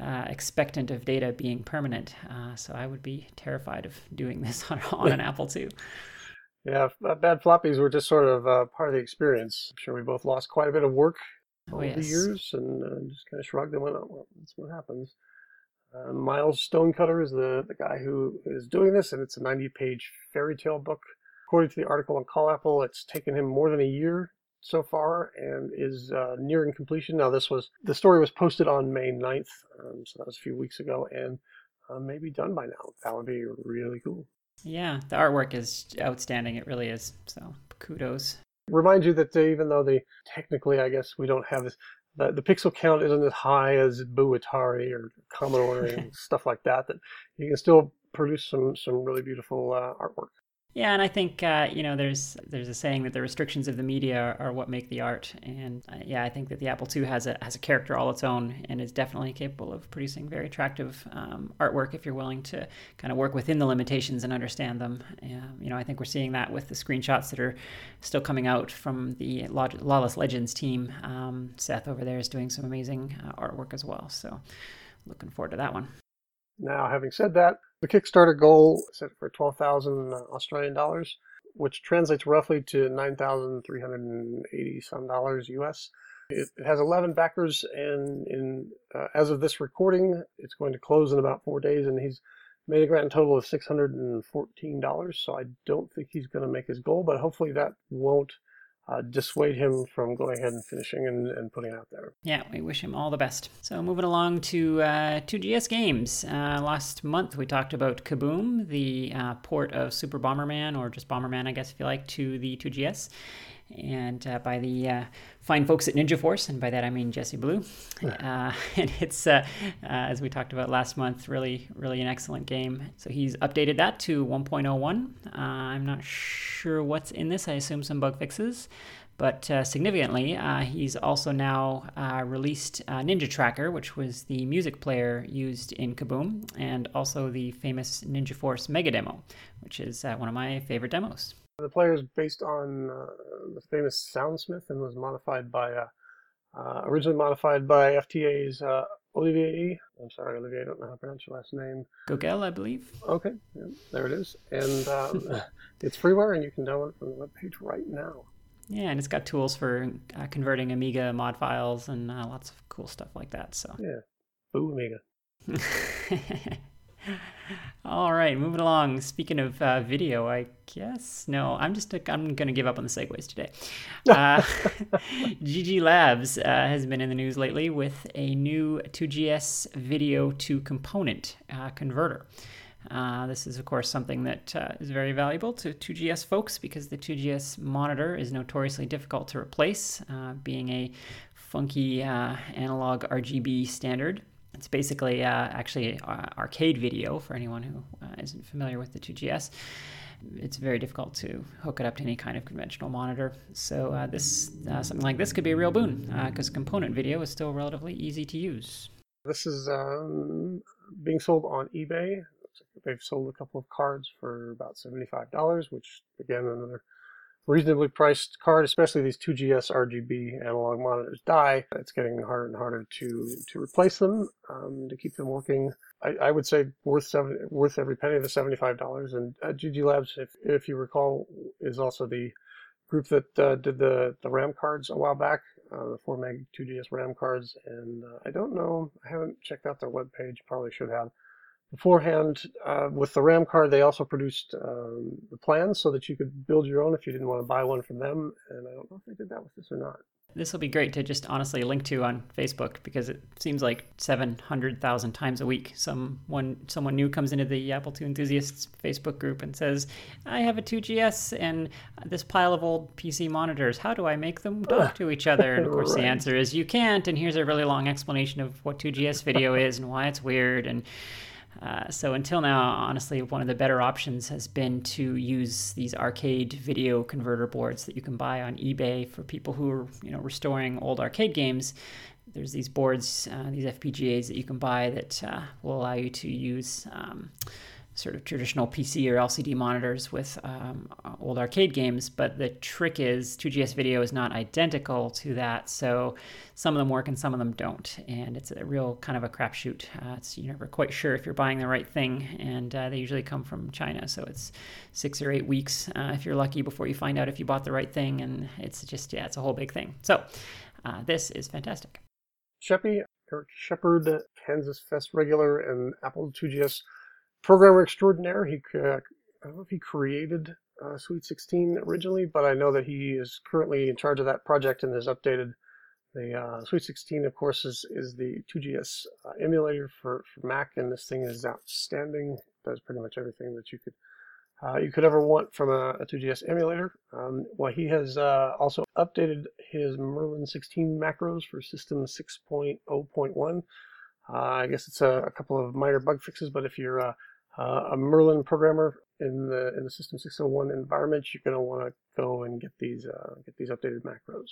uh, expectant of data being permanent. Uh, so I would be terrified of doing this on, on an Apple II. Yeah, bad floppies were just sort of uh, part of the experience. I'm sure we both lost quite a bit of work Oh, over the years and uh, just kind of shrugged and went, oh, well, that's what happens. Uh, Miles Stonecutter is the, the guy who is doing this, and it's a 90 page fairy tale book. According to the article on Call Apple, it's taken him more than a year so far and is uh, nearing completion. Now, this was the story was posted on May 9th, um, so that was a few weeks ago, and uh, may be done by now. That would be really cool. Yeah, the artwork is outstanding. It really is. So kudos. Remind you that even though the technically, I guess we don't have this, the, the pixel count isn't as high as Boo Atari or Commodore and stuff like that. That you can still produce some some really beautiful uh, artwork. Yeah, and I think uh, you know there's there's a saying that the restrictions of the media are, what make the art, and uh, yeah, I think that the Apple II has a has a character all its own, and is definitely capable of producing very attractive um, artwork if you're willing to kind of work within the limitations and understand them. you know, I think we're seeing that with the screenshots that are still coming out from the Lawless Legends team. Um, Seth over there is doing some amazing uh, artwork as well, so looking forward to that one. Now, having said that, the Kickstarter goal set for 12,000 Australian dollars, which translates roughly to 9,380 some dollars US. It, has 11 backers, and in uh, as of this recording, it's going to close in about four days, and he's made a grand total of $614. So I don't think he's going to make his goal, but hopefully that won't uh, dissuade him from going ahead and finishing and, and, putting it out there. Yeah, we wish him all the best. So moving along to uh, 2GS games. Uh, last month we talked about Kaboom, the uh, port of Super Bomberman, or just Bomberman, I guess if you like, to the 2GS and uh, by the uh, fine folks at Ninja Force, and by that I mean Jesse Blue. Uh, and it's, uh, uh, as we talked about last month, really, really an excellent game. So he's updated that to 1.01. Uh, I'm not sure what's in this. I assume some bug fixes. But significantly, he's also now released Ninja Tracker, which was the music player used in Kaboom, and also the famous Ninja Force Mega Demo, which is one of my favorite demos. The player is based on uh, the famous Soundsmith and was modified by, uh, uh, originally modified by FTA's uh, Olivier. I'm sorry, Olivier, I don't know how to pronounce your last name. Goguel, I believe. Okay, yeah, there it is. And um, it's freeware, and you can download it from the webpage right now. Yeah, and it's got tools for uh, converting Amiga mod files and uh, lots of cool stuff like that. So yeah, boo Amiga. All right, moving along. Speaking of uh, video, I guess no, I'm just I'm going to give up on the segues today. Uh, GG Labs uh, has been in the news lately with a new 2GS video to component uh, converter. Uh, this is, of course, something that uh, is very valuable to 2GS folks because the 2GS monitor is notoriously difficult to replace, being a funky analog RGB standard. It's basically uh, actually arcade video for anyone who uh, not familiar with the 2GS. It's very difficult to hook it up to any kind of conventional monitor. So uh, this uh, something like this could be a real boon because component video is still relatively easy to use. This is um, being sold on eBay. They've sold a couple of cards for about $75, which again another reasonably priced card, especially these 2GS RGB analog monitors die. It's getting harder and harder to to replace them um, to keep them working. I, I, would say worth seven, worth every penny of the seventy-five dollars. And uh, GG Labs, if if you recall, is also the group that uh, did the the RAM cards a while back, uh, the four meg 2GS RAM cards. And uh, I don't know, I haven't checked out their web page. Probably should have beforehand uh, with the RAM card, they also produced um, the plans so that you could build your own if you didn't want to buy one from them. And I don't know if they did that with this or not. This will be great to just honestly link to on Facebook because it seems like 700,000 times a week someone someone new comes into the Apple II enthusiasts Facebook group and says, "I have a 2GS and this pile of old PC monitors. How do I make them talk to each other?" And of course right. the answer is you can't and here's a really long explanation of what 2GS video is and why it's weird and uh, so until now, honestly, one of the better options has been to use these arcade video converter boards that you can buy on eBay for people who are, you know, restoring old arcade games. There's these boards, uh, these FPGAs that you can buy that uh, will allow you to use. Um, sort of traditional PC or LCD monitors with um, old arcade games, but the trick is 2GS video is not identical to that, so some of them work and some of them don't, and it's a real kind of a crapshoot. Uh, it's you're never quite sure if you're buying the right thing, and uh, they usually come from China, so it's six or eight weeks uh, if you're lucky before you find out if you bought the right thing, and it's just yeah, it's a whole big thing. So uh, this is fantastic. Sheppy, Eric Shepherd, Kansas Fest regular, and Apple 2GS programmer extraordinaire. He, uh, I don't know if he created uh, Sweet 16 originally, but I know that he is currently in charge of that project and has updated the uh, Sweet 16. Of course, is is the 2GS uh, emulator for, for Mac, and this thing is outstanding. It Does pretty much everything that you could uh, you could ever want from a, a 2GS emulator. Um, well, he has uh, also updated his Merlin 16 macros for System 6.0.1. Uh, I guess it's a, a, couple of minor bug fixes, but if you're a, a Merlin programmer in the in the System 601 environment, you're going to want to go and get these uh, get these updated macros.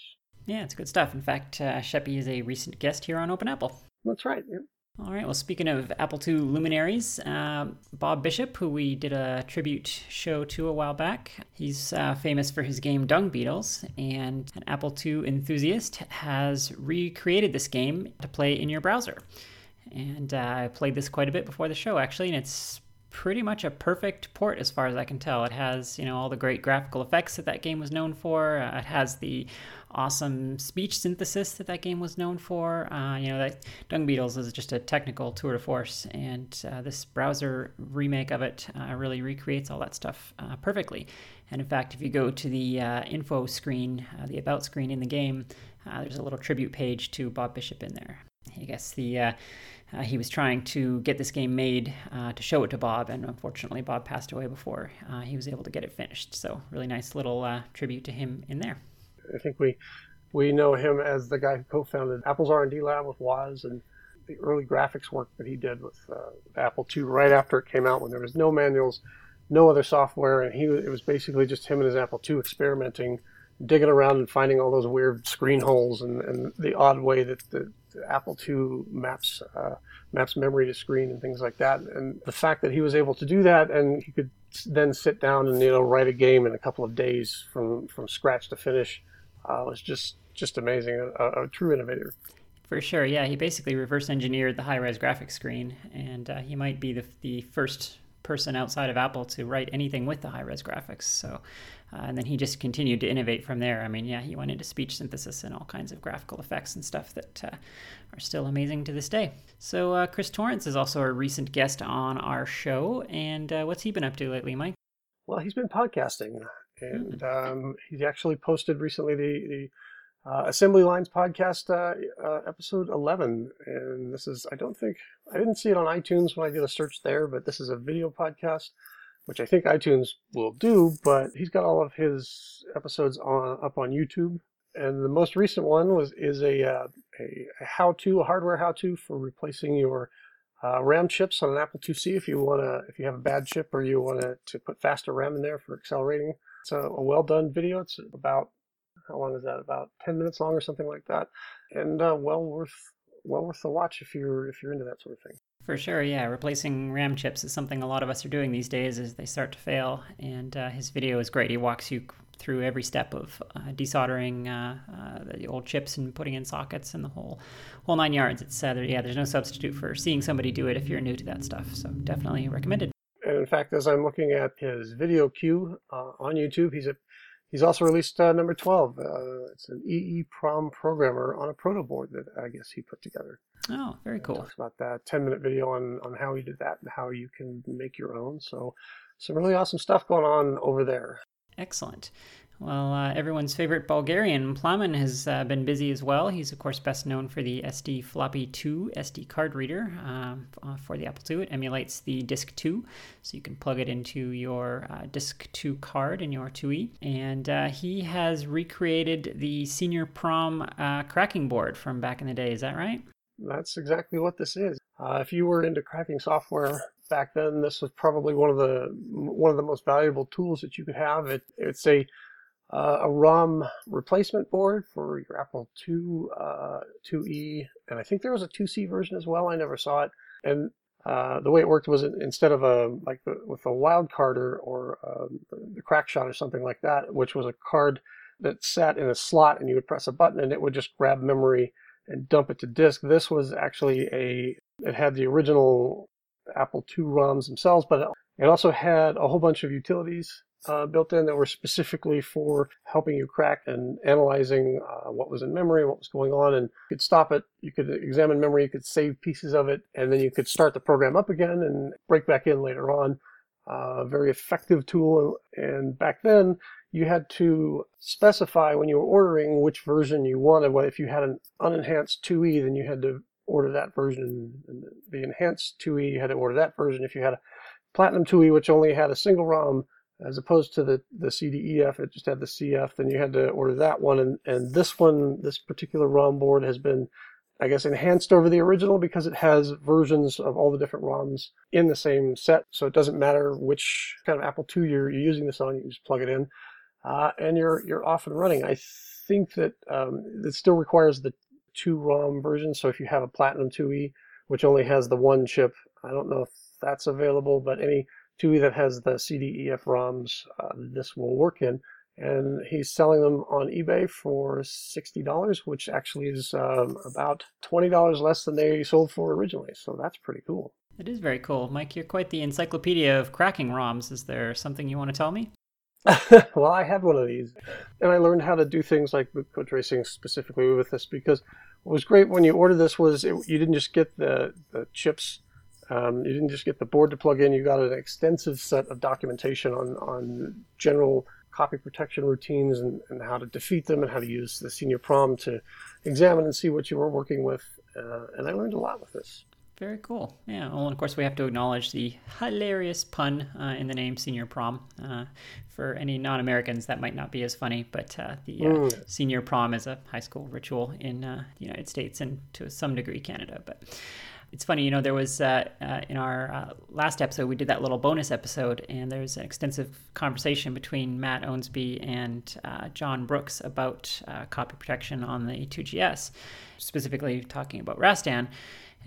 Yeah, it's good stuff. In fact, uh, Sheppy is a recent guest here on Open Apple. That's right. Yeah. All right. Well, speaking of Apple II luminaries, uh, Bob Bishop, who we did a tribute show to a while back, he's uh, famous for his game Dung Beetles, and an Apple II enthusiast has recreated this game to play in your browser. And uh, I played this quite a bit before the show, actually, and it's pretty much a perfect port as far as I can tell. It has, you know, all the great graphical effects that that game was known for. Uh, it has the awesome speech synthesis that that game was known for. Uh, you know, that Dung Beetles is just a technical tour de force, and uh, this browser remake of it uh, really recreates all that stuff uh, perfectly. And in fact, if you go to the uh, info screen, the about screen in the game, there's a little tribute page to Bob Bishop in there. I guess the uh, he was trying to get this game made uh, to show it to Bob, and unfortunately, Bob passed away before uh, he was able to get it finished. So, really nice little uh, tribute to him in there. I think we we know him as the guy who co-founded Apple's R&D lab with Woz and the early graphics work that he did with uh, Apple II right after it came out when there was no manuals, no other software, and he it was basically just him and his Apple II experimenting, digging around and finding all those weird screen holes and, and the odd way that the Apple II maps uh, maps memory to screen and things like that. And the fact that he was able to do that and he could then sit down and you know write a game in a couple of days from from scratch to finish uh, was just just amazing. A, a, true innovator. For sure, yeah. He basically reverse engineered the high res graphics screen, and uh, he might be the the first person outside of Apple to write anything with the high res graphics. So, uh, and then he just continued to innovate from there. I mean, yeah, he went into speech synthesis and all kinds of graphical effects and stuff that uh, are still amazing to this day. So, uh, Chris Torrence is also a recent guest on our show. And uh, what's he been up to lately, Mike? Well, he's been podcasting, and um, he actually posted recently the, the uh, Assembly Lines podcast, uh, uh, episode 11. And this is, I don't think, I didn't see it on iTunes when I did a search there, but this is a video podcast, which I think iTunes will do. But he's got all of his episodes on up on YouTube. And the most recent one was is a, uh, a, how-to, a hardware how-to for replacing your uh, RAM chips on an Apple IIc if you want to, if you have a bad chip or you want to put faster RAM in there for accelerating. It's a, a well done video. It's about how long is that? About ten minutes long or something like that, and uh, well worth well worth the watch if you're if you're into that sort of thing. For sure, yeah. Replacing RAM chips is something a lot of us are doing these days as they start to fail. And uh, his video is great. He walks you through every step of uh, desoldering uh, uh the old chips and putting in sockets and the whole whole nine yards. It's uh, yeah, there's no substitute for seeing somebody do it if you're new to that stuff. So definitely recommended. And in fact, as I'm looking at his video queue uh, on YouTube, he's a He's also released uh, number 12. Uh, it's an EEPROM programmer on a proto board that I guess he put together. Oh, very cool. Talks about that 10 minute video on, on how he did that and how you can make your own. So, some really awesome stuff going on over there. Excellent. Well, uh, everyone's favorite Bulgarian, Plamen, has uh, been busy as well. He's, of course, best known for the SD Floppy 2 SD card reader um, uh, for the Apple II. It emulates the Disk 2, so you can plug it into your uh, Disk 2 card in your 2E. And uh, he has recreated the Senior Prom uh, cracking board from back in the day. Is that right? That's exactly what this is. if you were into cracking software back then, this was probably one of the one of the most valuable tools that you could have. It, it's a uh, a ROM replacement board for your Apple II, uh, 2E, and I think there was a 2C version as well. I never saw it. And uh, the way it worked was instead of a like the, with a wild card or, um, the crack shot or something like that, which was a card that sat in a slot and you would press a button and it would just grab memory and dump it to disk. This was actually a it had the original Apple II ROMs themselves, but it also had a whole bunch of utilities uh, built in that were specifically for helping you crack and analyzing uh, what was in memory, what was going on, and you could stop it. You could examine memory, you could save pieces of it, and then you could start the program up again and break back in later on. Uh, very effective tool And back then, you had to specify when you were ordering which version you wanted. Well, if you had an unenhanced 2E, then you had to order that version. And the enhanced 2E, you had to order that version. If you had a Platinum 2E, which only had a single ROM, as opposed to the, the CDEF, it just had the CF, then you had to order that one. And, and this one, this particular ROM board has been, I guess, enhanced over the original because it has versions of all the different ROMs in the same set. So it doesn't matter which kind of Apple II you're, using this on, you just plug it in. Uh, and you're you're off and running. I think that um, it still requires the two ROM version. So if you have a Platinum 2E, which only has the one chip, I don't know if that's available, but any 2E that has the CDEF ROMs, uh, this will work in. And he's selling them on eBay for $60, which actually is um, about $20 less than they sold for originally. So that's pretty cool. It is very cool. Mike, you're quite the encyclopedia of cracking ROMs. Is there something you want to tell me? well, I had one of these, and I learned how to do things like code tracing specifically with this because what was great when you ordered this was it, you didn't just get the, the chips, um, you didn't just get the board to plug in, you got an extensive set of documentation on, on general copy protection routines and, and how to defeat them and how to use the senior prom to examine and see what you were working with. Uh, and I learned a lot with this. Very cool. Yeah. Well, and of course, we have to acknowledge the hilarious pun uh, in the name Senior Prom. Uh, for any non Americans, that might not be as funny, but uh, the uh, mm. Senior Prom is a high school ritual in uh, the United States and to some degree Canada. But it's funny, you know, there was uh, in our last episode, we did that little bonus episode, and there's an extensive conversation between Matt Owensby and John Brooks about copy protection on the 2GS, specifically talking about Rastan.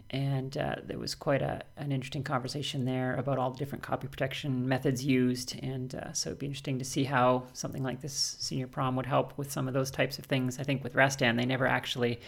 And uh, there was quite a, an interesting conversation there about all the different copy protection methods used. And uh, so it'd be interesting to see how something like this senior prom would help with some of those types of things. I think with rastan they never actually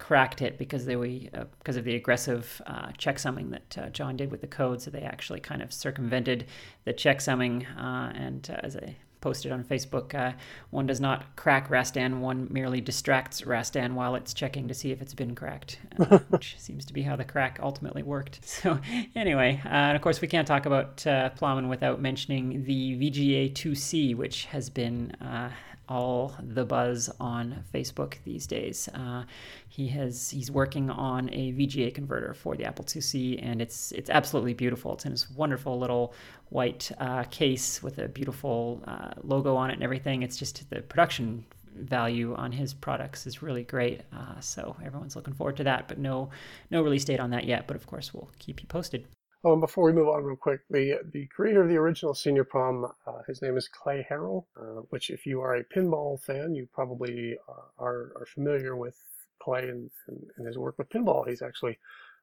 cracked it because they were uh, because of the aggressive uh, checksumming that uh, John did with the code. So they actually kind of circumvented the checksumming, uh, and uh, as I posted on Facebook. Uh, one does not crack Rastan, one merely distracts Rastan while it's checking to see if it's been cracked, uh, which seems to be how the crack ultimately worked. So, anyway, uh, and of course, we can't talk about uh, Plamen without mentioning the VGA 2C, which has been uh, all the buzz on Facebook these days. Uh, he has he's working on a VGA converter for the Apple IIc, and it's it's absolutely beautiful. It's in this wonderful little white uh, case with a beautiful uh, logo on it and everything. It's just the production value on his products is really great. Uh, so everyone's looking forward to that, but no no release date on that yet. But of course, we'll keep you posted. Oh, and before we move on real quick, the the creator of the original Senior Prom, uh, his name is Clay Harrell, uh, which if you are a pinball fan, you probably uh, are, are familiar with Clay and, and, and, his work with pinball. He's actually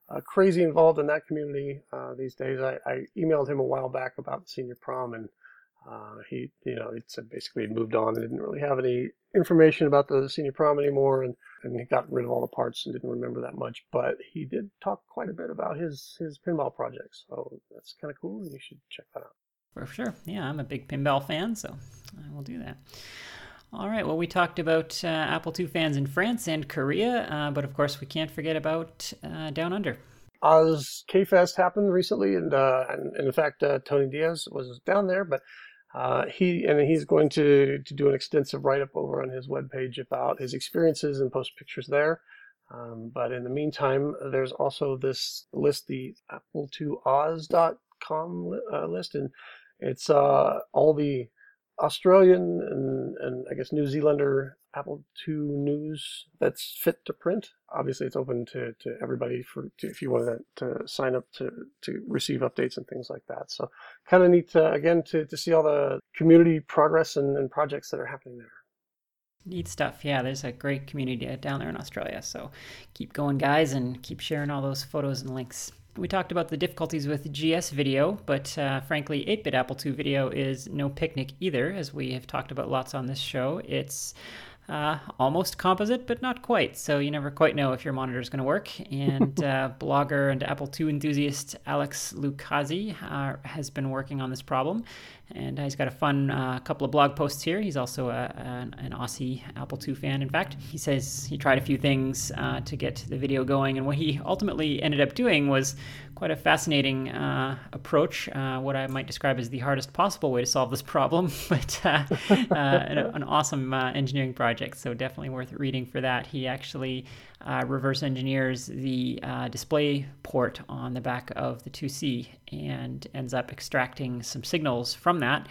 uh, crazy involved in that community uh, these days. I, I, emailed him a while back about Senior Prom, and uh, he, you know, he said basically he moved on and didn't really have any information about the Senior Prom anymore, and and he got rid of all the parts and didn't remember that much. But he did talk quite a bit about his his pinball projects, so that's kind of cool, you should check that out. For sure, yeah, I'm a big pinball fan, so I will do that. All right, well, we talked about uh, Apple II fans in France and Korea, uh, but of course, we can't forget about uh, Down Under. OzKFest happened recently, and, uh, and, and in fact, uh, Tony Diaz was down there, but uh, he and he's going to, to do an extensive write up over on his webpage about his experiences and post pictures there. Um, but in the meantime, there's also this list, the apple2oz.com uh, list, and it's uh, all the Australian and, and I guess New Zealander Apple II news that's fit to print. Obviously, it's open to, to everybody for to, if you want to, to sign up to, to receive updates and things like that. So, kind of neat to, again to, to see all the community progress and, and projects that are happening there. Neat stuff. Yeah, there's a great community down there in Australia. So, keep going, guys, and keep sharing all those photos and links. We talked about the difficulties with GS video, but uh, frankly, 8 bit Apple II video is no picnic either, as we have talked about lots on this show. It's uh, almost composite, but not quite. So you never quite know if your monitor is going to work. And uh, blogger and Apple II enthusiast Alex Lucchesi uh, has been working on this problem. And uh, he's got a fun uh, couple of blog posts here. He's also a, an, an, Aussie Apple II fan, in fact. He says he tried a few things uh, to get the video going, and what he ultimately ended up doing was quite a fascinating uh, approach, uh, what I might describe as the hardest possible way to solve this problem, but uh, an, an, awesome engineering project. So definitely worth reading for that. He actually uh, reverse engineers the uh, display port on the back of the 2C and ends up extracting some signals from that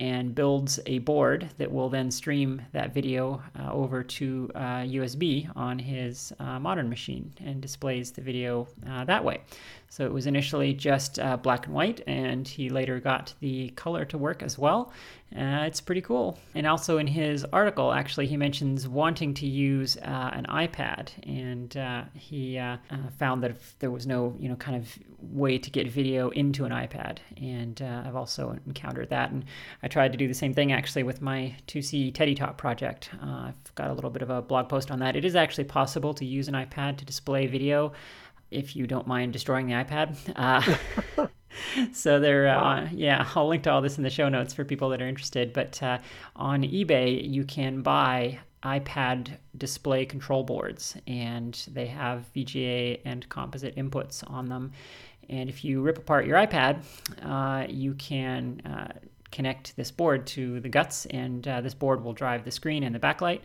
and builds a board that will then stream that video uh, over to USB uh, on his uh, modern machine and displays the video uh, that way. So it was initially just black and white, and he later got the color to work as well. Uh, it's pretty cool. And also in his article, actually, he mentions wanting to use uh, an iPad, and uh, he uh, uh, found that there was no, you know, kind of way to get video into an iPad. And uh, I've also encountered that, and I tried to do the same thing actually with my 2C TeddyTop project. I've got a little bit of a blog post on that. It is actually possible to use an iPad to display video if you don't mind destroying the iPad. Uh, so there, uh, yeah, I'll link to all this in the show notes for people that are interested. But uh, on eBay, you can buy iPad display control boards, and they have VGA and composite inputs on them. And if you rip apart your iPad, uh, you can uh, connect this board to the guts, and uh, this board will drive the screen and the backlight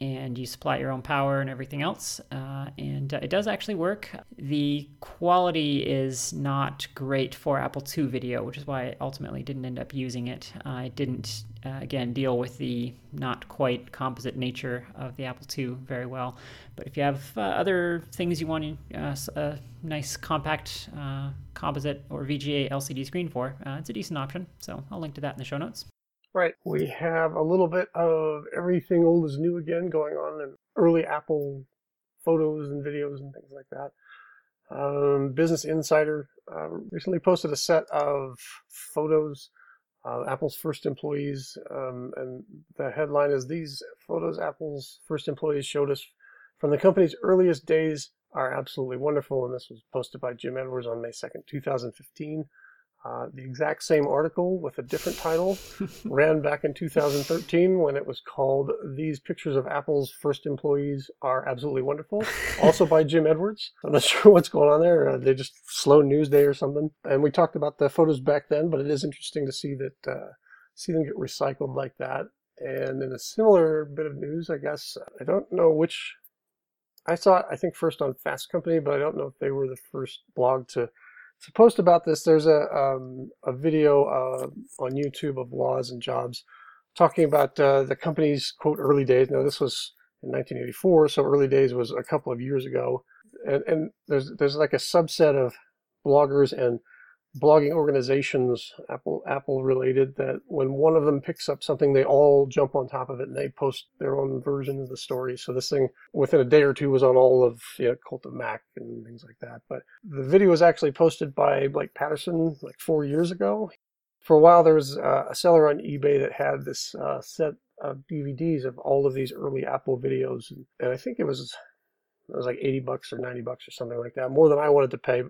and you supply your own power and everything else. Uh, and uh, it does actually work. The quality is not great for Apple II video, which is why I ultimately didn't end up using it. I didn't, uh, again, deal with the not quite composite nature of the Apple II very well. But if you have uh, other things you want uh, a nice compact uh, composite or VGA LCD screen for, it's a decent option. So I'll link to that in the show notes. Right. We have a little bit of everything old is new again going on in early Apple photos and videos and things like that. Um, Business Insider uh, recently posted a set of photos, uh, Apple's first employees, um, and the headline is These photos Apple's first employees showed us from the company's earliest days are absolutely wonderful. And this was posted by Jim Edwards on May 2nd, 2015. Uh, the exact same article with a different title ran back in 2013 when it was called These Pictures of Apple's First Employees Are Absolutely Wonderful, also by Jim Edwards. I'm not sure what's going on there. Uh, they just slow news day or something. And we talked about the photos back then, but it is interesting to see that uh, see them get recycled like that. And in a similar bit of news, I guess, I don't know which. I saw it, I think, first on Fast Company, but I don't know if they were the first blog to to post about this, there's a, um, a video uh, on YouTube of Woz and Jobs talking about uh, the company's quote early days. Now this was in 1984, so early days was a couple of years ago, and, and there's there's like a subset of bloggers and blogging organizations, Apple Apple related, that when one of them picks up something, they all jump on top of it and they post their own version of the story. So this thing, within a day or two, was on all of you know, Cult of Mac and things like that. But the video was actually posted by Blake Patterson like four years ago. For a while, there was uh, a seller on eBay that had this uh, set of DVDs of all of these early Apple videos, and I think it was it was like 80 bucks or 90 bucks or something like that, more than I wanted to pay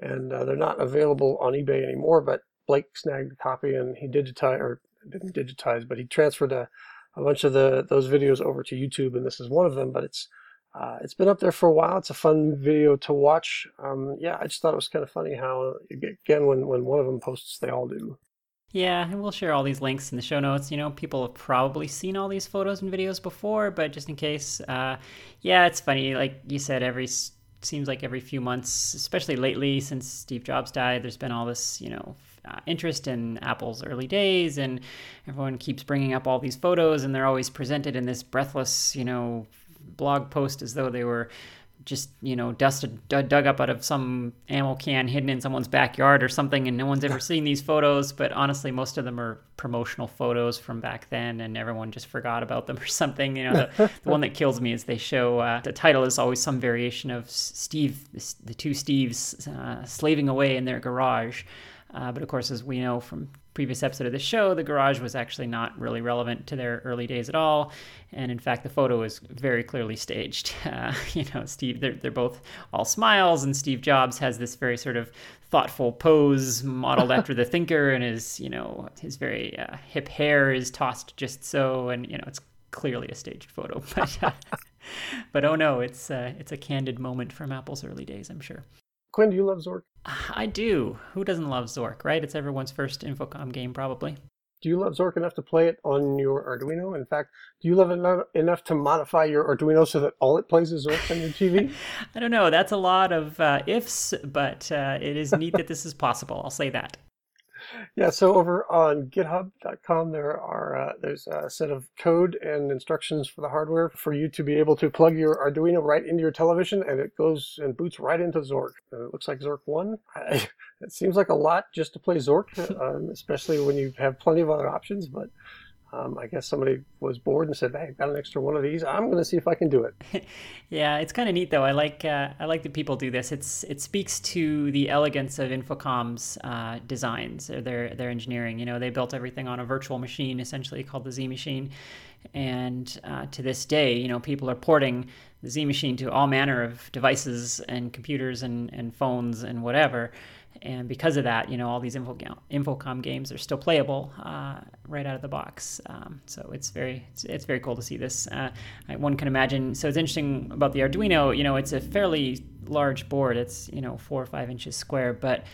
and uh, they're not available on eBay anymore. But Blake snagged a copy and he digitized or didn't digitize, but he transferred a, a bunch of the those videos over to YouTube, and this is one of them. But it's uh, it's been up there for a while. It's a fun video to watch. Um, yeah, I just thought it was kind of funny how again when when one of them posts, they all do. Yeah, and we'll share all these links in the show notes. You know, people have probably seen all these photos and videos before, but just in case, uh, yeah, it's funny. Like you said, every seems like every few months, especially lately since Steve Jobs died, there's been all this, you know, uh, interest in Apple's early days, and everyone keeps bringing up all these photos, and they're always presented in this breathless, you know, blog post as though they were just you know dusted dug up out of some ammo can hidden in someone's backyard or something and no one's ever seen these photos but honestly most of them are promotional photos from back then and everyone just forgot about them or something you know. The, the one that kills me is they show uh, the title is always some variation of steve the two steves uh, slaving away in their garage. Uh, but of course as we know from previous episode of the show, the garage was actually not really relevant to their early days at all. And in fact, the photo is very clearly staged. Uh, you know, Steve, they're, they're both all smiles, and Steve Jobs has this very sort of thoughtful pose modeled after the thinker, and his, you know, his very uh, hip hair is tossed just so. And, you know, it's clearly a staged photo. But, uh, but oh no, it's, uh, it's a candid moment from Apple's early days, I'm sure. Quinn, do you love Zork? I do. Who doesn't love Zork, right? It's everyone's first Infocom game, probably. Do you love Zork enough to play it on your Arduino? In fact, do you love it enough to modify your Arduino so that all it plays is Zork on your TV? I don't know. That's a lot of uh, ifs, but uh, it is neat that this is possible. I'll say that yeah, so over on GitHub.com, there are uh, there's a set of code and instructions for the hardware for you to be able to plug your Arduino right into your television, and it goes and boots right into Zork. And it looks like Zork One. I, it seems like a lot just to play Zork, um, especially when you have plenty of other options. But um, I guess somebody was bored and said, "Hey, I've got an extra one of these. I'm going to see if I can do it." yeah, it's kind of neat though. I like uh, I like that people do this. It's it speaks to the elegance of Infocom's uh, designs or their their engineering. You know, they built everything on a virtual machine, essentially called the Z machine, and uh, to this day, you know, people are porting the Z machine to all manner of devices and computers and and phones and whatever and because of that, you know, all these Info, Infocom games are still playable uh, right out of the box. Um, so it's very it's, it's, very cool to see this. Uh, one can imagine. So it's interesting about the Arduino. You know, it's a fairly large board. It's you know four or five inches square, but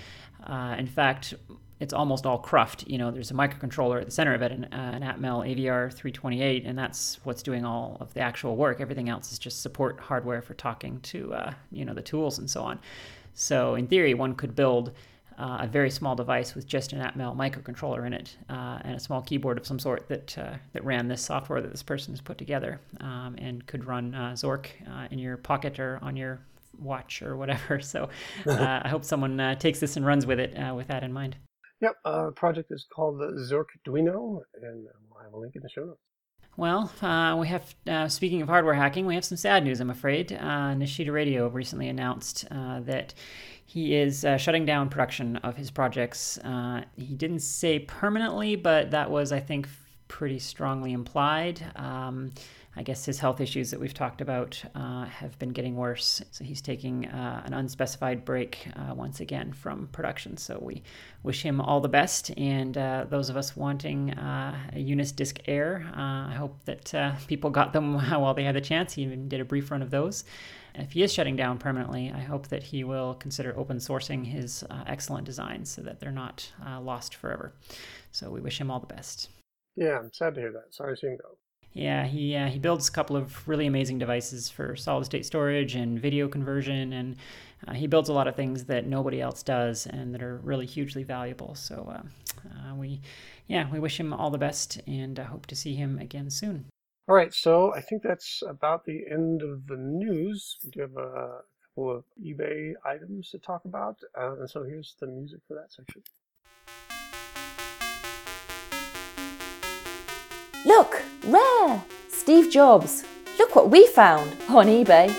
uh, in fact, it's almost all Cruft. You know, there's a microcontroller at the center of it, an, uh, an Atmel AVR 328, and that's what's doing all of the actual work. Everything else is just support hardware for talking to, uh, you know, the tools and so on. So in theory, one could build uh, a very small device with just an Atmel microcontroller in it uh, and a small keyboard of some sort that uh, that ran this software that this person has put together um, and could run uh, Zork uh, in your pocket or on your watch or whatever. So uh, I hope someone takes this and runs with it with that in mind. Yep, the project is called the Zorkduino, and we'll have a link in the show notes. Well, uh, we have, uh, speaking of hardware hacking, we have some sad news, I'm afraid. Uh, Nishida Radio recently announced uh, that he is uh, shutting down production of his projects. Uh, he didn't say permanently, but that was, I think, pretty strongly implied. Um, I guess his health issues that we've talked about uh, have been getting worse. So he's taking uh, an unspecified break uh, once again from production. So we wish him all the best. And uh, those of us wanting uh, a Unis Disk Air, uh, I hope that people got them while they had the chance. He even did a brief run of those. if he is shutting down permanently, I hope that he will consider open sourcing his excellent designs so that they're not lost forever. So we wish him all the best. Yeah, I'm sad to hear that. Sorry to him go. Yeah, he uh, he builds a couple of really amazing devices for solid state storage and video conversion, and uh, he builds a lot of things that nobody else does and that are really hugely valuable. So uh, uh we, yeah, we wish him all the best and uh, hope to see him again soon. All right, so I think that's about the end of the news. We do have a couple of eBay items to talk about, uh, and so here's the music for that section. Look, rare! Steve Jobs. Look what we found on eBay.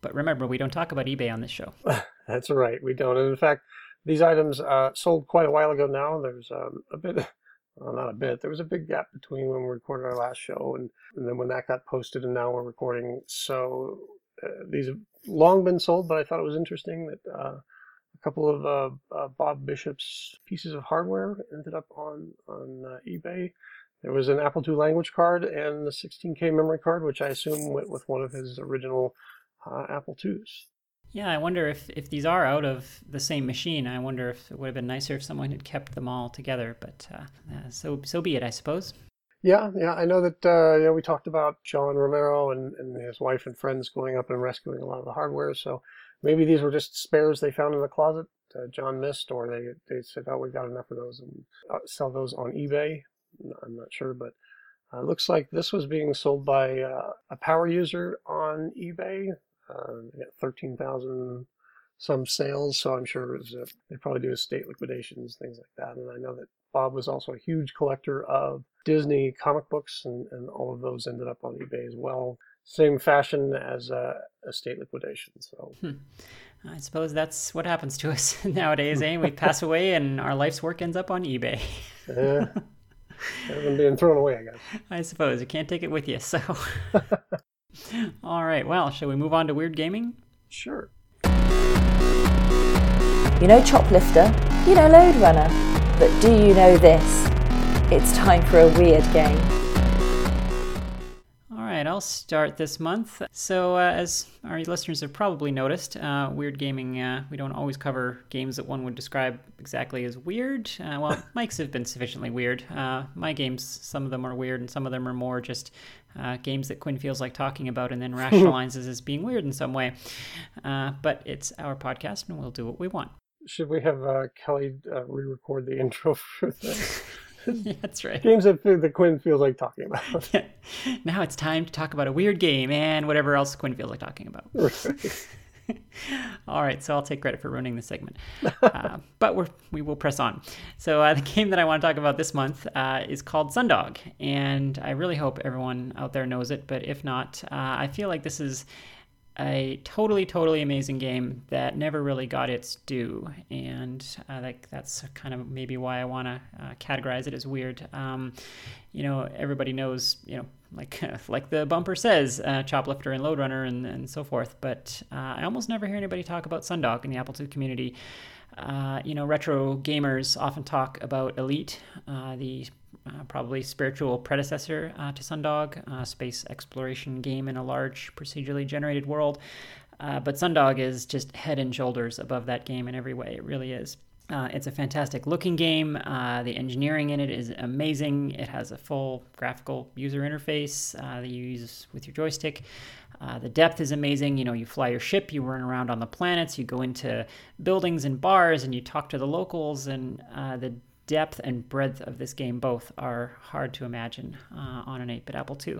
But remember, we don't talk about eBay on this show. That's right, we don't. And in fact, these items uh, sold quite a while ago now. There's um, a bit well, not a bit. There was a big gap between when we recorded our last show and, and then when that got posted, and now we're recording. So uh, these have long been sold, but I thought it was interesting that uh, a couple of uh, uh Bob Bishop's pieces of hardware ended up on on uh, eBay. There was an Apple II language card and the 16K memory card, which I assume went with one of his original uh, Apple IIs. Yeah, I wonder if, if these are out of the same machine. I wonder if it would have been nicer if someone had kept them all together. But uh, so so be it, I suppose. Yeah, yeah, I know that. Uh, you know, we talked about John Romero and, and his wife and friends going up and rescuing a lot of the hardware. So maybe these were just spares they found in the closet. Uh, John missed, or they they said, "Oh, we've got enough of those," and uh, sell those on eBay. I'm not sure, but uh, looks like this was being sold by uh, a power user on eBay uh, got 13,000 some sales, so I'm sure it was, uh, they probably do estate liquidations, things like that. And I know that Bob was also a huge collector of Disney comic books, and, and all of those ended up on eBay as well. Same fashion as uh, estate liquidation. So. Hmm. I suppose that's what happens to us nowadays, eh? We pass away and our life's work ends up on eBay. yeah. Everything being thrown away, I guess. I suppose. You can't take it with you, so. All right, well, shall we move on to weird gaming? Sure. You know Choplifter, you know Lode Runner, but do you know this? It's time for a weird game. All right, I'll start this month. So, uh, as our listeners have probably noticed, uh, Weird Gaming, uh, we don't always cover games that one would describe exactly as weird. Uh, well, Mike's have been sufficiently weird. Uh, my games, some of them are weird, and some of them are more just uh, games that Quinn feels like talking about and then rationalizes as being weird in some way. Uh, but it's our podcast and we'll do what we want. Should we have uh, Kelly uh, re record the intro for this? yeah, that's right. Games that, that Quinn feels like talking about. Yeah. Now it's time to talk about a weird game and whatever else Quinn feels like talking about. All right, so I'll take credit for ruining the segment, uh, but we're, we will press on. So uh, the game that I want to talk about this month uh, is called Sundog, and I really hope everyone out there knows it. But if not, uh, I feel like this is a totally, totally amazing game that never really got its due, and uh, like that's kind of maybe why I want to uh, categorize it as weird. Um, you know, everybody knows, you know, like like the bumper says, uh, Choplifter and Lode Runner and, and so forth. But uh, I almost never hear anybody talk about Sundog in the Apple II community. Uh, you know, retro gamers often talk about Elite, uh, the uh, probably spiritual predecessor uh, to Sundog, space exploration game in a large procedurally generated world. but Sundog is just head and shoulders above that game in every way. It really is. Uh, it's a fantastic looking game. Uh, the engineering in it is amazing. It has a full graphical user interface uh, that you use with your joystick. Uh, the depth is amazing. You know, you fly your ship, you run around on the planets, you go into buildings and bars, and you talk to the locals. And uh, the depth and breadth of this game both are hard to imagine uh, on an 8 bit Apple II.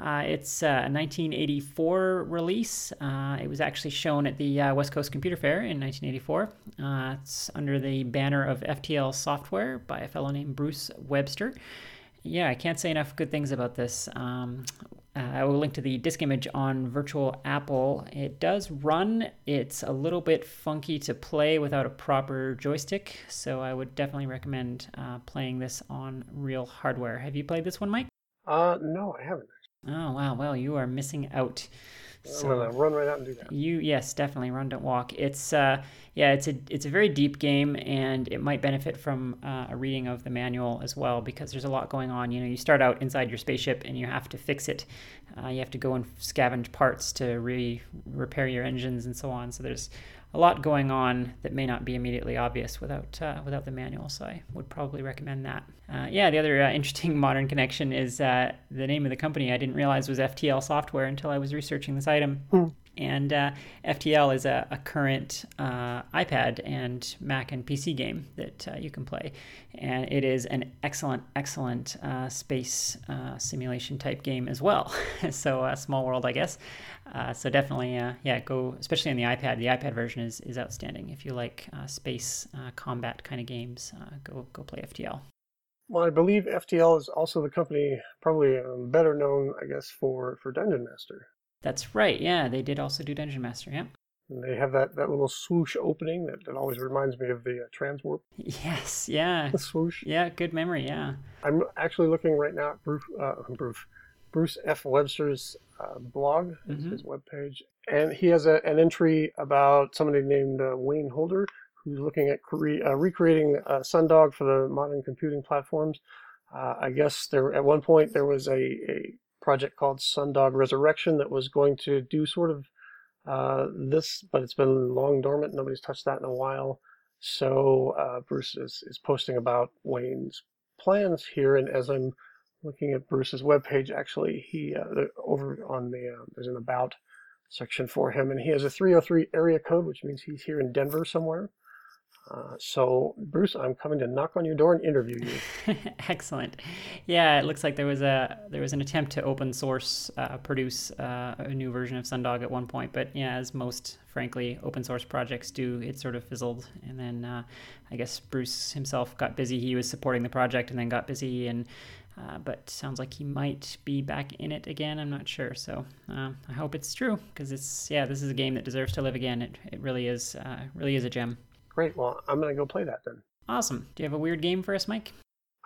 Uh, it's a 1984 release. Uh, it was actually shown at the uh, West Coast Computer Fair in 1984. Uh, it's under the banner of FTL Software by a fellow named Bruce Webster. Yeah, I can't say enough good things about this. Um, uh, I will link to the disk image on Virtual Apple. It does run. It's a little bit funky to play without a proper joystick, so I would definitely recommend uh, playing this on real hardware. Have you played this one, Mike? Uh, no, I haven't. Oh wow! Well, you are missing out. So I'm gonna run right out and do that. You yes, definitely run don't walk. It's uh yeah, it's a it's a very deep game and it might benefit from uh, a reading of the manual as well because there's a lot going on. You know, you start out inside your spaceship and you have to fix it. Uh, you have to go and scavenge parts to re repair your engines and so on. So there's a lot going on that may not be immediately obvious without uh, without the manual. So I would probably recommend that. Uh, yeah, the other uh, interesting modern connection is uh, the name of the company. I didn't realize was FTL Software until I was researching this item. Mm. And uh, FTL is a, a current uh, iPad and Mac and PC game that uh, you can play. And it is an excellent, excellent uh, space uh, simulation type game as well. so, a small world, I guess. Uh, so, definitely, yeah, go, especially on the iPad. The iPad version is, is outstanding. If you like space combat kind of games, go, go play FTL. Well, I believe FTL is also the company, probably um, better known, I guess, for, for Dungeon Master. That's right. Yeah, they did also do Dungeon Master. Yeah. And they have that, that little swoosh opening that, that always reminds me of the uh, transwarp. Yes, yeah. The swoosh. Yeah, good memory, yeah. I'm actually looking right now at Bruce, uh, Bruce, Bruce F. Webster's uh, blog, mm-hmm. his webpage, and he has a, an entry about somebody named uh, Wayne Holder who's looking at cre- uh, recreating uh, Sundog for the modern computing platforms. Uh, I guess there at one point there was a, a project called Sundog Resurrection that was going to do sort of uh, this, but it's been long dormant. Nobody's touched that in a while. So uh, Bruce is, is posting about Wayne's plans here, and as I'm looking at Bruce's webpage, actually, he uh, over on the uh, there's an about section for him, and he has a 303 area code, which means he's here in Denver somewhere. Uh, so, Bruce, I'm coming to knock on your door and interview you. Excellent. Yeah, it looks like there was a there was an attempt to open source uh, produce uh, a new version of Sundog at one point, but yeah, as most frankly open source projects do, it sort of fizzled. And then uh, I guess Bruce himself got busy. He was supporting the project, and then got busy and Uh, but sounds like he might be back in it again. I'm not sure. So I hope it's true because it's yeah, this is a game that deserves to live again. It it really is really is a gem. Great. Well, I'm gonna go play that then. Awesome. Do you have a weird game for us, Mike?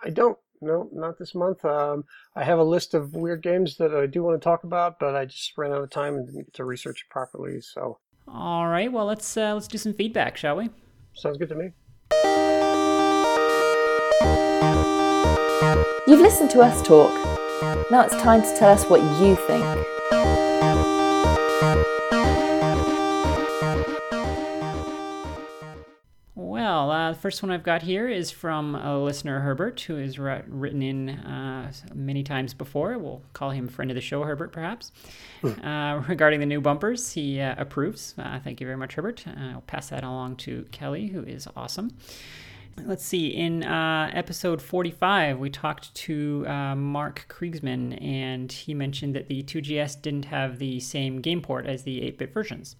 I don't. No, not this month. Um, I have a list of weird games that I do want to talk about, but I just ran out of time and didn't get to research it properly. So. All right. Well, let's uh, let's do some feedback, shall we? Sounds good to me. You've listened to us talk. Now it's time to tell us what you think. Well, uh, the first one I've got here is from a listener, Herbert, who has written in uh, many times before. We'll call him friend of the show, Herbert, perhaps. uh, regarding the new bumpers, he uh, approves. Uh, thank you very much, Herbert. Uh, I'll pass that along to Kelly, who is awesome. Let's see. In episode 45, we talked to Mark Kriegsman, and he mentioned that the 2GS didn't have the same game port as the 8 bit versions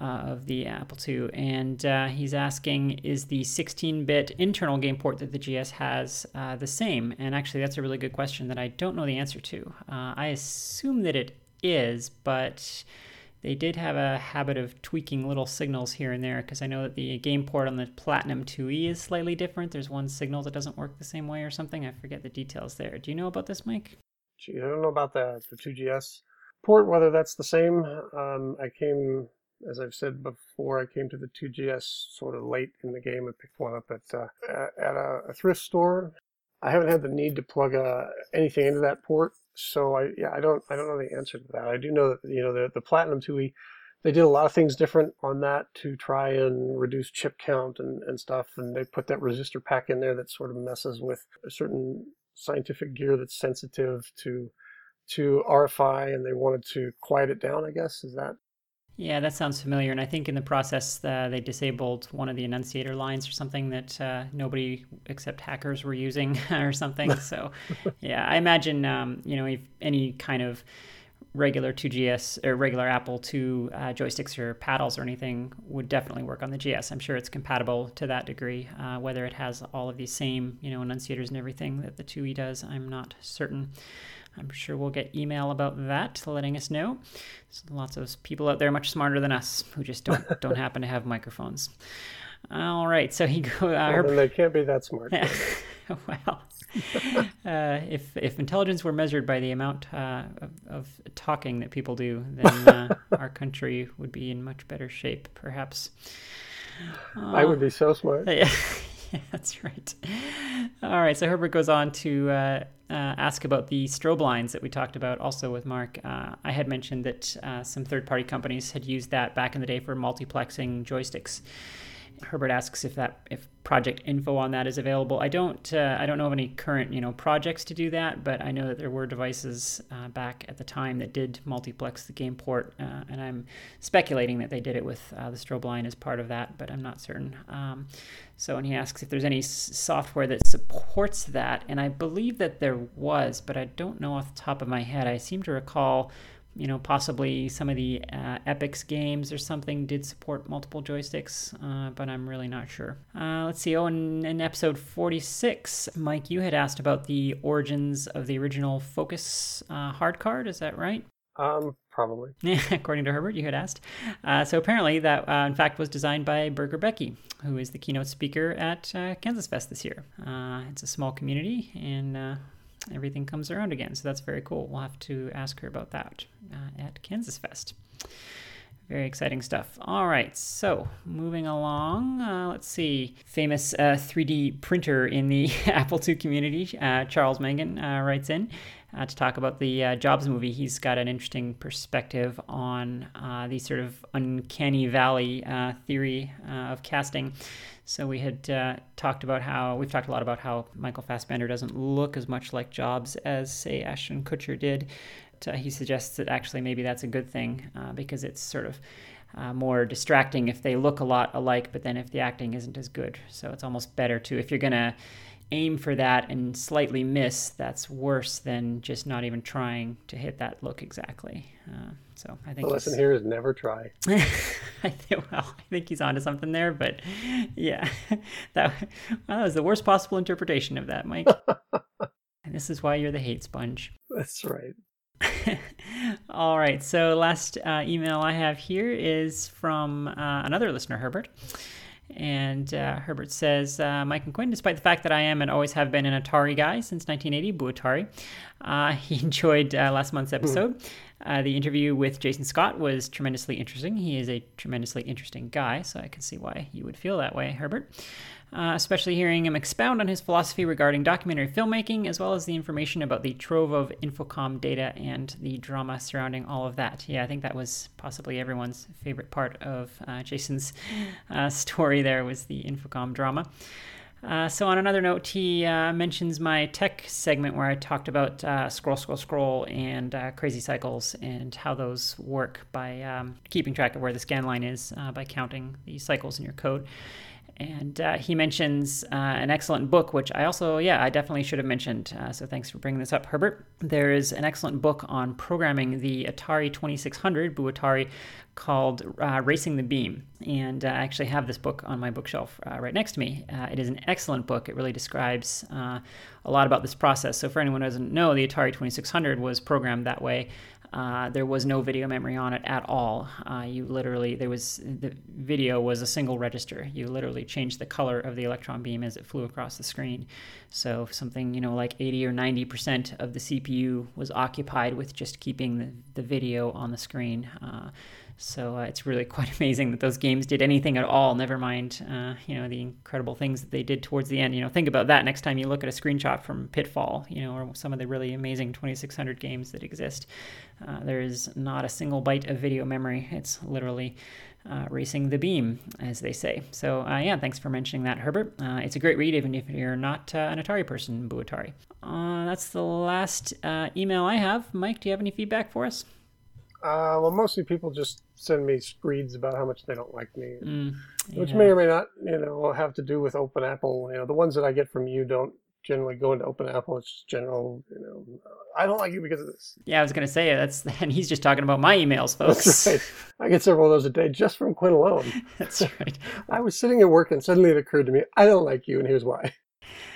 uh, of the Apple II, and uh, he's asking, is the 16-bit internal game port that the GS has uh, the same? And actually, that's a really good question that I don't know the answer to. Uh, I assume that it is, but they did have a habit of tweaking little signals here and there because I know that the game port on the Platinum 2E is slightly different. There's one signal that doesn't work the same way or something. I forget the details there. Do you know about this, Mike? Gee, I don't know about the, the 2GS port, whether that's the same. Um, I came as I've said before, I came to the 2GS sort of late in the game. I picked one up at uh, at a, a, thrift store. I haven't had the need to plug uh, anything into that port, so I yeah I don't I don't know the answer to that. I do know that you know the the Platinum 2E they did a lot of things different on that to try and reduce chip count and, and stuff, and they put that resistor pack in there that sort of messes with a certain scientific gear that's sensitive to to RFI, and they wanted to quiet it down. I guess is that yeah, that sounds familiar. And I think in the process, uh, they disabled one of the annunciator lines or something that uh, nobody except hackers were using or something. So, yeah, I imagine, um, you know, if any kind of regular 2GS or regular Apple II uh, joysticks or paddles or anything would definitely work on the GS. I'm sure it's compatible to that degree. Uh, whether it has all of these same, you know, annunciators and everything that the 2E does, I'm not certain. I'm sure we'll get email about that, letting us know. There's lots of people out there much smarter than us who just don't don't happen to have microphones. All right, so he go. Uh, well, they can't be that smart. well, uh, if if intelligence were measured by the amount uh, of, of, talking that people do, then uh, our country would be in much better shape, perhaps. I would be so smart. Yeah, that's right. All right, so Herbert goes on to uh, uh, ask about the strobe lines that we talked about also with Mark. Uh, I had mentioned that uh, some third party companies had used that back in the day for multiplexing joysticks. Herbert asks if that if project info on that is available. I don't uh, I don't know of any current you know projects to do that, but I know that there were devices uh, back at the time that did multiplex the game port, uh, and I'm speculating that they did it with uh, the strobe line as part of that, but I'm not certain. Um, so and he asks if there's any s- software that supports that, and I believe that there was, but I don't know off the top of my head. I seem to recall you know, possibly some of the uh, Epyx games or something did support multiple joysticks, uh, but I'm really not sure. Uh, let's see. Oh, in, in, episode 46, Mike, you had asked about the origins of the original Focus uh, hard card. Is that right? Um, probably. According to Herbert, you had asked. Uh, so apparently, that uh, in fact was designed by Burger Becky, who is the keynote speaker at Kansas Fest this year. it's a small community, and everything comes around again. So that's very cool. We'll have to ask her about that uh, at Kansas Fest. Very exciting stuff. All right, so moving along, uh, let's see. Famous uh, 3D printer in the Apple II community, uh, Charles Mangan, uh, writes in uh, to talk about the Jobs movie. He's got an interesting perspective on the sort of uncanny valley theory of casting. So we had uh, talked about how we've talked a lot about how Michael Fassbender doesn't look as much like Jobs as say Ashton Kutcher did. Uh, he suggests that actually maybe that's a good thing uh, because it's sort of uh, more distracting if they look a lot alike, but then if the acting isn't as good. So it's almost better to if you're gonna aim for that and slightly miss, that's worse than just not even trying to hit that look exactly. Uh, so I think the lesson here is never try. I think, well, I think he's onto something there, but yeah, that, well, that was the worst possible interpretation of that, Mike. And this is why you're the hate sponge. That's right. All right. So, last uh, email I have here is from uh, another listener, Herbert. And uh, Herbert says, uh, Mike and Quinn, despite the fact that I am and always have been an Atari guy since 1980, Boo Atari, uh, he enjoyed uh, last month's episode. Mm. The interview with Jason Scott was tremendously interesting. He is a tremendously interesting guy, so I can see why you would feel that way, Herbert uh, especially hearing him expound on his philosophy regarding documentary filmmaking, as well as the information about the trove of Infocom data and the drama surrounding all of that. Yeah, I think that was possibly everyone's favorite part of uh, Jason's uh, story. There was the Infocom drama. Uh, so, on another note, he uh, mentions my tech segment where I talked about uh, scroll, scroll, scroll and uh, crazy cycles and how those work by um, keeping track of where the scan line is uh, by counting the cycles in your code. And uh, he mentions uh, an excellent book, which I also, yeah, I definitely should have mentioned. Uh, so thanks for bringing this up, Herbert. There is an excellent book on programming the Atari 2600, Boo Atari, called uh, Racing the Beam. And uh, I actually have this book on my bookshelf uh, right next to me. it is an excellent book. It really describes a lot about this process. So, for anyone who doesn't know, the Atari 2600 was programmed that way. Uh, there was no video memory on it at all. Uh, you literally, there was, the video was a single register. You literally changed the color of the electron beam as it flew across the screen. So something, you know, like 80 or 90% of the CPU was occupied with just keeping the, the video on the screen. Uh, so uh, it's really quite amazing that those games did anything at all. Never mind, uh, you know, the incredible things that they did towards the end. You know, think about that next time you look at a screenshot from Pitfall, you know, or some of the really amazing 2600 games that exist. Uh, there is not a single byte of video memory. It's literally uh, racing the beam, as they say. So, uh, yeah, thanks for mentioning that, Herbert. Uh, it's a great read, even if you're not uh, an Atari person, Boo Atari. Uh, that's the last uh, email I have. Mike, do you have any feedback for us? Well, mostly people just send me screeds about how much they don't like me, mm, yeah. which may or may not, you know, have to do with Open Apple. You know, the ones that I get from you don't generally go into Open Apple. It's just general, you know, I don't like you because of this. Yeah, I was going to say that's, and he's just talking about my emails, folks. That's right. I get several of those a day just from Quinn alone. that's right. I was sitting at work and suddenly it occurred to me, I don't like you, and here's why.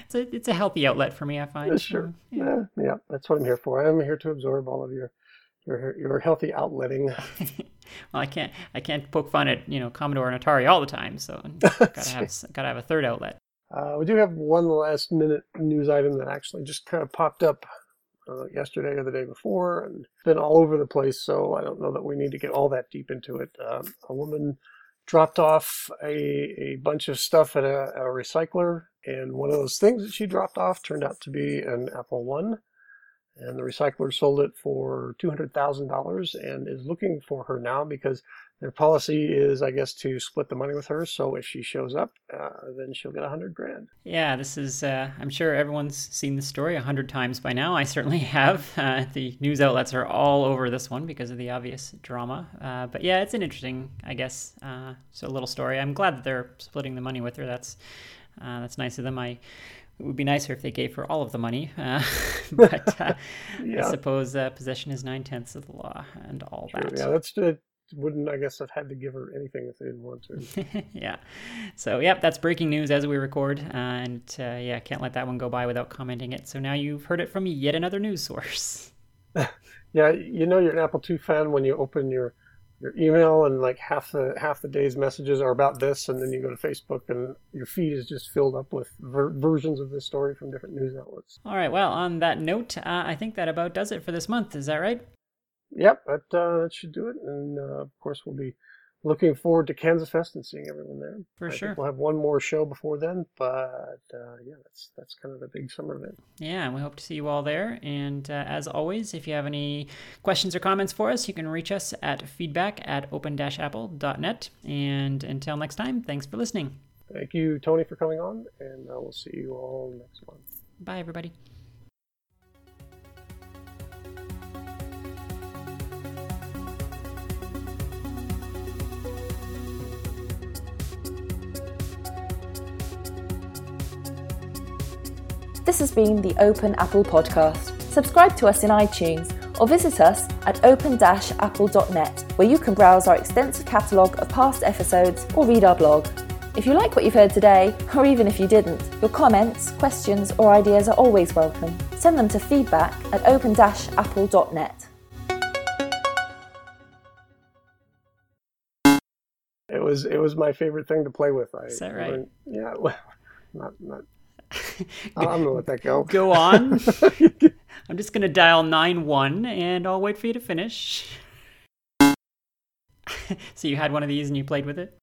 It's a, it's a healthy outlet for me, I find. sure. Yeah. yeah, yeah, that's what I'm here for. I'm here to absorb all of your your your healthy outletting. well, I can't I can't poke fun at you know Commodore and Atari all the time, so gotta have gotta have a third outlet. Uh, we do have one last minute news item that actually just kind of popped up uh, yesterday or the day before and been all over the place. So I don't know that we need to get all that deep into it. Um, a woman dropped off a, a bunch of stuff at a, a recycler, and one of those things that she dropped off turned out to be an Apple One and the recycler sold it for $200,000 and is looking for her now because their policy is, I guess, to split the money with her. So if she shows up, uh, then she'll get a hundred grand. Yeah, this is. Uh, I'm sure everyone's seen the story a hundred times by now. I certainly have. Uh, the news outlets are all over this one because of the obvious drama. Uh, but yeah, it's an interesting, I guess, uh, a little story. I'm glad that they're splitting the money with her. That's uh, that's nice of them. I it would be nicer if they gave her all of the money, uh, but uh, yeah. I suppose uh, possession is nine tenths of the law and all sure, that. Yeah, that's it. Wouldn't I guess have had to give her anything if they didn't want to? yeah. So yep, that's breaking news as we record, and uh, yeah, can't let that one go by without commenting it. So now you've heard it from yet another news source. yeah, you know you're an Apple II fan when you open your your email and like half the half the day's messages are about this and then you go to facebook and your feed is just filled up with ver- versions of this story from different news outlets. All right well on that note uh, i think that about does it for this month. Is that right? Yep that, uh, that should do it. And uh, of course we'll be looking forward to Kansas Fest and seeing everyone there. For I sure. we'll have one more show before then, but uh, yeah, that's that's kind of the big summer event. Yeah, and we hope to see you all there. And uh, as always, if you have any questions or comments for us, you can reach us at feedback at open-apple.net. And until next time, thanks for listening. Thank you, Tony, for coming on, and uh, we'll see you all next month. Bye, everybody. This has been the Open Apple Podcast. Subscribe to us in iTunes or visit us at open-apple.net where you can browse our extensive catalogue of past episodes or read our blog. If you like what you've heard today, or even if you didn't, your comments, questions, or ideas are always welcome. Send them to feedback at open-apple.net. It was it was my favorite thing to play with. I, Is that right? I- yeah. Well, not not. Oh, gonna let that go. Go on. I'm just going to dial 9-1 and I'll wait for you to finish. so you had one of these and you played with it?